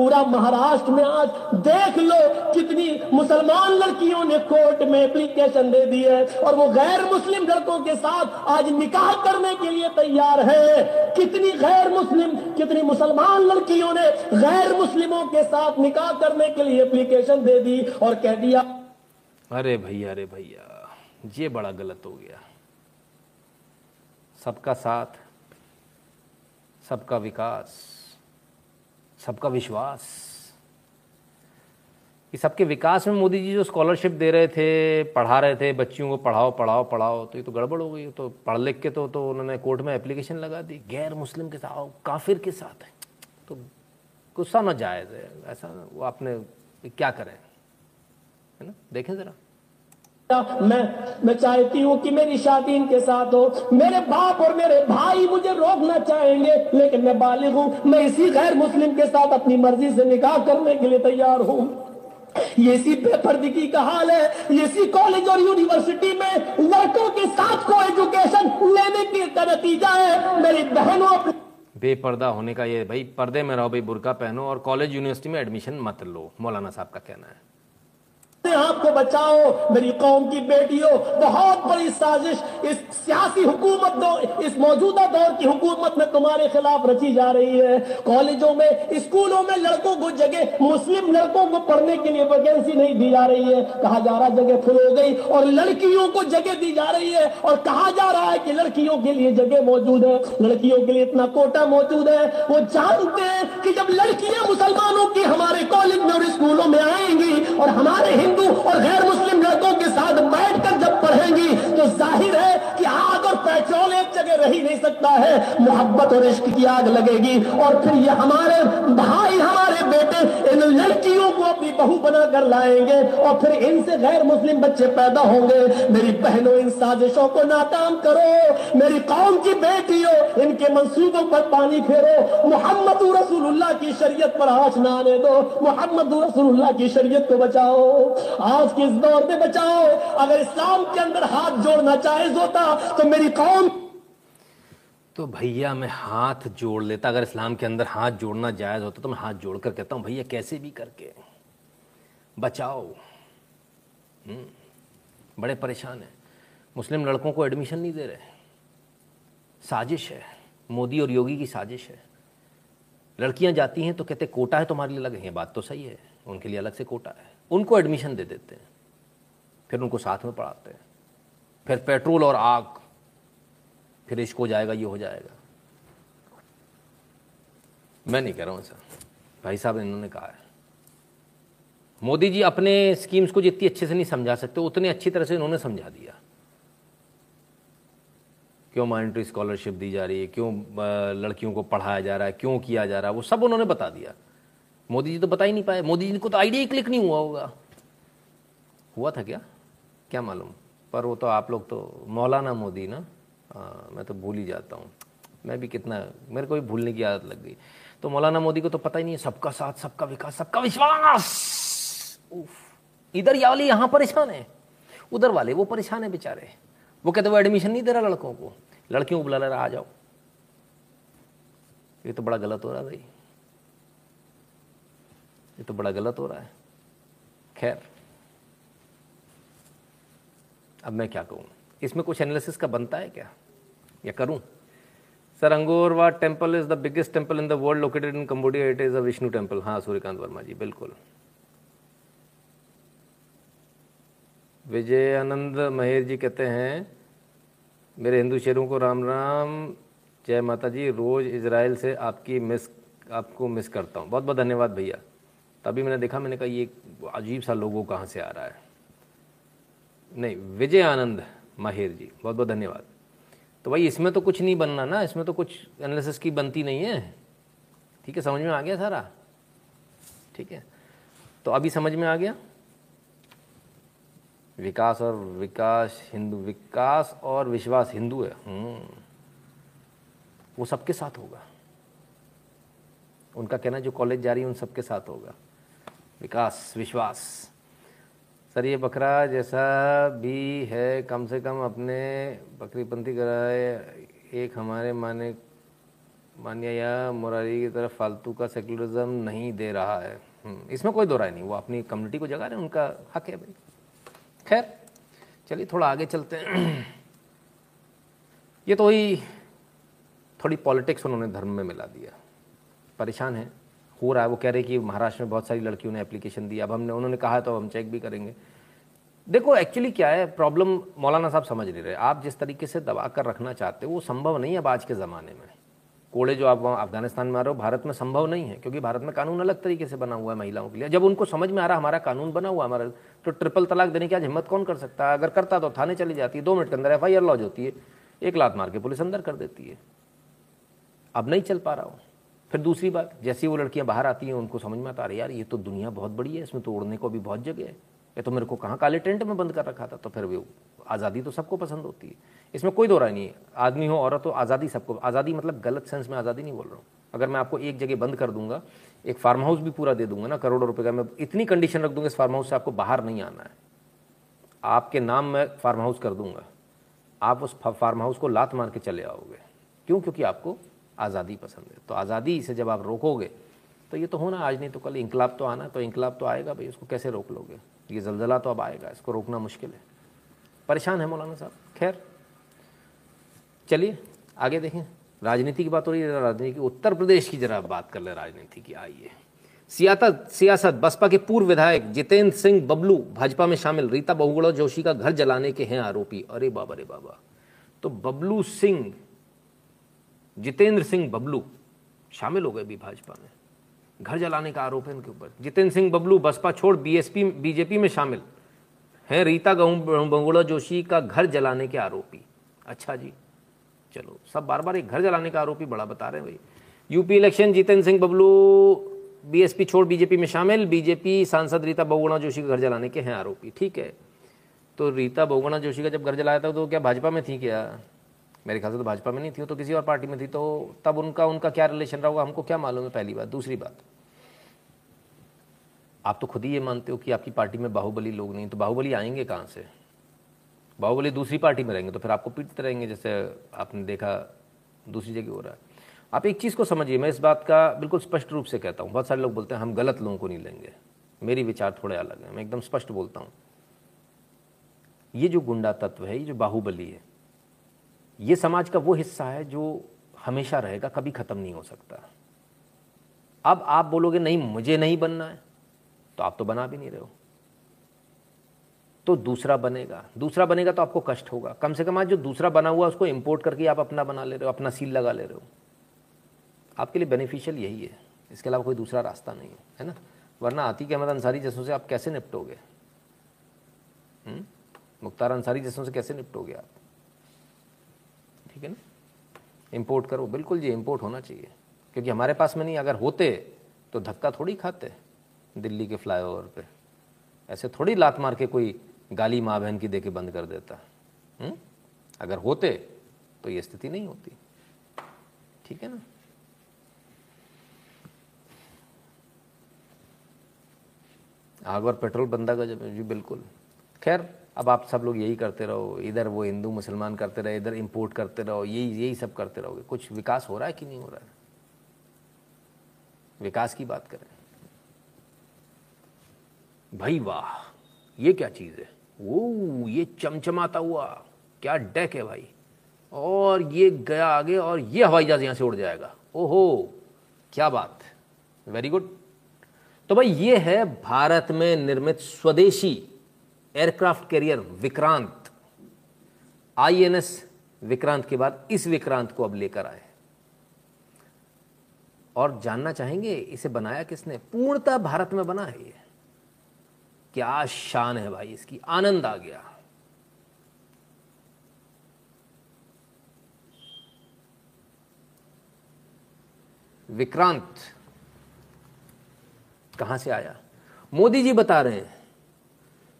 पूरा महाराष्ट्र में आज देख लो कितनी मुसलमान लड़कियों ने कोर्ट में एप्लीकेशन दे दी है और वो गैर मुस्लिम लड़कों के साथ आज निकाह करने के लिए तैयार है। कितनी गैर मुस्लिम, कितनी मुसलमान लड़कियों ने गैर मुस्लिमों के साथ निकाह करने के लिए एप्लीकेशन दे दी और कह दिया, अरे भैया अरे भैया, ये बड़ा गलत हो गया। सबका साथ, सबका विकास। सबका विश्वास। कि सबके विकास में मोदी जी जो स्कॉलरशिप दे रहे थे, पढ़ा रहे थे, बच्चियों को पढ़ाओ पढ़ाओ पढ़ाओ तो ये तो गड़बड़ हो गई तो पढ़ लिख के तो तो उन्होंने कोर्ट में एप्लीकेशन लगा दी गैर मुस्लिम के साथ काफिर के साथ है। तो गुस्सा ना जायज़ है ऐसा वो आपने क्या करें? है ना? देखें ज़रा। मैं मैं चाहती हूँ कि मेरी शादी इनके साथ हो। मेरे बाप और मेरे भाई मुझे रोकना चाहेंगे, लेकिन मैं बालिग हूँ। मैं इसी गैर मुस्लिम के साथ अपनी मर्ज़ी से निकाह करने के लिए तैयार हूँ। ये इसी बेपर्दगी का हाल है। ये इसी कॉलेज और यूनिवर्सिटी में लड़कों के साथ को एजुकेशन लेने के का नतीजा है। मेरी बहनों, बेपर्दा होने का ये, भाई, पर्दे में रहो, भाई, बुरका पहनो और कॉलेज यूनिवर्सिटी में एडमिशन मत लो। मौलाना साहब का कहना है। को बचाओ, मेरी कौम की बेटियों। बहुत बड़ी साजिश। इस सियासी हुकूमत दो, इस मौजूदा दौर की हुकूमत में तुम्हारे खिलाफ रची जा रही है। कॉलेजों में, स्कूलों में लड़कों को जगह, मुस्लिम लड़कों को पढ़ने के लिए वैकेंसी नहीं दी जा रही है। कहा जा रहा जगह फुल हो गई और लड़कियों को जगह दी जा रही है। और कहा जा रहा है कि लड़कियों के लिए जगह मौजूद है। लड़कियों के लिए इतना कोटा मौजूद है। वो जानते हैं कि जब लड़कियाँ मुसलमानों की हमारे कॉलेज में और स्कूलों में आएँगी और हमारे हिंदू और गैर मुस्लिम लड़कों के साथ बैठकर जब पढ़ेंगी तो ज़ाहिर है कि आग और पेट्रोल एक जगह रह ही नहीं सकता है। मोहब्बत और इश्क की आग लगेगी। और फिर ये हमारे भाई, हमारे बेटे इन लड़कियों को अपनी बहू बनाकर लाएँगे और फिर इनसे गैर मुस्लिम बच्चे पैदा होंगे। मेरी बहनों, इन साजिशों को नाकाम करो। मेरी कौम की बेटियों, इनके मंसूबों पर पानी फेरो। मोहम्मद रसूलुल्लाह की शरीयत पर आँच ना आने दो। मोहम्मद रसूलुल्लाह की शरीयत को बचाओ। आज के इस दौर में बचाओ। अगर इस्लाम के अंदर हाथ जोड़ना जायज़ होता तो मेरी कौम तो भैया मैं हाथ जोड़ लेता। अगर इस्लाम के अंदर हाथ जोड़ना जायज़ होता तो मैं हाथ जोड़ कर कहता हूँ भैया कैसे भी करके। बचाओ। हम्म, बड़े परेशान हैं। मुस्लिम लड़कों को एडमिशन नहीं दे रहे। साजिश है। मोदी और योगी की साजिश है। लड़कियाँ जाती हैं तो कहते कोटा है तुम्हारे लिए अलग है। बात तो सही है। उनके लिए अलग से कोटा है। उनको एडमिशन दे देते हैं। फिर उनको साथ में पढ़ाते हैं। फिर पेट्रोल और आग, फिर इश्क हो जाएगा, ये हो जाएगा। मैं नहीं कह रहा हूँ ऐसा। भाई साहब, इन्होंने कहा है। मोदी जी अपने स्कीम्स को जितनी अच्छे से नहीं समझा सकते, उतने अच्छी तरह से इन्होंने समझा दिया। क्यों मॉनिटरी स्कॉलरशिप दी जा रही है? क्यों लड़कियों को पढ़ाया जा रहा है? क्यों किया जा रहा है? वो सब उन्होंने बता दिया। मोदी जी तो बता ही नहीं पाए। मोदी जी को तो आइडिया ही क्लिक नहीं हुआ होगा। हुआ था क्या? क्या मालूम? पर वो तो आप लोग तो मौलाना मोदी ना? हाँ मैं तो भूल ही जाता हूँ। मैं भी कितना, मेरे को भी भूलने की आदत लग गई। तो मौलाना मोदी को तो पता ही नहीं है, सबका साथ, सबका विकास, सबका विश्वास। इधर या वाले, यहाँ परेशान है। उधर वाले, वो परेशान है बेचारे। वो कहते वो एडमिशन नहीं दे रहा लड़कों को। लड़कियों को बुला रहा, आ जाओ। ये तो बड़ा गलत हो रहा है भाई। ये तो बड़ा गलत हो रहा है। खैर अब मैं क्या कहूँ? इसमें कुछ एनालिसिस का बनता है क्या? या करूँ? Sir, Angkor Wat temple is the biggest temple in the world located in Cambodia it is a Vishnu temple हाँ सूर्यकांत वर्मा जी, बिल्कुल। विजय आनंद महेर जी कहते हैं, मेरे हिंदू शेरों को राम राम, जय माता जी रोज़ इसराइल से आपकी मिस, आपको मिस करता हूँ। बहुत बहुत धन्यवाद भैया। तभी मैंने देखा, मैंने कहा, ये अजीब सा लोगों कहाँ से आ रहा है? नहीं विजय आनंद माहिर जी बहुत बहुत धन्यवाद। तो भाई, इसमें तो कुछ नहीं बनना ना, इसमें तो कुछ एनालिसिस की बनती नहीं है। ठीक है, समझ में आ गया सारा? ठीक है तो अभी समझ में आ गया? विकास और विकास हिंदू, विकास और विश्वास हिंदू है। हम्म। वो सबके साथ होगा। उनका कहना जो कॉलेज जा रही है, उन सबके साथ होगा। विकास, विश्वास। सर ये बकरा जैसा भी है कम से कम अपने बकरीपंथी कराए एक हमारे माने मान्या या मुरारी की तरफ़ फालतू का सेकुलरिज्म नहीं दे रहा है। हम्म, इसमें कोई दो राय नहीं वो अपनी कम्युनिटी को जगा रहे हैं उनका हक है भाई। खैर चलिए थोड़ा आगे चलते हैं। ये तो ही थोड़ी पॉलिटिक्स उन्होंने धर्म में मिला दिया। परेशान है। हो रहा है, वो कह रहे कि महाराष्ट्र में बहुत सारी लड़कियों ने एप्लीकेशन दी अब हमने, उन्होंने कहा तो हम चेक भी करेंगे। देखो एक्चुअली क्या है प्रॉब्लम मौलाना साहब समझ नहीं रहे। आप जिस तरीके से दबा कर रखना चाहते हो, वो संभव नहीं है अब आज के ज़माने में। कोड़े जो आप वहाँ अफ़गानिस्तान में आ रहे हो, भारत में संभव नहीं है, क्योंकि भारत में कानून अलग तरीके से बना हुआ है महिलाओं के लिए। जब उनको समझ में आ रहा हमारा कानून बना हुआ हमारा तो ट्रिपल तलाक देने की आज हिम्मत कौन कर सकता है? अगर करता तो थाने चली जाती है, दो मिनट के अंदर एफ़ आई लॉज होती है, एक लात मार के पुलिस अंदर कर देती है। अब नहीं चल पा रहा हो। फिर दूसरी बात, जैसी वो लड़कियाँ बाहर आती हैं, उनको समझ में आता अरे यार, ये तो दुनिया बहुत बड़ी है, इसमें तो उड़ने को भी बहुत जगह है। ये तो मेरे को कहाँ काले टेंट में बंद कर रखा था। तो फिर वो आज़ादी तो सबको पसंद होती है। इसमें कोई दो राय नहीं है। आदमी हो, औरत हो, आज़ादी सबको, आज़ादी मतलब गलत सेंस में आज़ादी नहीं बोल रहा हूँ। अगर मैं आपको एक जगह बंद कर दूँगा, एक फार्म हाउस भी पूरा दे दूँगा ना, करोड़ों रुपए का, मैं इतनी कंडीशन रख दूँगा इस फार्म हाउस से आपको बाहर नहीं आना है। आपके नाम मैं फार्म हाउस कर दूँगा। आप उस फार्म हाउस को लात मार के चले आओगे। क्यों? क्योंकि आपको आज़ादी पसंद है। तो आज़ादी से जब आप रोकोगे तो ये तो होना, आज नहीं तो कल इंकलाब तो आना तो इंकलाब तो आएगा भाई, उसको कैसे रोक लोगे? ये जलजला तो अब आएगा, इसको रोकना मुश्किल है। परेशान है मौलाना साहब, खैर। चलिए, आगे देखें। राजनीति की बात हो रही है, राजनीति की, उत्तर प्रदेश की जरा बात कर ले, राजनीति की, आइए। सियासत सियासत, बसपा के पूर्व विधायक जितेंद्र सिंह बबलू भाजपा में शामिल, रीता बहुगुड़ा जोशी का घर जलाने के हैं आरोपी। अरे बाबा अरे बाबा। तो बबलू सिंह जितेंद्र सिंह बबलू शामिल हो गए भी भाजपा में। घर जलाने का आरोप है इनके ऊपर। जितेंद्र सिंह बबलू बसपा छोड़ बीएसपी बीजेपी में शामिल हैं। रीता बहुगुड़ा जोशी का घर जलाने के आरोपी। अच्छा जी, चलो, सब बार बार एक घर जलाने का आरोपी बड़ा बता रहे हैं भाई। UP election, Jitendra Singh Bablu BSP छोड़ बीजेपी में शामिल। बीजेपी सांसद रीता बहुगुणा जोशी का घर जलाने के हैं आरोपी। ठीक है तो रीता बहुगुणा जोशी का जब घर जलाया था तो क्या भाजपा में थी क्या? मेरे ख्याल से तो भाजपा में नहीं थी तो किसी और पार्टी में थी तो तब उनका उनका क्या रिलेशन रहा होगा? हमको क्या मालूम है पहली बात? दूसरी बात, आप तो खुद ही ये मानते हो कि आपकी पार्टी में बाहुबली लोग नहीं तो बाहुबली आएँगे कहाँ से? बाहुबली दूसरी पार्टी में रहेंगे तो फिर आपको पीटते रहेंगे, जैसे आपने देखा दूसरी जगह हो रहा है। आप एक चीज़ को समझिए, मैं इस बात का बिल्कुल स्पष्ट रूप से कहता हूँ। बहुत सारे लोग बोलते हैं, हम गलत लोगों को नहीं लेंगे। मेरी विचार थोड़े अलग हैं, मैं एकदम स्पष्ट बोलता हूँ। ये जो गुंडा तत्व है, ये जो बाहुबली है ये समाज का वो हिस्सा है जो हमेशा रहेगा, कभी ख़त्म नहीं हो सकता। अब आप बोलोगे, नहीं, मुझे नहीं बनना है। तो आप तो बना भी नहीं रहे हो। तो दूसरा बनेगा। दूसरा बनेगा तो आपको कष्ट होगा। कम से कम आज जो दूसरा बना हुआ उसको इंपोर्ट करके आप अपना बना ले रहे हो, अपना सील लगा ले रहे हो। आपके लिए बेनिफिशियल यही है। इसके अलावा कोई दूसरा रास्ता नहीं है है ना? वरना आती आतिक अहमद अंसारी जैसों से आप कैसे निपटोगे? हम्म? मुख्तार अंसारी जैसों से कैसे निपटोगे आप? ठीक है ना? इंपोर्ट करो। बिल्कुल जी इंपोर्ट होना चाहिए। क्योंकि हमारे पास में नहीं, अगर होते तो धक्का थोड़ी खाते दिल्ली के फ्लाईओवर पे। ऐसे थोड़ी लात मार के कोई गाली माँ बहन की दे के बंद कर देता। हुँ? अगर होते तो ये स्थिति नहीं होती। ठीक है ना? आग और पेट्रोल बंदा का जब जी, बिल्कुल। खैर अब आप सब लोग यही करते रहो, इधर वो हिंदू मुसलमान करते रहे, इधर इंपोर्ट करते रहो, यही यही सब करते रहोगे। कुछ विकास हो रहा है कि नहीं हो रहा है? विकास की बात करें। भाई वाह, ये क्या चीज़ है? वो ये चमचमाता हुआ। क्या डेक है भाई। और ये गया आगे और ये हवाई जहाज़ यहाँ से उड़ जाएगा। ओहो, क्या बात। वेरी गुड तो भाई ये है भारत में निर्मित स्वदेशी aircraft carrier Vikrant INS Vikrant के बाद इस विक्रांत को अब लेकर आए और जानना चाहेंगे, इसे बनाया किसने? पूर्णतः भारत में बना है ये। क्या शान है भाई, इसकी आनंद आ गया। विक्रांत कहाँ से आया? मोदी जी बता रहे हैं।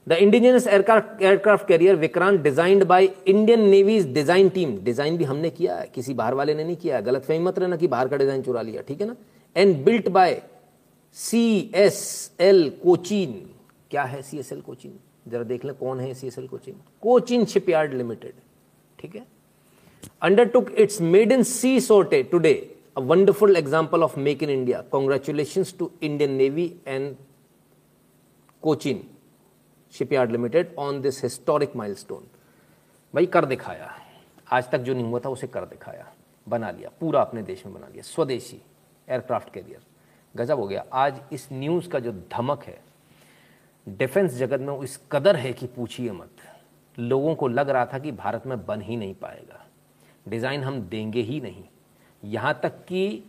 The indigenous aircraft aircraft carrier Vikrant designed by Indian navy design team design भी हमने किया है। किसी बाहर वाले ने नहीं किया है। गलत फहमी मत रहना कि बाहर का डिज़ाइन चुरा लिया, ठीक है ना? And built by C S L Cochin क्या है सी एस एल कोचिन जरा देख लें कौन है C S L Cochin Cochin shipyard limited ठीक है? Undertook it's made in C sauté today a wonderful example of make in India congratulation to Indian navy and Cochin. Shipyard Limited on this historic milestone. भाई, कर दिखाया। आज तक जो नहीं हुआ था, उसे कर दिखाया। बना लिया। पूरा अपने देश में बना लिया। स्वदेशी एयरक्राफ्ट कैरियर गजब हो गया। आज इस न्यूज़ का जो धमक है डिफेंस जगत में इस कदर है कि पूछिए मत। लोगों को लग रहा था कि भारत में बन ही नहीं पाएगा। डिज़ाइन हम देंगे ही नहीं। यहाँ तक कि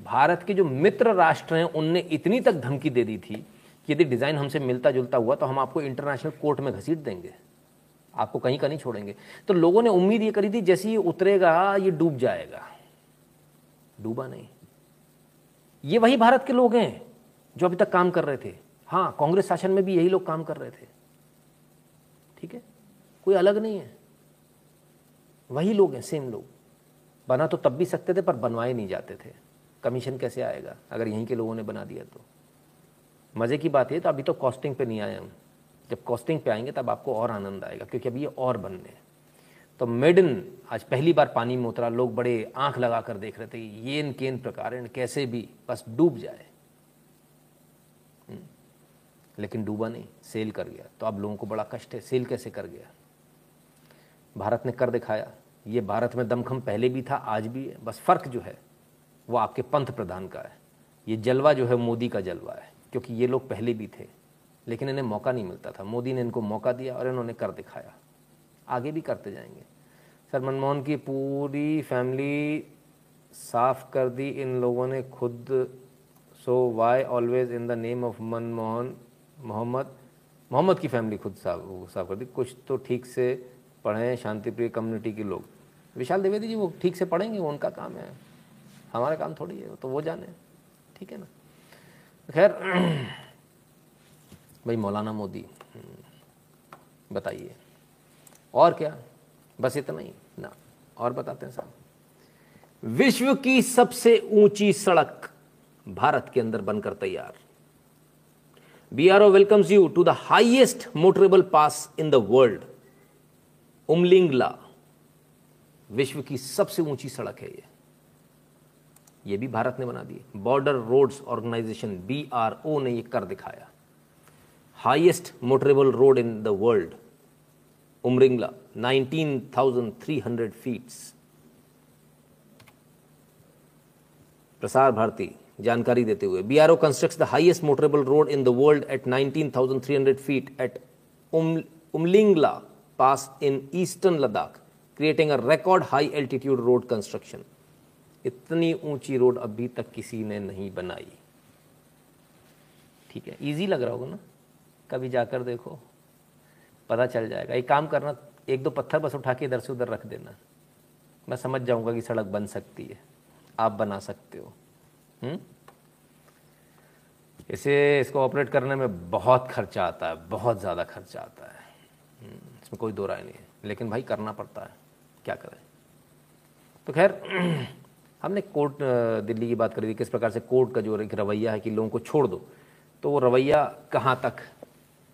भारत के जो मित्र राष्ट्र हैं, उनने इतनी तक धमकी दे दी थी यदि डिज़ाइन हमसे मिलता जुलता हुआ तो हम आपको इंटरनेशनल कोर्ट में घसीट देंगे। आपको कहीं का नहीं छोड़ेंगे। तो लोगों ने उम्मीद ये करी थी, जैसे ये उतरेगा, ये डूब जाएगा। डूबा नहीं। ये वही भारत के लोग हैं, जो अभी तक काम कर रहे थे। हाँ कांग्रेस शासन में भी यही लोग काम कर रहे थे। ठीक है? कोई अलग नहीं है। वही लोग हैं सेम लोग। बना तो तब भी सकते थे, पर बनवाए नहीं जाते थे। कमीशन कैसे आएगा, अगर यहीं के लोगों ने बना दिया तो? मज़े की बात है तो अभी तो कॉस्टिंग पे नहीं आए हम। जब कॉस्टिंग पे आएँगे, तब आपको और आनंद आएगा, क्योंकि अभी ये और बनने हैं। तो मेडन, आज पहली बार पानी में उतरा, लोग बड़े आँख लगा कर देख रहे थे, ये इन केन प्रकार कैसे भी, बस डूब जाए। लेकिन डूबा नहीं, सेल कर गया। तो अब लोगों को बड़ा कष्ट है, सेल कैसे कर गया? भारत ने कर दिखाया, ये भारत में दमखम पहले भी था, आज भी है। बस फ़र्क जो है, वो आपके पंथ प्रधान का है। ये जलवा जो है, मोदी का जलवा है। क्योंकि ये लोग पहले भी थे, लेकिन इन्हें मौका नहीं मिलता था। मोदी ने इनको मौका दिया और इन्होंने कर दिखाया। आगे भी करते जाएँगे। सर मनमोहन की पूरी फैमिली साफ़ कर दी। इन लोगों ने खुद so why always in the name of Manmohan Mohammad. Mohammad की फैमिली खुद साफ़ साफ़ कर दी। कुछ तो ठीक से पढ़ें, शांतिप्रिय कम्युनिटी के लोग। विशाल द्विवेदी जी, वो ठीक से पढ़ेंगे, वो उनका काम है। हमारा काम थोड़ी है तो वो जाने। ठीक है ना? खैर, भाई मौलाना मोदी, बताइए। और क्या? बस इतना ही। ना, और बताते हैं साहब विश्व की सबसे ऊँची सड़क भारत के अंदर बनकर तैयार। B R O welcomes you to the highest motorable pass in the world Umlingla, विश्व की सबसे ऊँची सड़क है ये। ये भी भारत ने बना दी बॉर्डर रोड्स ऑर्गेनाइजेशन बीआरओ ने ये कर दिखाया। Highest motorable road in the world Umlingla 19,300 feets Prasar Bharati जानकारी देते हुए। BRO constructs the highest motorable road in the world at 19,300 feet at Umlingla pass in eastern Ladakh creating a record high altitude road construction इतनी ऊँची road अभी तक किसी ने नहीं बनाई। ठीक है इजी लग रहा होगा ना? कभी जाकर देखो पता चल जाएगा। एक काम करना एक दो पत्थर बस उठा के इधर से उधर रख देना। मैं समझ जाऊँगा कि सड़क बन सकती है। आप बना सकते हो। हम्म? इसे इसको ऑपरेट करने में बहुत खर्चा आता है बहुत ज़्यादा खर्चा आता है। हम्म, इसमें कोई दो राय नहीं है। लेकिन भाई करना पड़ता है। क्या करें? तो खैर हमने कोर्ट दिल्ली की बात करी थी किस प्रकार से कोर्ट का जो एक रवैया है कि लोगों को छोड़ दो तो वो रवैया कहाँ तक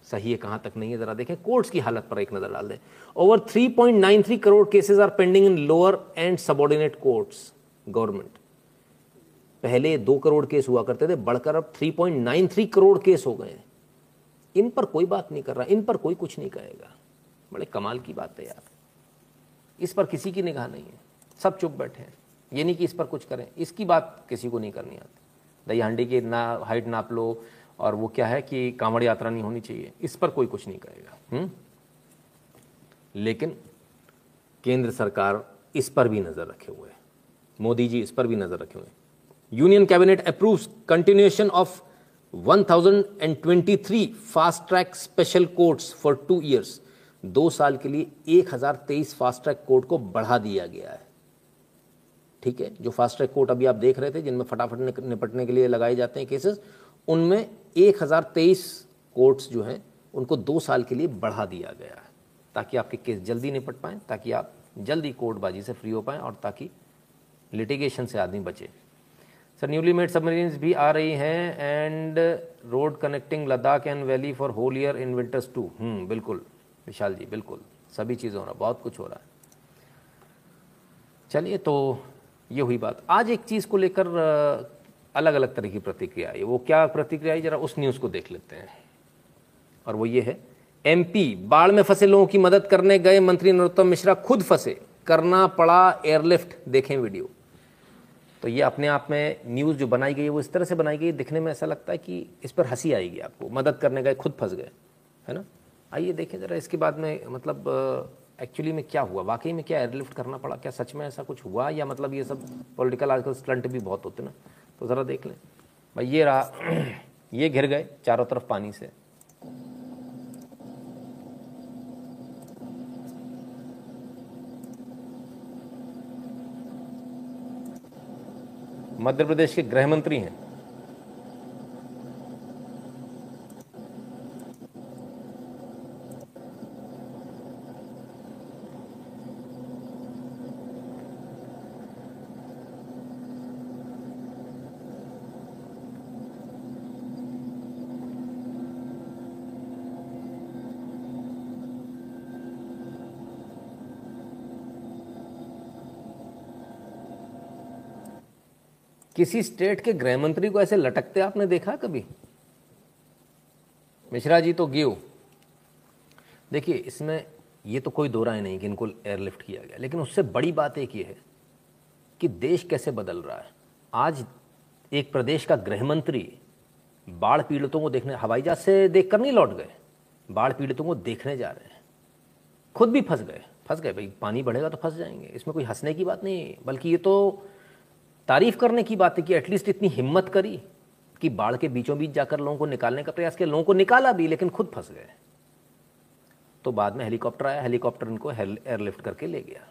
सही है, कहाँ तक नहीं है, ज़रा देखें, कोर्ट्स की हालत पर एक नज़र डाल दें। Over 3.93 crore cases are pending in lower and subordinate courts government पहले दो करोड़ केस हुआ करते थे, बढ़कर अब 3.93 करोड़ केस हो गए इन पर कोई बात नहीं कर रहा, इन पर कोई कुछ नहीं कहेगा। बड़े कमाल की बात है यार। इस पर किसी की निगाह नहीं है, सब चुप बैठे हैं। ये नहीं कि इस पर कुछ करें, इसकी बात किसी को नहीं करनी आती। दही हांडी की ना हाइट नाप लो, और वो क्या है कि कांवड़ यात्रा नहीं होनी चाहिए, इस पर कोई कुछ नहीं करेगा हुँ? लेकिन केंद्र सरकार इस पर भी नज़र रखे हुए है। मोदी जी इस पर भी नज़र रखे हुए हैं। Union cabinet approves continuation of 1023 fast track special courts for two years दो साल के लिए 1023 फास्ट ट्रैक कोर्ट को बढ़ा दिया गया है। ठीक है, जो फास्ट ट्रैक कोर्ट अभी आप देख रहे थे, जिनमें फटाफट निपटने के लिए लगाए जाते हैं केसेस उनमें एक हज़ार तेईस कोर्ट्स जो हैं, उनको दो साल के लिए बढ़ा दिया गया है, ताकि आपके केस जल्दी निपट पाएँ, ताकि आप जल्दी कोर्टबाजी से फ्री हो पाएँ और ताकि लिटिगेशन से आदमी बचे। सर न्यूली मेड सबमरीन्स भी आ रही हैं and road connecting Ladakh and valley for whole year in winters to बिल्कुल, विशाल जी, बिल्कुल, सभी चीज़ हो रहा बहुत कुछ हो रहा है। चलिए तो ये हुई बात। आज एक चीज़ को लेकर अलग अलग तरह की प्रतिक्रिया आई। वो क्या प्रतिक्रिया आई? जरा उस न्यूज़ को देख लेते हैं। और वो ये है एमपी बाढ़ में फंसे लोगों की मदद करने गए मंत्री नरोत्तम मिश्रा खुद फंसे। करना पड़ा एयरलिफ्ट। देखें वीडियो। तो ये अपने आप में न्यूज़ जो बनाई गई है, वो इस तरह से बनाई गई दिखने में ऐसा लगता है कि इस पर हँसी आएगी आपको। मदद करने गए, खुद फंस गए। है ना? आइए देखें ज़रा इसके बाद में मतलब एक्चुअली में क्या हुआ? वाकई में क्या एयरलिफ्ट करना पड़ा? क्या सच में ऐसा कुछ हुआ? या मतलब ये सब पॉलिटिकल आजकल स्टंट भी बहुत होते ना? तो ज़रा देख लें। भाई, ये रहा, ये घिर गए चारों तरफ़ पानी से। मध्य प्रदेश के गृह मंत्री हैं। किसी स्टेट के गृह मंत्री को ऐसे लटकते आपने देखा कभी? मिश्रा जी तो गिव देखिए, इसमें ये तो कोई दो राय नहीं कि इनको एयरलिफ्ट किया गया, लेकिन उससे बड़ी बात एक ये है कि देश कैसे बदल रहा है। आज एक प्रदेश का गृह मंत्री बाढ़ पीड़ितों को देखने, हवाई जहाज़ से देखकर नहीं लौट गए, बाढ़ पीड़ितों को देखने जा रहे हैं। खुद भी फंस गए फंस गए, भाई, पानी बढ़ेगा तो फंस जाएँगे, इसमें कोई हंसने की बात नहीं है, बल्कि ये तो तारीफ़ करने की बात है कि एटलीस्ट इतनी हिम्मत करी कि बाढ़ के बीचों बीच जाकर लोगों को निकालने का प्रयास किया। लोगों को निकाला भी, लेकिन खुद फंस गए। तो बाद में हेलीकॉप्टर आया, हेलीकॉप्टर इनको एयरलिफ्ट करके ले गया।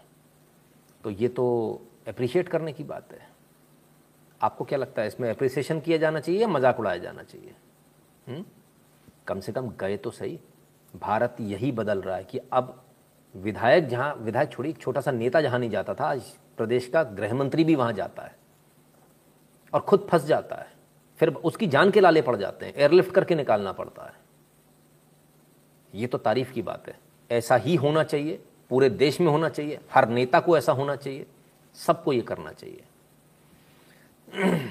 तो ये तो अप्रिशिएट करने की बात है। आपको क्या लगता है, इसमें अप्रिसिएशन किया जाना चाहिए या मज़ाक उड़ाया जाना चाहिए? हुँ? हम्म? कम से कम गए तो सही। भारत यही बदल रहा है कि अब विधायक जहाँ, विधायक छोड़ी छोटा सा नेता जहाँ नहीं जाता था, आज प्रदेश का गृह मंत्री भी वहाँ जाता है। और खुद फंस जाता है। फिर उसकी जान के लाले पड़ जाते हैं। एयरलिफ्ट करके निकालना पड़ता है। ये तो तारीफ़ की बात है। ऐसा ही होना चाहिए। पूरे देश में होना चाहिए। हर नेता को ऐसा होना चाहिए। सबको ये करना चाहिए।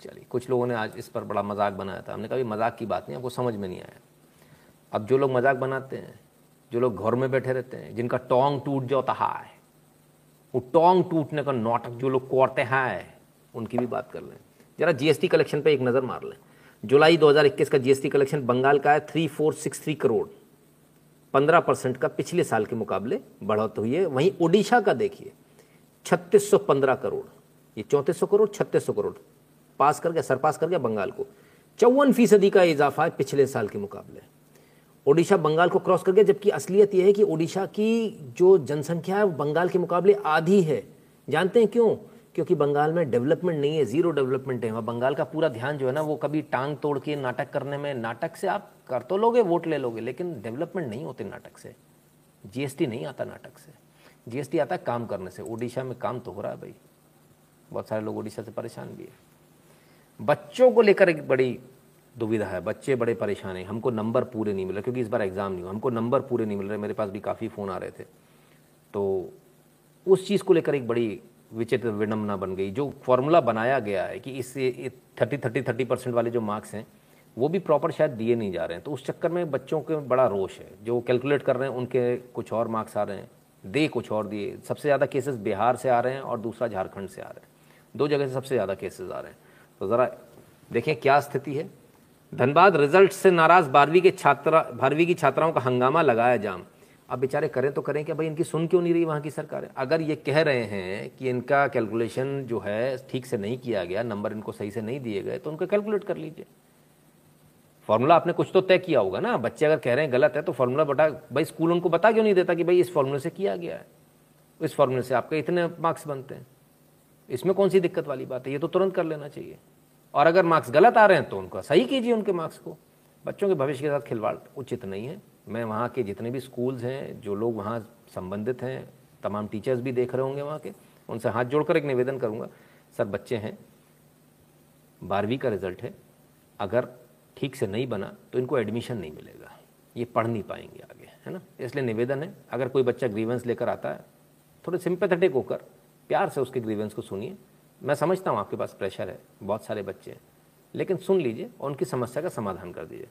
चलिए, कुछ लोगों ने आज इस पर बड़ा मज़ाक बनाया था। हमने कहा मज़ाक की बात नहीं, आपको समझ में नहीं आया। अब जो लोग मज़ाक बनाते हैं, जो लोग घर में बैठे रहते हैं, जिनका टोंग टूट जाता है, वो टोंग टूटने का नाटक जो लोग करते हैं उनकी भी बात कर लें। जरा जीएसटी कलेक्शन पर एक नज़र मार लें। जुलाई 2021 का जीएसटी कलेक्शन बंगाल का है three four six three crore. पंद्रह परसेंट का पिछले साल के मुकाबले बढ़ोत हुई है। वहीं ओडिशा का देखिए, छत्तीस सौ पंद्रह करोड़। ये चौंतीस सौ करोड़, छत्तीस सौ करोड़। पास कर गया, सरपास कर गया बंगाल को। चौवन फ़ीसदी का इजाफा है पिछले साल के मुकाबले। ओडिशा बंगाल को क्रॉस कर गया, जबकि असलियत यह है कि ओडिशा की जो जनसंख्या है, वो बंगाल के मुकाबले आधी है। जानते हैं क्यों? क्योंकि बंगाल में डेवलपमेंट नहीं है ज़ीरो डेवलपमेंट है। वहाँ बंगाल का पूरा ध्यान जो है ना, वो कभी टांग तोड़ के नाटक करने में, नाटक से आप कर तो लोगे, वोट ले लोगे, लेकिन डेवलपमेंट नहीं होते नाटक से। जीएसटी नहीं आता नाटक से। जीएसटी आता है काम करने से। ओडिशा में काम तो हो रहा है भाई। बहुत सारे लोग ओडिशा से परेशान भी है। बच्चों को लेकर एक बड़ी दुविधा है। बच्चे बड़े परेशान हैं। हमको नंबर पूरे नहीं मिल रहे, क्योंकि इस बार एग्ज़ाम नहीं हुआ। हमको नंबर पूरे नहीं मिल रहे। मेरे पास भी काफ़ी फ़ोन आ रहे थे। तो उस चीज़ को लेकर एक बड़ी विचित्र विडम्बना बन गई। जो फॉर्मूला बनाया गया है कि इससे थर्टी थर्टी थर्टी परसेंट वाले जो मार्क्स हैं, वो भी प्रॉपर शायद दिए नहीं जा रहे हैं। तो उस चक्कर में बच्चों के बड़ा रोष है। जो कैलकुलेट कर रहे हैं, उनके कुछ और मार्क्स आ रहे हैं। दे कुछ और दिए। सबसे ज़्यादा केसेस बिहार से आ रहे हैं और दूसरा झारखंड से आ रहे हैं। दो जगह से सबसे ज़्यादा केसेस आ रहे हैं। तो ज़रा देखें क्या स्थिति है। धनबाद रिज़ल्ट से नाराज़ बारहवीं के छात्रा बारहवीं की छात्राओं का हंगामा लगाया जाम। अब बेचारे करें तो करें क्या भाई इनकी सुन क्यों नहीं रही वहाँ की सरकार? अगर ये कह रहे हैं कि इनका कैलकुलेशन जो है ठीक से नहीं किया गया नंबर इनको सही से नहीं दिए गए तो उनको कैलकुलेट कर लीजिए। फॉर्मूला आपने कुछ तो तय किया होगा ना। बच्चे अगर कह रहे हैं गलत है तो फॉर्मूला बता, भाई स्कूल उनको बता क्यों नहीं देता कि भाई इस फॉर्मूले से किया गया है? इस फॉर्मूले से आपके इतने मार्क्स बनते हैं। इसमें कौन सी दिक्कत वाली बात है? ये तो तुरंत कर लेना चाहिए। और अगर मार्क्स गलत आ रहे हैं तो उनका, सही कीजिए उनके मार्क्स को। बच्चों के भविष्य के साथ खिलवाड़ उचित नहीं है। मैं वहाँ के जितने भी स्कूल्स हैं, जो लोग वहाँ संबंधित हैं, तमाम टीचर्स भी देख रहे होंगे वहाँ के, उनसे हाथ जोड़कर एक निवेदन करूँगा, सर, बच्चे हैं, बारहवीं का रिज़ल्ट है, अगर ठीक से नहीं बना तो इनको एडमिशन नहीं मिलेगा, ये पढ़ नहीं पाएँगे आगे, है ना? इसलिए निवेदन है, अगर कोई बच्चा ग्रीवेंस लेकर आता है, थोड़े सिंपैथेटिक होकर, प्यार से उसके ग्रीवेंस को सुनिए। मैं समझता हूँ आपके पास प्रेशर है, बहुत सारे बच्चे हैं, लेकिन सुन लीजिए और उनकी समस्या का समाधान कर दीजिए।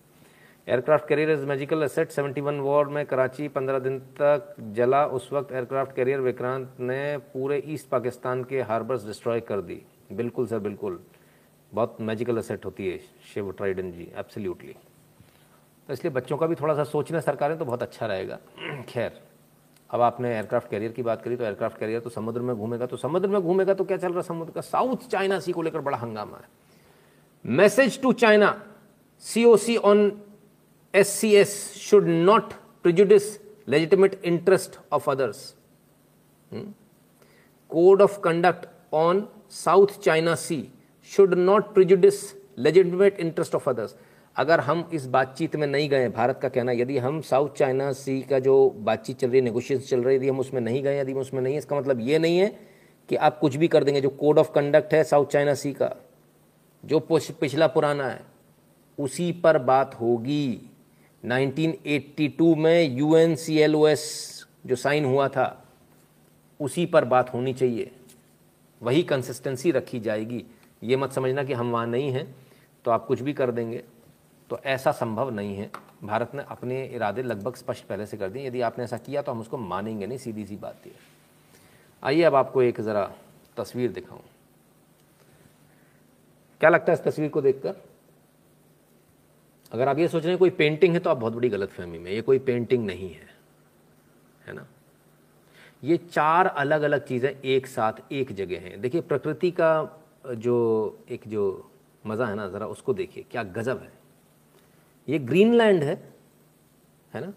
Aircraft carrier is magical asset 71 war में कराची 15 दिन तक जला। उस वक्त एयरक्राफ्ट कैरियर विक्रांत ने पूरे ईस्ट पाकिस्तान के हार्बर्स डिस्ट्रॉय कर दी। बिल्कुल सर बिल्कुल। बहुत मैजिकल एसेट होती है शिव ट्राइडन जी। एब्सोल्युटली तो इसलिए बच्चों का भी थोड़ा सा सोचना सरकारें तो बहुत अच्छा रहेगा। खैर, अब आपने एयरक्राफ्ट कैरियर की बात करी तो एयरक्राफ्ट कैरियर तो समुद्र में घूमेगा। तो समुद्र में घूमेगा तो क्या चल रहा है समुद्र का? साउथ चाइना सी को लेकर बड़ा हंगामा है। Message to China C O C on C S should not prejudice legitimate interest of others code of conduct on South China Sea should not prejudice legitimate interest of others अगर हम इस बातचीत में नहीं गए, भारत का कहना, यदि हम साउथ चाइना सी का जो बातचीत चल रही है नेगोशिएशन चल रही यदि हम उसमें नहीं गए, यदि हम उसमें नहीं इसका मतलब ये नहीं है कि आप कुछ भी कर देंगे, जो कोड ऑफ़ कंडक्ट है साउथ चाइना सी का, जो पिछला पुराना है, उसी पर बात होगी। 1982 में UNCLOS जो साइन हुआ था, उसी पर बात होनी चाहिए। वही कंसिस्टेंसी रखी जाएगी। ये मत समझना कि हम वहाँ नहीं हैं तो आप कुछ भी कर देंगे। तो ऐसा संभव नहीं है। भारत ने अपने इरादे लगभग स्पष्ट पहले से कर दिए। यदि आपने ऐसा किया तो हम उसको मानेंगे नहीं सीधी सी बात है आइए अब आपको एक ज़रा तस्वीर दिखाऊँ। क्या लगता है इस तस्वीर को देखकर? अगर आप ये सोच रहे हैं कोई पेंटिंग है तो आप बहुत बड़ी गलत फहमी में ये कोई पेंटिंग नहीं है। है ना? ये चार अलग अलग चीज़ें एक साथ एक जगह हैं। देखिए, प्रकृति का जो एक जो मज़ा है ना, ज़रा उसको देखिए, क्या गज़ब है। ये ग्रीनलैंड है है ना?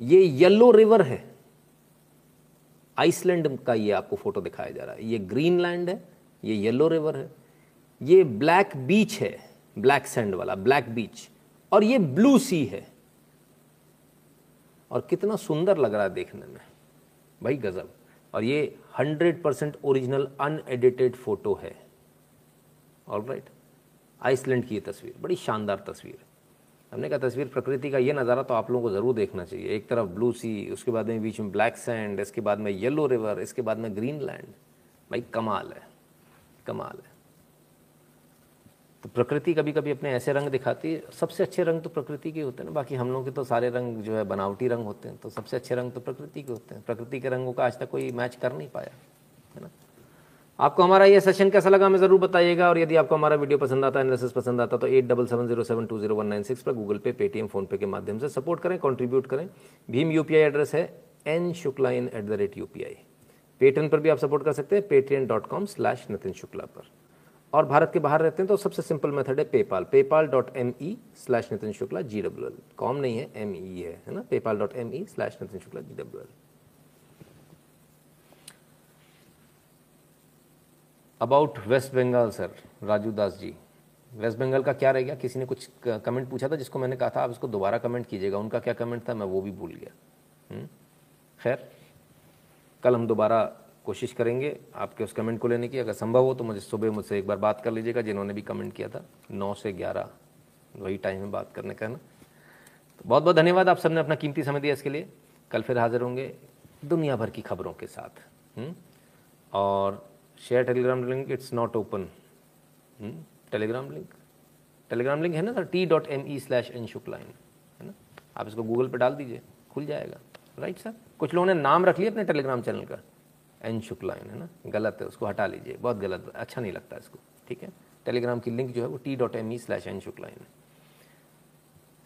ये येलो रिवर है। आइसलैंड का ये आपको फ़ोटो दिखाया जा रहा है। ये ग्रीनलैंड है, ये येलो रिवर है। ये ब्लैक बीच है। ब्लैक सैंड वाला, ब्लैक बीच। और ये ब्लू सी है। और कितना सुंदर लग रहा है देखने में। भाई गजब। और ये 100 परसेंट ओरिजिनल अनएडिटेड फ़ोटो है। ऑल राइट आइसलैंड की ये तस्वीर। बड़ी शानदार तस्वीर। हमने कहा तस्वीर प्रकृति का ये नज़ारा तो आप लोगों को ज़रूर देखना चाहिए। एक तरफ़ ब्लू सी, उसके बाद में बीच में ब्लैक सैंड, इसके बाद में येलो रिवर, इसके बाद में ग्रीन लैंड भाई कमाल है। कमाल है। तो प्रकृति कभी कभी अपने ऐसे रंग दिखाती है। सबसे अच्छे रंग तो प्रकृति के होते हैं ना। बाकी हम लोग के तो सारे रंग जो है बनावटी रंग होते हैं। तो सबसे अच्छे रंग तो प्रकृति के होते हैं। प्रकृति के रंगों का आज तक कोई मैच कर नहीं पाया, है ना? आपको हमारा ये सेशन कैसा लगा हमें ज़रूर बताइएगा। और यदि आपको हमारा वीडियो पसंद आता है एनालिसिस पसंद आता तो eight double seven zero seven two zero one nine six पर गूगल पे पेटीएम फोनपे के माध्यम से सपोर्ट करें कंट्रीब्यूट करें। भीम यूपीआई एड्रेस है N Shukla in at the rate U Paytm पर भी आप सपोर्ट कर सकते हैं। Paytm dot com slash Nitin Shukla पर। और भारत के बाहर रहते हैं तो सबसे सिंपल मेथड है PayPal PayPal dot M E slash Nitin Shukla G W L com नहीं है एम ई e है है ना? PayPal dot M E slash Nitin Shukla G W L about West Bengal sir Raju Das ji West Bengal का क्या रह गया? किसी ने कुछ कमेंट पूछा था जिसको मैंने कहा था, आप इसको दोबारा कमेंट कीजिएगा। उनका क्या कमेंट था? मैं वो भी भूल गया। हम्म? खैर, कल हम दोबारा कोशिश करेंगे आपके उस कमेंट को लेने की। अगर संभव हो तो मुझे सुबह मुझसे एक बार बात कर लीजिएगा, जिन्होंने भी कमेंट किया था। नौ से ग्यारह, वही टाइम है बात करने का ना। तो बहुत बहुत धन्यवाद आप सबने अपना कीमती समय दिया इसके लिए। कल फिर हाजिर होंगे दुनिया भर की खबरों के साथ? हम्म? और share Telegram link it's not open Telegram link Telegram link है ना sir T dot M E slash N Shukla in है ना? आप इसको गूगल पे डाल दीजिए, खुल जाएगा। राइट सर कुछ लोगों ने नाम रख लिया अपने टेलीग्राम चैनल का। एन शुक्लाइन है ना? गलत है, उसको हटा लीजिए। बहुत गलत अच्छा नहीं लगता इसको, ठीक है? टेलीग्राम की लिंक जो है वो T dot M E slash N Shukla in है।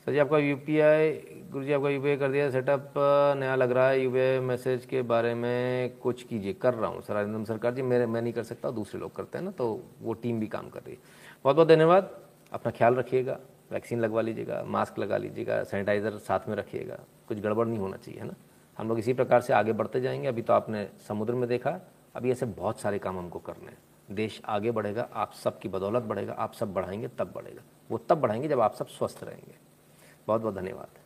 सर जी, आपका यू पी आई गुरु जी, आपका यू पी आई कर दिया सेटअप नया लग रहा है। यू पी आई मैसेज के बारे में कुछ कीजिए। कर रहा हूँ, सर आनंद सरकार जी, मेरे, मैं नहीं कर सकता, दूसरे लोग करते हैं ना तो वो टीम भी काम कर रही है। बहुत बहुत धन्यवाद। अपना ख्याल रखिएगा वैक्सीन लगवा लीजिएगा मास्क लगा लीजिएगा सैनिटाइज़र साथ में रखिएगा। कुछ गड़बड़ नहीं होना चाहिए, है ना? हम लोग इसी प्रकार से आगे बढ़ते जाएँगे। अभी तो आपने समुद्र में देखा। अभी ऐसे बहुत सारे काम हमको करने हैं। देश आगे बढ़ेगा, आप सबकी बदौलत बढ़ेगा, आप सब बढ़ाएँगे तब बढ़ेगा। वो तब बढ़ाएँगे जब आप सब स्वस्थ रहेंगे। बहुत बहुत धन्यवाद।